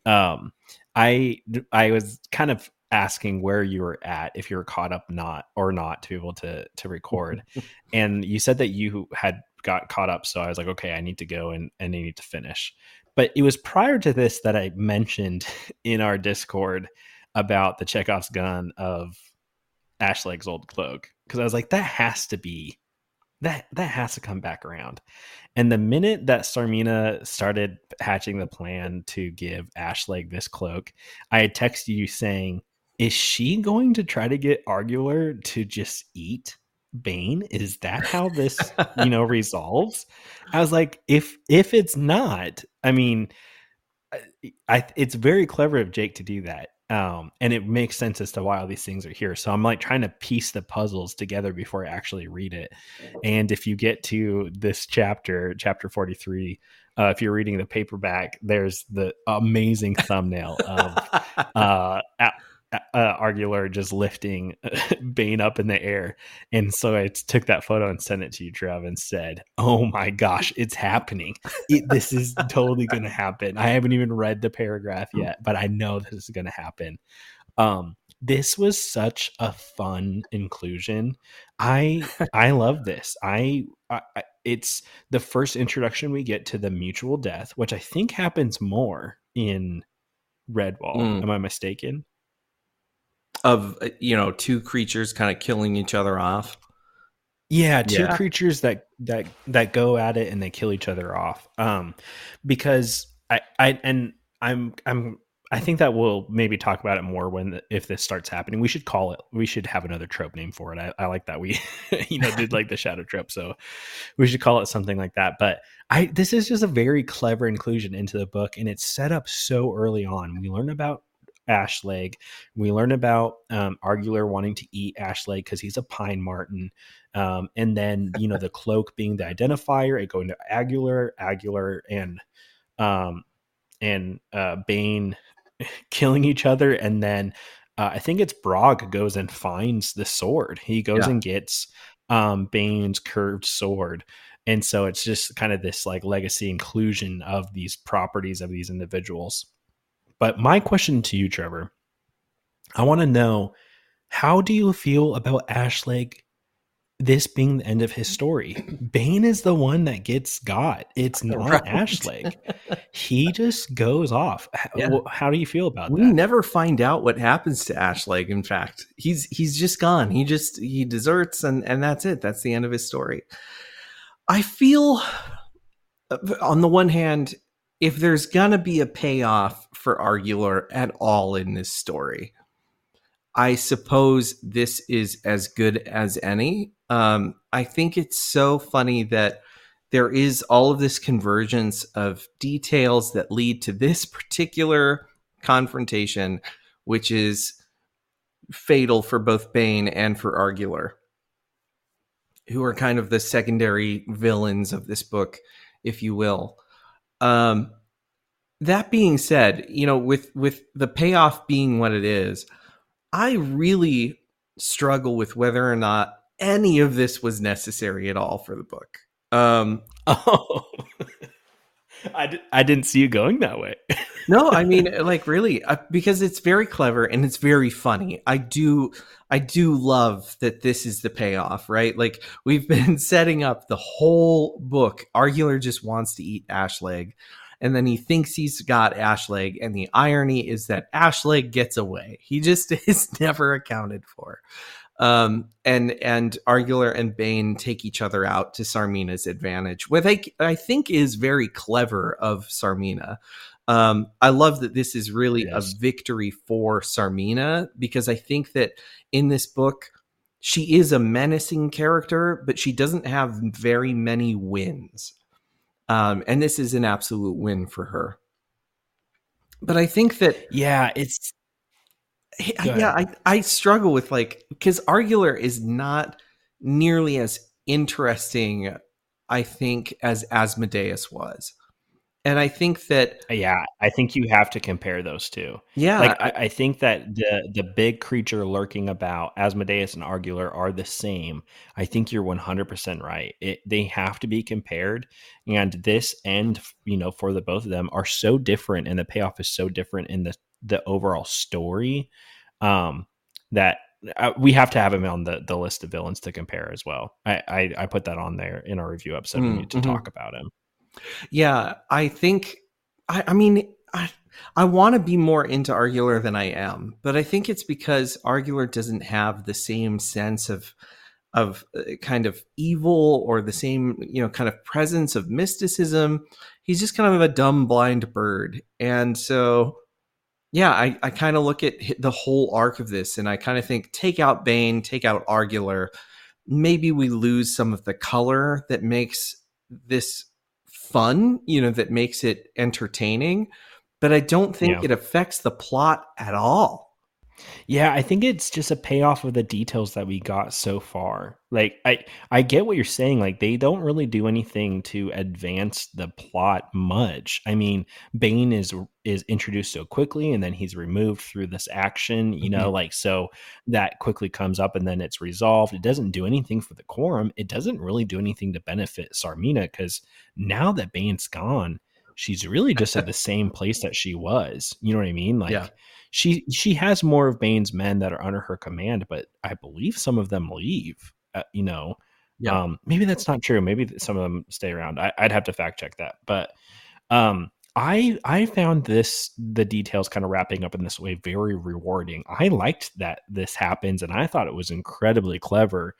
um i i was kind of asking where you were at if you were caught up not or not to be able to to record. *laughs* And you said that you had got caught up so i was like okay i need to go and and i need to finish. But it was prior to this that i mentioned *laughs* in our discord about the Chekhov's gun of Ashleg's old cloak because I was like, that has to be that that has to come back around. And the minute that Tsarmina started hatching the plan to give Ashleg this cloak, I had texted you saying, "Is she going to try to get Argulor to just eat Bane? Is that how this, you know, *laughs* resolves? I was like, if if it's not, I mean, I, I it's very clever of Jacques to do that. Um, and it makes sense as to why all these things are here. So I'm like trying to piece the puzzles together before I actually read it. And if you get to this chapter, chapter 43, uh, if you're reading the paperback, there's the amazing thumbnail of *laughs* uh, uh, Argulor just lifting *laughs* Bane up in the air. And so I took that photo and sent it to you, Trev, and said, Oh my gosh, it's happening. It, this is totally going to happen. I haven't even read the paragraph yet, but I know this is going to happen. Um, this was such a fun inclusion. I *laughs* I love this. I, I, it's the first introduction we get to the mutual death, which I think happens more in Redwall. Mm. Am I mistaken? Of uh, you know two creatures kind of killing each other off. Yeah, two yeah. creatures that that that go at it and they kill each other off. Um, because I I and I'm I'm I think that we'll maybe talk about it more when if this starts happening. We should call it. We should have another trope name for it. I, I like that we, *laughs* you know, did like the shadow trope. So we should call it something like that. But I this is just a very clever inclusion into the book, and it's set up so early on. We learn about Ashleg. We learn about um, Argulor wanting to eat Ashleg because he's a pine marten. Um, and then, you know, the cloak being the identifier, it going to Agular, Agular, and um, and uh, Bane *laughs* killing each other. And then uh, I think it's Brog goes and finds the sword. He goes yeah. and gets um, Bane's curved sword. And so it's just kind of this like legacy inclusion of these properties of these individuals. But my question to you, Trevor, I want to know how do you feel about Ashleg this being the end of his story? Bane is the one that gets got. It's *laughs* not right. Ashleg. *laughs* he just goes off. Yeah. How, how, do you feel about we that? We never find out what happens to Ashleg. In fact, he's he's just gone. He just he deserts and and that's it. That's the end of his story. I feel uh, on the one hand, if there's gonna be a payoff for Argulor at all in this story, I suppose this is as good as any. Um, I think it's so funny that there is all of this convergence of details that lead to this particular confrontation, which is fatal for both Bane and for Argulor, who are kind of the secondary villains of this book, if you will. Um, that being said, you know, with with the payoff being what it is, I really struggle with whether or not any of this was necessary at all for the book. Um, *laughs* oh, *laughs* I, d- I didn't see you going that way. *laughs* no, I mean, like really, uh, because it's very clever and it's very funny. I do, I do love that this is the payoff, right? Like we've been setting up the whole book. Argulor just wants to eat Ashleg, and then he thinks he's got Ashleg, and the irony is that Ashleg gets away. He just *laughs* is never accounted for. Um, and and Argulor and Bane take each other out to Tsarmina's advantage, which I, I think is very clever of Tsarmina. Um, I love that this is really yes. a victory for Tsarmina because I think that in this book, she is a menacing character, but she doesn't have very many wins. Um, and this is an absolute win for her. But I think that yeah, it's yeah, I, I struggle with like because Argulor is not nearly as interesting, I think, as Asmodeus was and I think that yeah, I think you have to compare those two. Yeah, like I, I, think that the the big creature lurking about Asmodeus and Argulor are the same. I think you're 100 percent right. It, they have to be compared, and this and you know for the both of them are so different, and the payoff is so different in the the overall story, um, that uh, we have to have him on the the list of villains to compare as well. I I, I put that on there in our review episode. Mm, we need to mm-hmm. talk about him. Yeah, I think I, I mean I I want to be more into Argulor than I am, but I think it's because Argulor doesn't have the same sense of of uh, kind of evil or the same you know kind of presence of mysticism. He's just kind of a dumb blind bird, and so yeah, I, I kind of look at the whole arc of this and I kind of think take out Bane, take out Argular, maybe we lose some of the color that makes this fun, you know, that makes it entertaining. But I don't think Yeah. it affects the plot at all. Yeah, I think it's just a payoff of the details that we got so far. Like I I get what you're saying like they don't really do anything to advance the plot much. I mean, Bane is is introduced so quickly and then he's removed through this action, you know, Mhm. like so that quickly comes up and then it's resolved. It doesn't do anything for the Corim. It doesn't really do anything to benefit Tsarmina cuz now that Bane's gone, she's really just at the same place that she was. You know what I mean? Like Yeah. She she has more of Bane's men that are under her command, but I believe some of them leave. Uh, you know, Yeah. um, maybe that's not true. Maybe some of them stay around. I, I'd have to fact check that. But um, I I found this the details kind of wrapping up in this way very rewarding. I liked that this happens, and I thought it was incredibly clever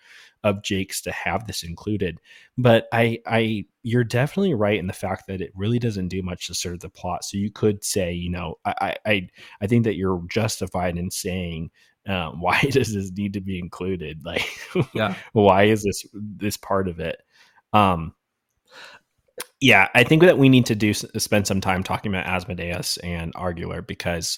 of Jacques to have this included. But I I you're definitely right in the fact that it really doesn't do much to serve the plot. So you could say, you know, I I I, think that you're justified in saying. Um, *laughs* why does this need to be included? Like, Yeah. *laughs* why is this this part of it? Um, yeah, I think that we need to do spend some time talking about Asmodeus and Argulor because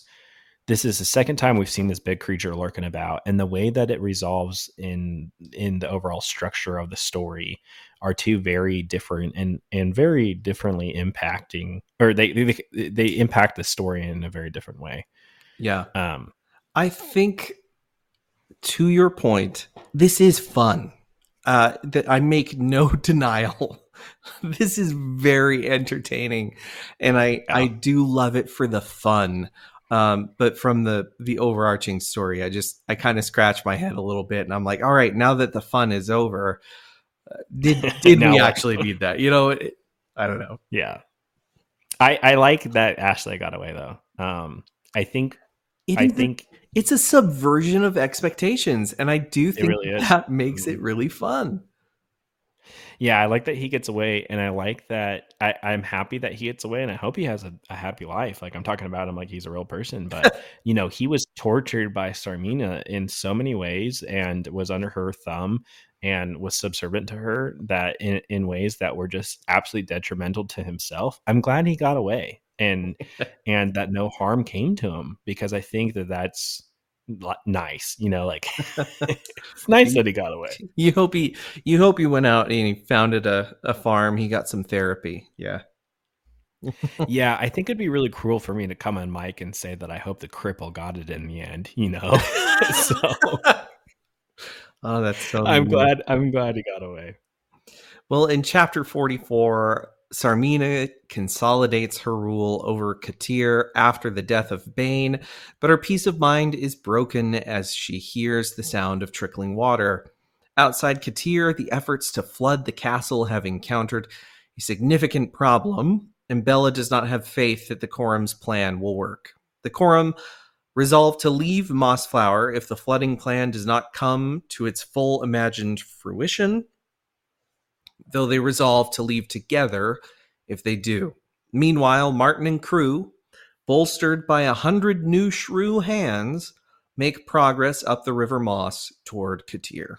this is the second time we've seen this big creature lurking about, and the way that it resolves in in the overall structure of the story are two very different and and very differently impacting, or they they, they impact the story in a very different way. Yeah. Um, I think to your point, this is fun. Uh, that I make no *laughs* denial. *laughs* this is very entertaining, and I. I do love it for the fun. Um, but from the the overarching story, I just I kind of scratch my head a little bit, and I'm like, all right, now that the fun is over, uh, did *laughs* did we actually need that? You know, it, I don't know. yeah, I I like that Ashley got away though. Um, I think It I think it's a subversion of expectations, and I do think really that makes it really fun. Yeah, I like that he gets away, and I like that. I, I'm happy that he gets away, and I hope he has a, a happy life. Like I'm talking about him like he's a real person, but *laughs* you know, he was tortured by Tsarmina in so many ways, and was under her thumb, and was subservient to her that in in ways that were just absolutely detrimental to himself. I'm glad he got away, and *laughs* and that no harm came to him because I think that that's nice. You know, like *laughs* it's *laughs* nice that he got away. You hope he you hope he went out and he founded a, a farm. He got some therapy. Yeah. *laughs* yeah, I think it'd be really cruel for me to come on mike and say that I hope the cripple got it in the end. You know, so oh, that's so I'm glad. I'm glad he got away. Well, in chapter 44, Tsarmina consolidates her rule over Kotir after the death of Bane, but her peace of mind is broken as she hears the sound of trickling water. Outside Kotir, the efforts to flood the castle have encountered a significant problem, and Bella does not have faith that the Corim's plan will work. The Corim resolve to leave Mossflower if the flooding plan does not come to its full imagined fruition though they resolve to leave together if they do. Meanwhile, Martin and crew, bolstered by a hundred new shrew hands, make progress up the River Moss toward Kotir.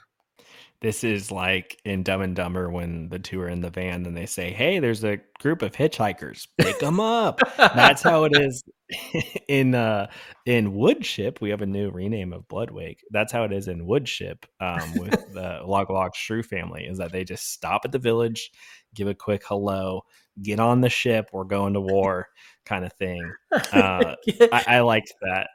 This is like in Dumb and Dumber when the two are in the van and they say, "Hey, there's a group of hitchhikers. Pick them up." That's how it is *laughs* in uh in Woodship. We have a new rename of Bloodwake. That's how it is in Woodship um, with *laughs* the Log Log Shrew family. Is that they just stop at the village, give a quick hello, get on the ship, we're going to war, kind of thing. *laughs* Uh, I, I liked that.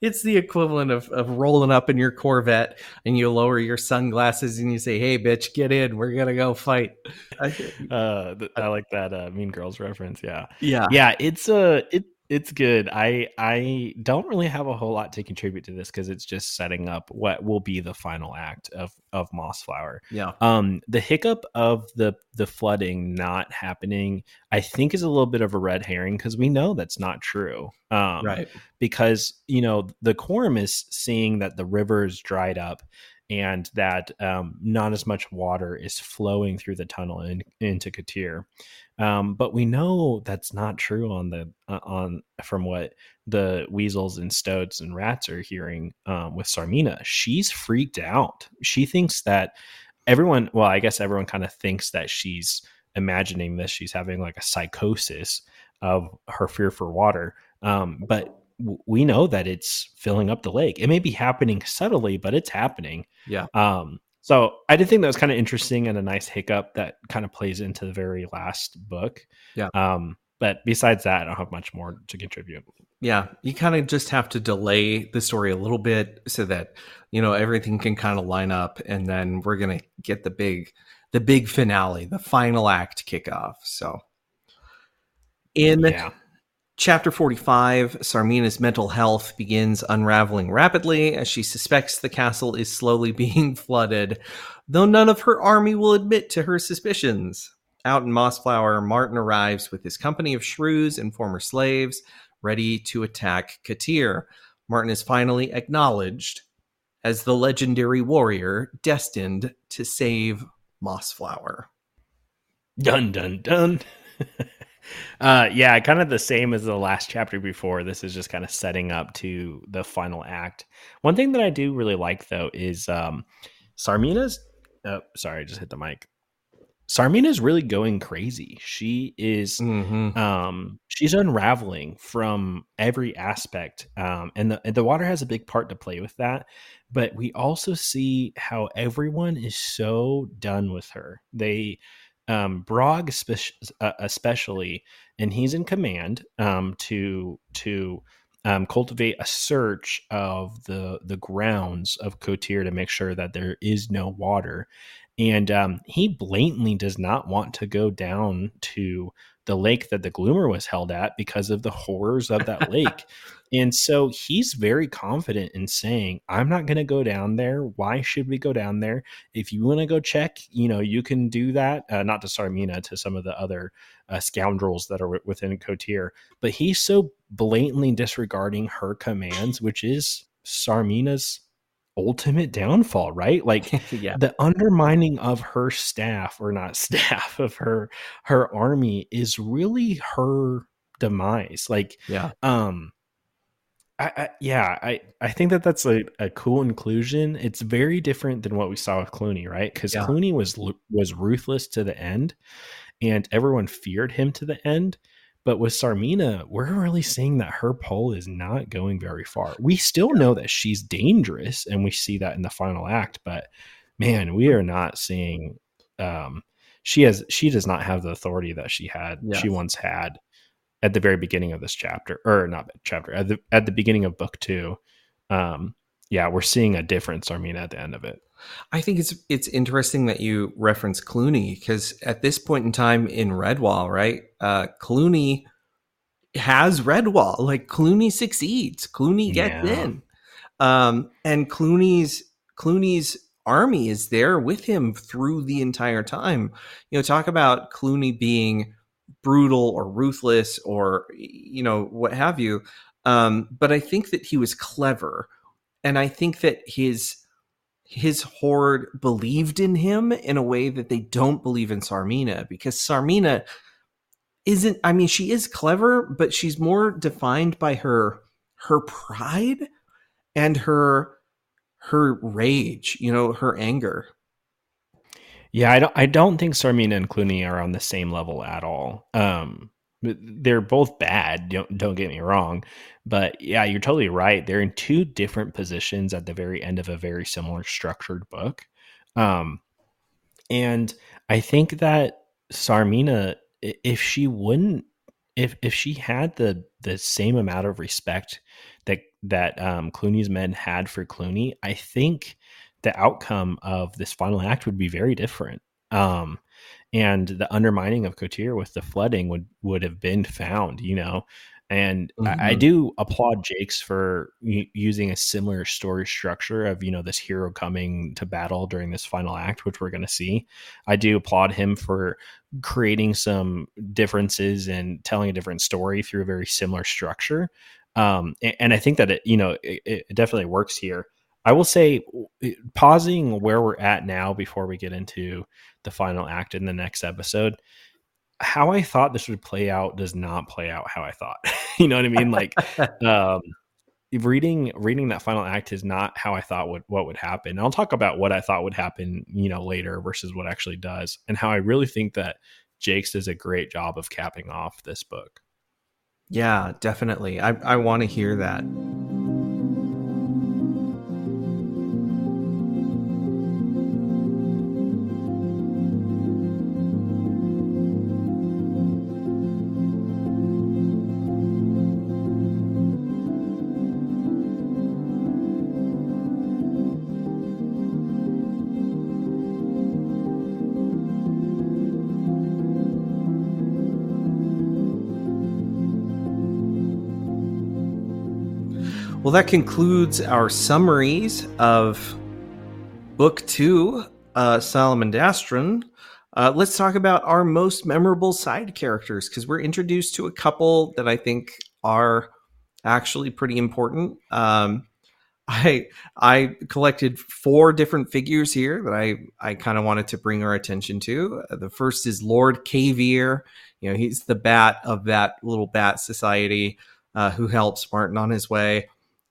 It's the equivalent of, of rolling up in your Corvette and you lower your sunglasses and you say, Hey, bitch, get in. We're going to go fight. I- Uh, I like that uh, Mean Girls reference. Yeah. yeah. yeah it's a it it's good i i don't really have a whole lot to contribute to this because it's just setting up what will be the final act of of mossflower Yeah. um the hiccup of the the flooding not happening i think is a little bit of a red herring because we know that's not true um Right. because you know the Corim is seeing that the river is dried up and that um, not as much water is flowing through the tunnel in, into Kotir. Um, but we know that's not true on the uh, on from what the weasels and stoats and rats are hearing um, with Tsarmina. She's freaked out. She thinks that everyone. Well, I guess everyone kind of thinks that she's imagining this. She's having like a psychosis of her fear for water. Um, but we know that it's filling up the lake. It may be happening subtly, but it's happening. Yeah. Um, so I did think that was kind of interesting and a nice hiccup that kind of plays into the very last book. Yeah. Um, but besides that, I don't have much more to contribute. Yeah, you kind of just have to delay the story a little bit so that you know everything can kind of line up, and then we're gonna get the big, the big finale, the final act kickoff. So, in yeah. Chapter 45 Tsarmina's mental health begins unraveling rapidly as she suspects the castle is slowly *laughs* being flooded, though none of her army will admit to her suspicions. Out in Mossflower, Martin arrives with his company of shrews and former slaves, ready to attack Kotir. Martin is finally acknowledged as the legendary warrior destined to save Mossflower. Dun dun dun. *laughs* Uh, yeah, kind of the same as the last chapter before. This is just kind of setting up to the final act. One thing that I do really like though is um, Tsarmina's. Oh, sorry, I just hit the mic. Tsarmina's really going crazy. She is mm-hmm. um she's unraveling from every aspect. Um and the and the water has a big part to play with that, but we also see how everyone is so done with her. They um, Brog uh, especially, and he's in command um, to to um, cultivate a search of the the grounds of Kotir to make sure that there is no water, and um, he blatantly does not want to go down to the lake that the Gloomer was held at because of the horrors of that *laughs* lake. And so he's very confident in saying, I'm not going to go down there. Why should we go down there? If you want to go check, you know, you can do that. Uh, not to Tsarmina, to some of the other uh, scoundrels that are within Kotir. But he's so blatantly disregarding her commands, which is Tsarmina's ultimate downfall, right? Like *laughs* yeah. the undermining of her staff or not *laughs* staff of her her army is really her demise. Like yeah. Um I, I, yeah, I, I think that that's a, a cool inclusion. It's very different than what we saw with Cluny, right? Because yeah. Cluny was was ruthless to the end, and everyone feared him to the end. But with Tsarmina, we're really seeing that her pull is not going very far. We still know that she's dangerous, and we see that in the final act. But man, we are not seeing. Um, she has she does not have the authority that she had yes. she once had at the very beginning of this chapter, or not chapter at the at the beginning of book two. Um, yeah, we're seeing a difference. I mean, at the end of it. I think it's it's interesting that you reference Cluny because at this point in time in Redwall, right? Uh, Cluny has Redwall. Like Cluny succeeds. Cluny gets yeah. in, um, and Cluny's Cluny's army is there with him through the entire time. You know, talk about Cluny being brutal or ruthless or you know what have you um, but i think that he was clever and i think that his his horde believed in him in a way that they don't believe in tsarmina because tsarmina isn't i mean she is clever but she's more defined by her her pride and her her rage you know her anger yeah, I don't. I don't think Tsarmina and Cluny are on the same level at all. Um, they're both bad. Don't don't get me wrong, but yeah, you're totally right. They're in two different positions at the very end of a very similar structured book. Um, and I think that Tsarmina, if she wouldn't, if if she had the the same amount of respect that that um, Cluny's men had for Cluny, I think the outcome of this final act would be very different. Um, and the undermining of Kotir with the flooding would would have been found, you know. And mm-hmm. I, I, mm-hmm. do applaud Jacques for using a similar story structure of you know this hero coming to battle during this final act, which we're going to see. I do applaud him for creating some differences and telling a different story through a very similar structure. Um, and, and, I think that it you know it, it definitely works here. I will say, pausing where we're at now before we get into the final act in the next episode, how I thought this would play out does not play out how I thought. *laughs* you know what I mean? Like, *laughs* um, reading reading that final act is not how I thought would what would happen. And I'll talk about what I thought would happen, you know, later versus what actually does, and how I really think that Jacques does a great job of capping off this book. Yeah, definitely. I I want to hear that. Well, that concludes our summaries of Book Two, uh, Salamandastron. Uh, let's talk about our most memorable side characters because we're introduced to a couple that I think are actually pretty important. Um, I I collected four different figures here that I I kind of wanted to bring our attention to. Uh, the first is Lord Cavier. You know, he's the bat of that little bat society uh, who helps Martin on his way.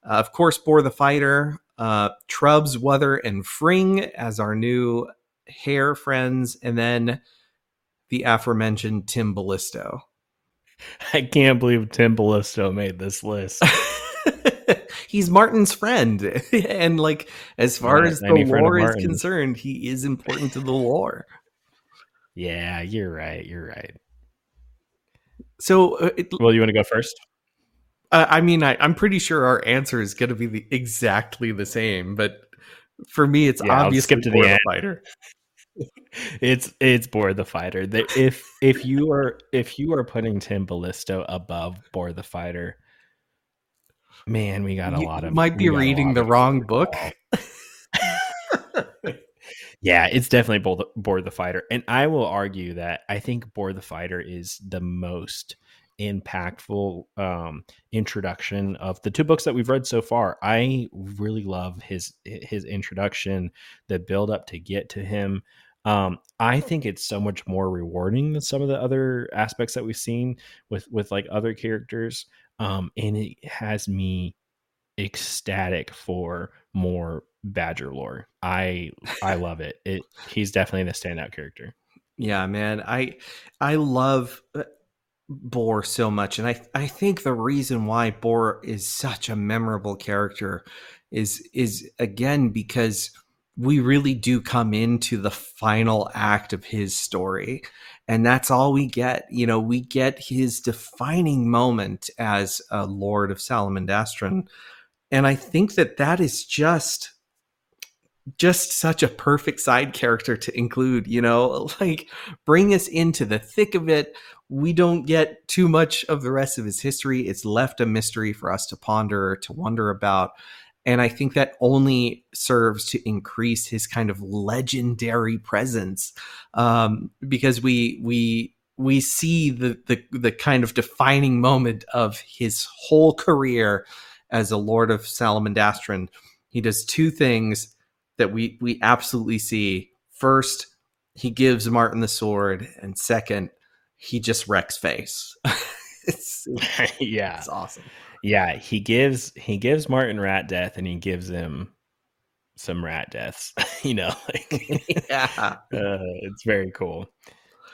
Uh, of course, Boar the Fighter, uh, Trubs, Wuther, and Fring as our new hare friends, and then the aforementioned Timballisto. I can't believe Timballisto made this list. *laughs* *laughs* He's Martin's friend, *laughs* and like as far yeah, as the lore is concerned, he is important to the lore. Yeah, you're right. You're right. So, uh, it, well, you want to go first? Uh, I mean, I, am pretty sure our answer is going to be the, exactly the same, but for me, it's yeah, obviously skip to the, the fighter. *laughs* it's it's Boar the fighter. The, if if you are if you are putting Timballisto above Boar the fighter, man, we got a you lot of. Might be reading the wrong book. yeah, it's definitely Boar, Boar the fighter, and I will argue that I think Boar the fighter is the most impactful um, introduction of the two books that we've read so far. I really love his his introduction, the build up to get to him. Um, I think it's so much more rewarding than some of the other aspects that we've seen with with like other characters. Um, and it has me ecstatic for more Badger lore. I I love it. It he's definitely the standout character. Yeah, man. I I love Boar so much. And I, I think the reason why Boar is such a memorable character is is again because we really do come into the final act of his story. And that's all we get. You know, we get his defining moment as a Lord of Salamandastron. And I think that that is just just such a perfect side character to include, you know, *laughs* like bring us into the thick of it. We don't get too much of the rest of his history. It's left a mystery for us to ponder, to wonder about. And I think that only serves to increase his kind of legendary presence um, because we we we see the, the the kind of defining moment of his whole career as a Lord of Salamandastron. He does two things that we we absolutely see. First, he gives Martin the sword, and second, he just wrecks face. *laughs* it's, *laughs* yeah, it's awesome. Yeah, he gives he gives Martin rat death, and he gives him some rat deaths. *laughs* you know, like yeah, uh, it's very cool.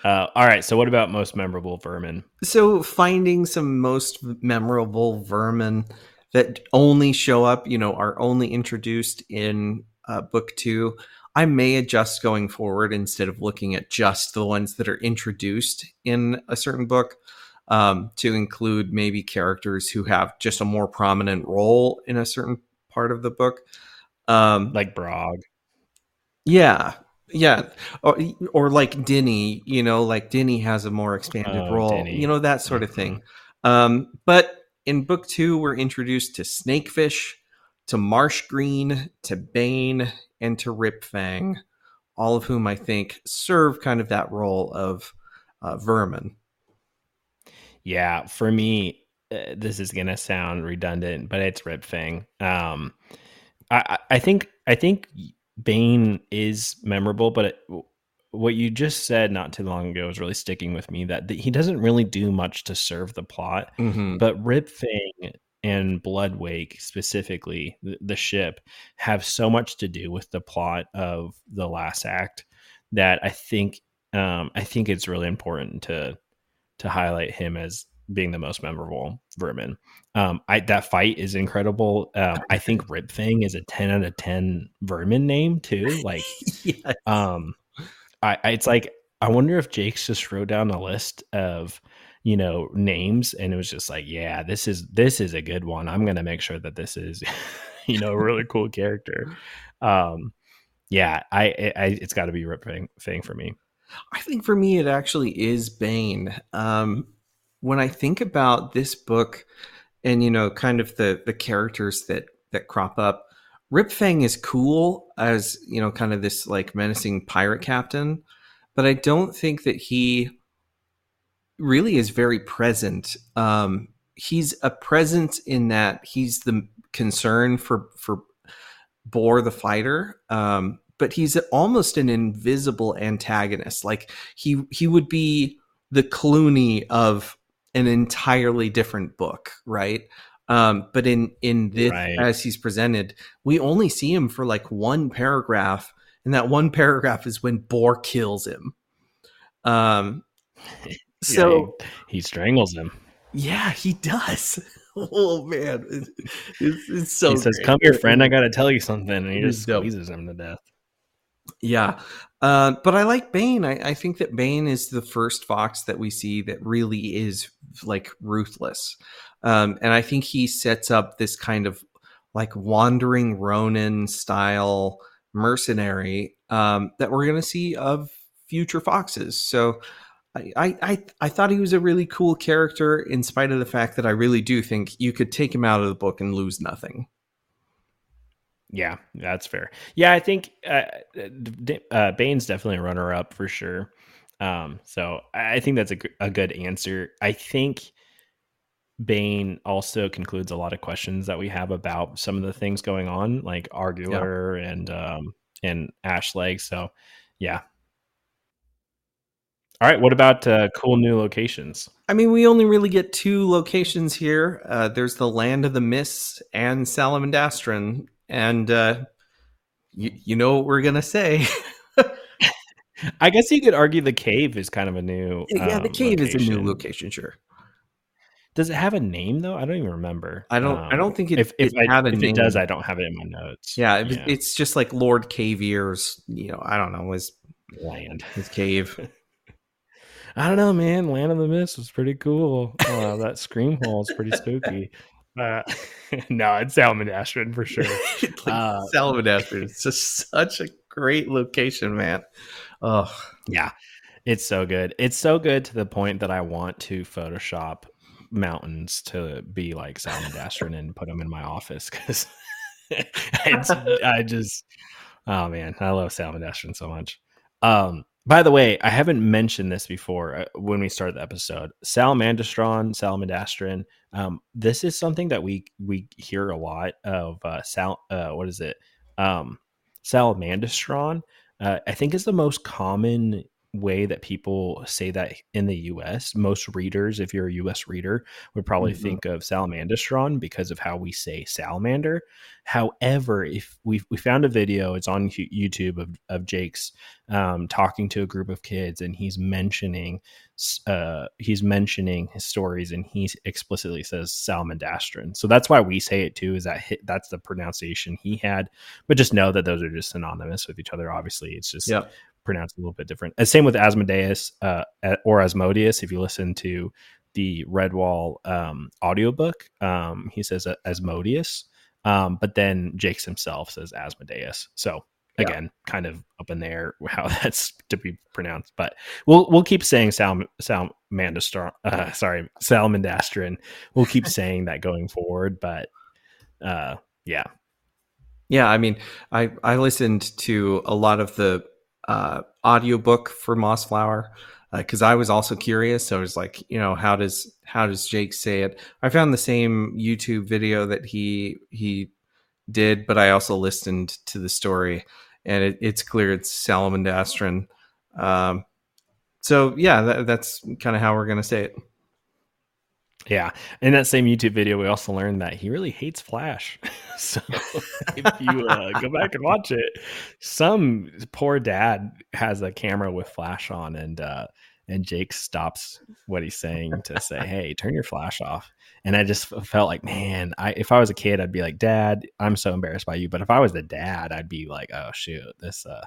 Uh, all right, so what about most memorable vermin? So finding some most memorable vermin that only show up, you know, are only introduced in uh, book two, I may adjust going forward instead of looking at just the ones that are introduced in a certain book um, to include maybe characters who have just a more prominent role in a certain part of the book. Um, like Brog. Yeah. Yeah. Or, or like Dinny, you know, like Dinny has a more expanded oh, role, you know, that sort of thing. Um, but in book two, we're introduced to Snakefish, to Marsh Green, to Bane, and to Rip Fang, all of whom I think serve kind of that role of uh, vermin. Yeah, for me, uh, this is gonna sound redundant, but it's Rip Fang. Um, I, I think I think Bane is memorable, but it, what you just said not too long ago is really sticking with me. That he doesn't really do much to serve the plot, Mhm. but Rip Fang and Bloodwake specifically, the, the ship, have so much to do with the plot of the last act that I think um, I think it's really important to to highlight him as being the most memorable vermin. Um, I that fight is incredible. Um, I think *laughs* Rip Fang is a ten out of ten vermin name too. Like, *laughs* yes. um, I, I it's like I wonder if Jacques just wrote down a list of you know names and it was just like, yeah, this is this is a good one. I'm gonna make sure that this is *laughs* you know a really cool character. Um, yeah, I, I it's got to be Rip Fang, for me. I think for me, it actually is Bane. Um, when I think about this book, and you know, kind of the the characters that that crop up, Rip Fang is cool as you know, kind of this like menacing pirate captain, but I don't think that he really is very present. Um, he's a presence in that he's the concern for for Boar the fighter. Um, but he's almost an invisible antagonist. Like he he would be the Cluny of an entirely different book, right? Um, but in in this Right. as he's presented, we only see him for like one paragraph, and that one paragraph is when Boar kills him. Um, *laughs* so Yeah, he, he strangles him. yeah, he does. *laughs* Oh man, it's, it's, it's so. he says, great. "Come here, friend. I got to tell you something," and he It just dope. squeezes him to death. Yeah. Uh, but I like Bane. I, I think that Bane is the first Fox that we see that really is like ruthless. Um, and I think he sets up this kind of like wandering Ronin style mercenary um, that we're going to see of future Foxes. So I, I, I, thought he was a really cool character in spite of the fact that I really do think you could take him out of the book and lose nothing. Yeah, that's fair. Yeah, I think uh, uh, Bane's definitely a runner-up for sure. Um, so I think that's a good answer. I think Bane also concludes a lot of questions that we have about some of the things going on, like Argulor and um, and Ashleg. So yeah. All right. What about uh, cool new locations? I mean, we only really get two locations here. Uh, there's the Land of the Mists and Salamandastron, and uh, you, you know what we're gonna say. *laughs* I guess you could argue the cave is kind of a new. yeah, the um, cave is a new location. location, sure. Does it have a name though? I don't even remember. I don't- I don't think it- if if, it I, if it does. I don't have it in my notes. Yeah, was, it's just like Lord Cavier's. You know, I don't know his land. his cave. *laughs* I don't know, man. Land of the Mist was pretty cool. Uh, that scream hole is pretty spooky. *laughs* Uh, no, it's Salmon for sure. *laughs* like Uh, Salamandastron. It's just such a great location, man. Oh, Yeah, it's so good. It's so good to the point that I want to Photoshop mountains to be like Salmon and put them in my office because *laughs* it's I just oh man, I love Salmon so much. Um, by the way, I haven't mentioned this before uh, when we started the episode. Salamandastron, Salamandastron. Um, this is something that we we hear a lot of. Uh, sal, uh, what is it? Um, Salamandastron. Uh, I think is the most common way that people say that in the US. Most readers, if you're a US reader, would probably Mhm. think of salamandastron because of how we say salamander. However, if we we found a video, it's on YouTube of, of Jacques um, talking to a group of kids, and he's mentioning uh, he's mentioning his stories, and he explicitly says salamandastron. So that's why we say it too. Is that hi- that's the pronunciation he had? But just know that those are just synonymous with each other. Obviously, it's just Yep. Pronounced a little bit different. And same with Asmodeus uh, or Asmodeus. If you listen to the Redwall um, audiobook, um, he says uh, Asmodeus, um, but then Jacques himself says Asmodeus. So Yeah. again, kind of up in there *laughs* how that's to be pronounced. But we'll we'll keep saying Sal Salmandastron. Uh, sorry, Salmandastron. We'll keep *laughs* saying that going forward. But uh, yeah, Yeah, I mean, I I listened to a lot of the uh, audiobook for Mossflower because I was also curious. So I was like, you know, how does how does Jacques say it? I found the same YouTube video that he he did, but I also listened to the story, and it, it's clear it's Salamandastron. Um, so yeah, that, that's kind of how we're gonna say it. Yeah. In that same YouTube video, we also learned that he really hates Flash. *laughs* so *laughs* if you uh, go back and watch it, some poor dad has a camera with Flash on, and uh, and Jacques stops what he's saying to say, "Hey, turn your Flash off." And I just felt like, man, I if I was a kid, I'd be like, "Dad, I'm so embarrassed by you." But if I was the dad, I'd be like, "Oh shoot, this uh,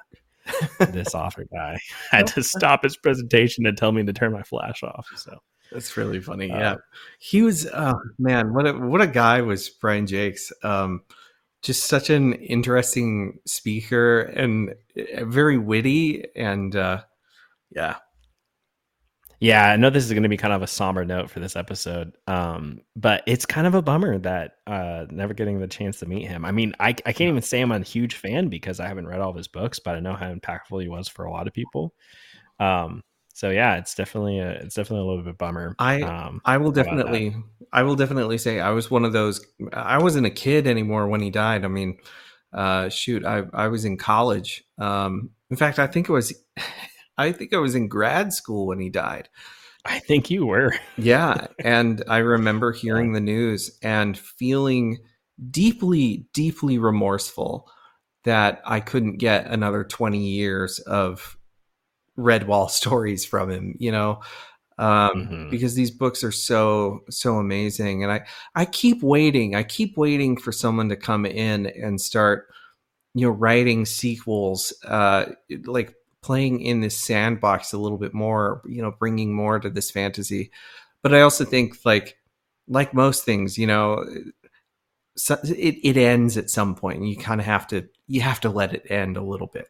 this *laughs* author guy had to stop his presentation and tell me to turn my Flash off." So. That's really funny. Uh, yeah, he was. Oh man, what a what a guy was Brian Jacques. Um, just such an interesting speaker and eh, very witty and uh, yeah. Yeah, I know this is going to be kind of a somber note for this episode, um, but it's kind of a bummer that uh, never getting the chance to meet him. I mean, I, I can't even say I'm a huge fan because I haven't read all of his books, but I know how impactful he was for a lot of people. Um, so yeah, it's definitely a it's definitely a little bit bummer. I um, I will definitely I will definitely say I was one of those. I wasn't a kid anymore when he died. I mean, uh, shoot, I I was in college. Um, in fact, I think it was *laughs* I think I was in grad school when he died. I think you were. *laughs* yeah, and I remember hearing the news and feeling deeply deeply remorseful that I couldn't get another 20 years of Redwall *laughs* stories from him, you know, um, mm-hmm. because these books are so so amazing, and I I keep waiting, I keep waiting for someone to come in and start, you know, writing sequels, uh, like playing in this sandbox a little bit more, you know, bringing more to this fantasy. But I also think like like most things, you know, so it, it ends at some point and you kind of have to you have to let it end a little bit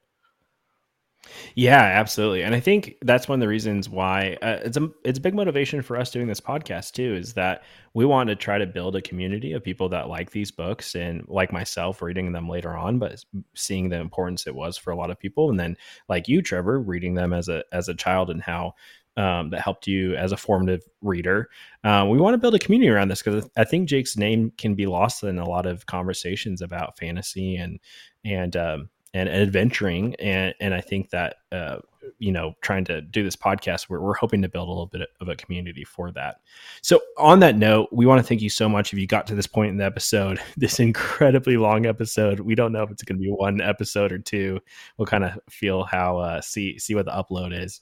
yeah, absolutely. And I think that's one of the reasons why uh, it's a it's a big motivation for us doing this podcast too is that we want to try to build a community of people that like these books and like myself reading them later on but seeing the importance it was for a lot of people and then like you Trevor reading them as a as a child and how um, that helped you as a formative reader. Uh, we want to build a community around this because I think Jacques's name can be lost in a lot of conversations about fantasy and and um, and adventuring and and I think that uh, you know trying to do this podcast we're, we're hoping to build a little bit of a community for that. So on that note we want to thank you so much. If you got to this point in the episode *laughs* this incredibly long episode we don't know if it's going to be one episode or two. We'll kind of feel how uh, see see what the upload is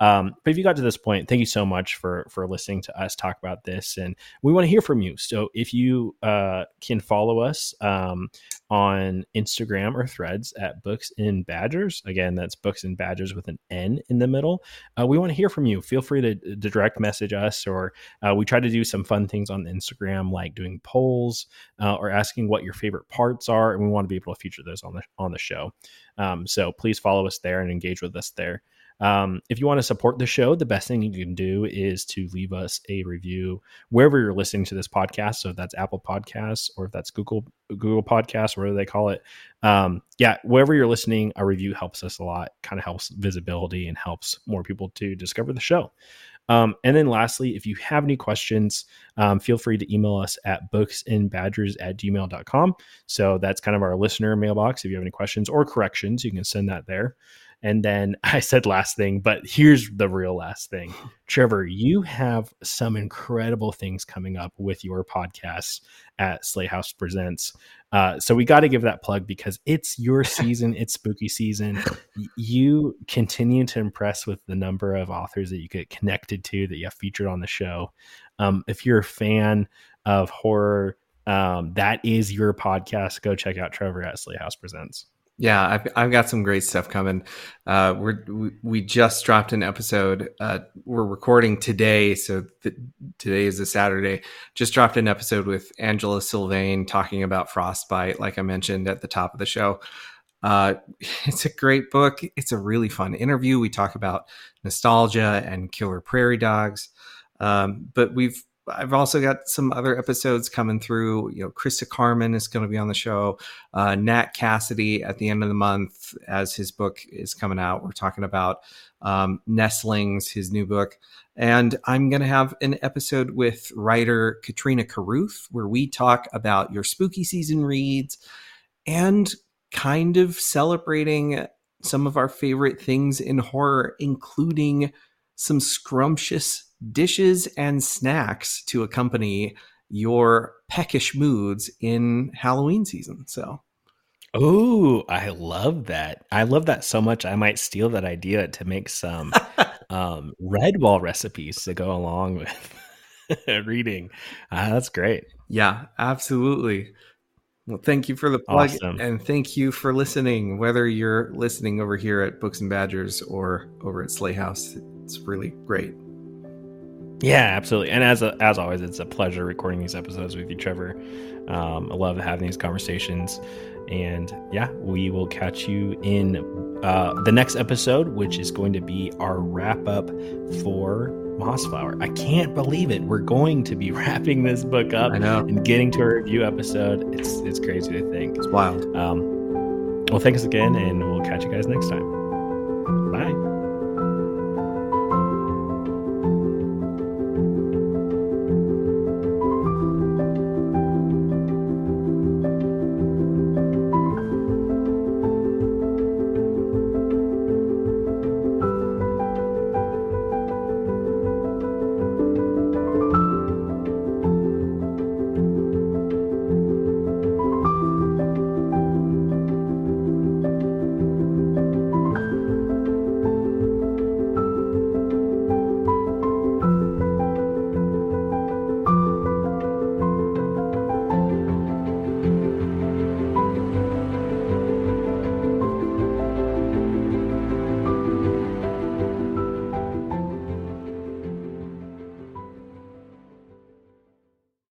um, but if you got to this point, thank you so much for for listening to us talk about this, and we want to hear from you. So if you uh, can follow us um, on Instagram or Threads at Books in Badgers, again, that's Books in Badgers with an N in the middle. Uh, we want to hear from you. Feel free to, to direct message us, or uh, we try to do some fun things on Instagram, like doing polls uh, or asking what your favorite parts are, and we want to be able to feature those on the on the show. Um, so please follow us there and engage with us there. Um, if you want to support the show, the best thing you can do is to leave us a review wherever you're listening to this podcast. So if that's Apple Podcasts or if that's Google Google Podcasts, whatever they call it, um, yeah, wherever you're listening, a review helps us a lot. Kind of helps visibility and helps more people to discover the show. Um, and then lastly, if you have any questions, um, feel free to email us at booksinbadgers at gmail.com. So that's kind of our listener mailbox. If you have any questions or corrections, you can send that there. And then *laughs* I said last thing, but here's the real last thing. Trevor, you have some incredible things coming up with your podcast at Slay House Presents. Uh, so we got to give that plug because it's your *laughs* season, it's spooky season. You continue to impress with the number of authors that you get connected to that you have featured on the show. Um, if you're a fan of horror, um, that is your podcast. Go check out Trevor at Slay House Presents. Yeah, I've, I've got some great stuff coming. Uh, we're we, we just dropped an episode. Uh, we're recording today, so th- today is a Saturday. Just dropped an episode with Angela Sylvaine talking about frostbite, like I mentioned at the top of the show. Uh, *laughs* it's a great book. It's a really fun interview. We talk about nostalgia and killer prairie dogs. Um, but we've I've also got some other episodes coming through. You know, Christa Carmen is going to be on the show. Uh, Nat Cassidy at the end of the month, as his book is coming out, we're talking about um, Nestlings, his new book. And I'm going to have an episode with writer Katrina Carruth where we talk about your spooky season reads and kind of celebrating some of our favorite things in horror, including some scrumptious dishes and snacks to accompany your peckish moods in Halloween season. So, oh, I love that. I love that so much. I might steal that idea to make some *laughs* um, Redwall recipes to go along with *laughs* reading. Uh, that's great. Yeah, absolutely. Well, thank you for the plug awesome. and thank you for listening, whether you're listening over here at Books and Badgers or over at Slay House. It's really great. Yeah, absolutely. And as a, as always, it's a pleasure recording these episodes with you, Trevor. Um, I love having these conversations. And yeah, we will catch you in uh, the next episode, which is going to be our wrap up for Mossflower. I can't believe it. We're going to be *laughs* wrapping this book up and getting to a review episode. It's it's crazy to think. It's wild. Um, well, thanks again, and we'll catch you guys next time. Bye.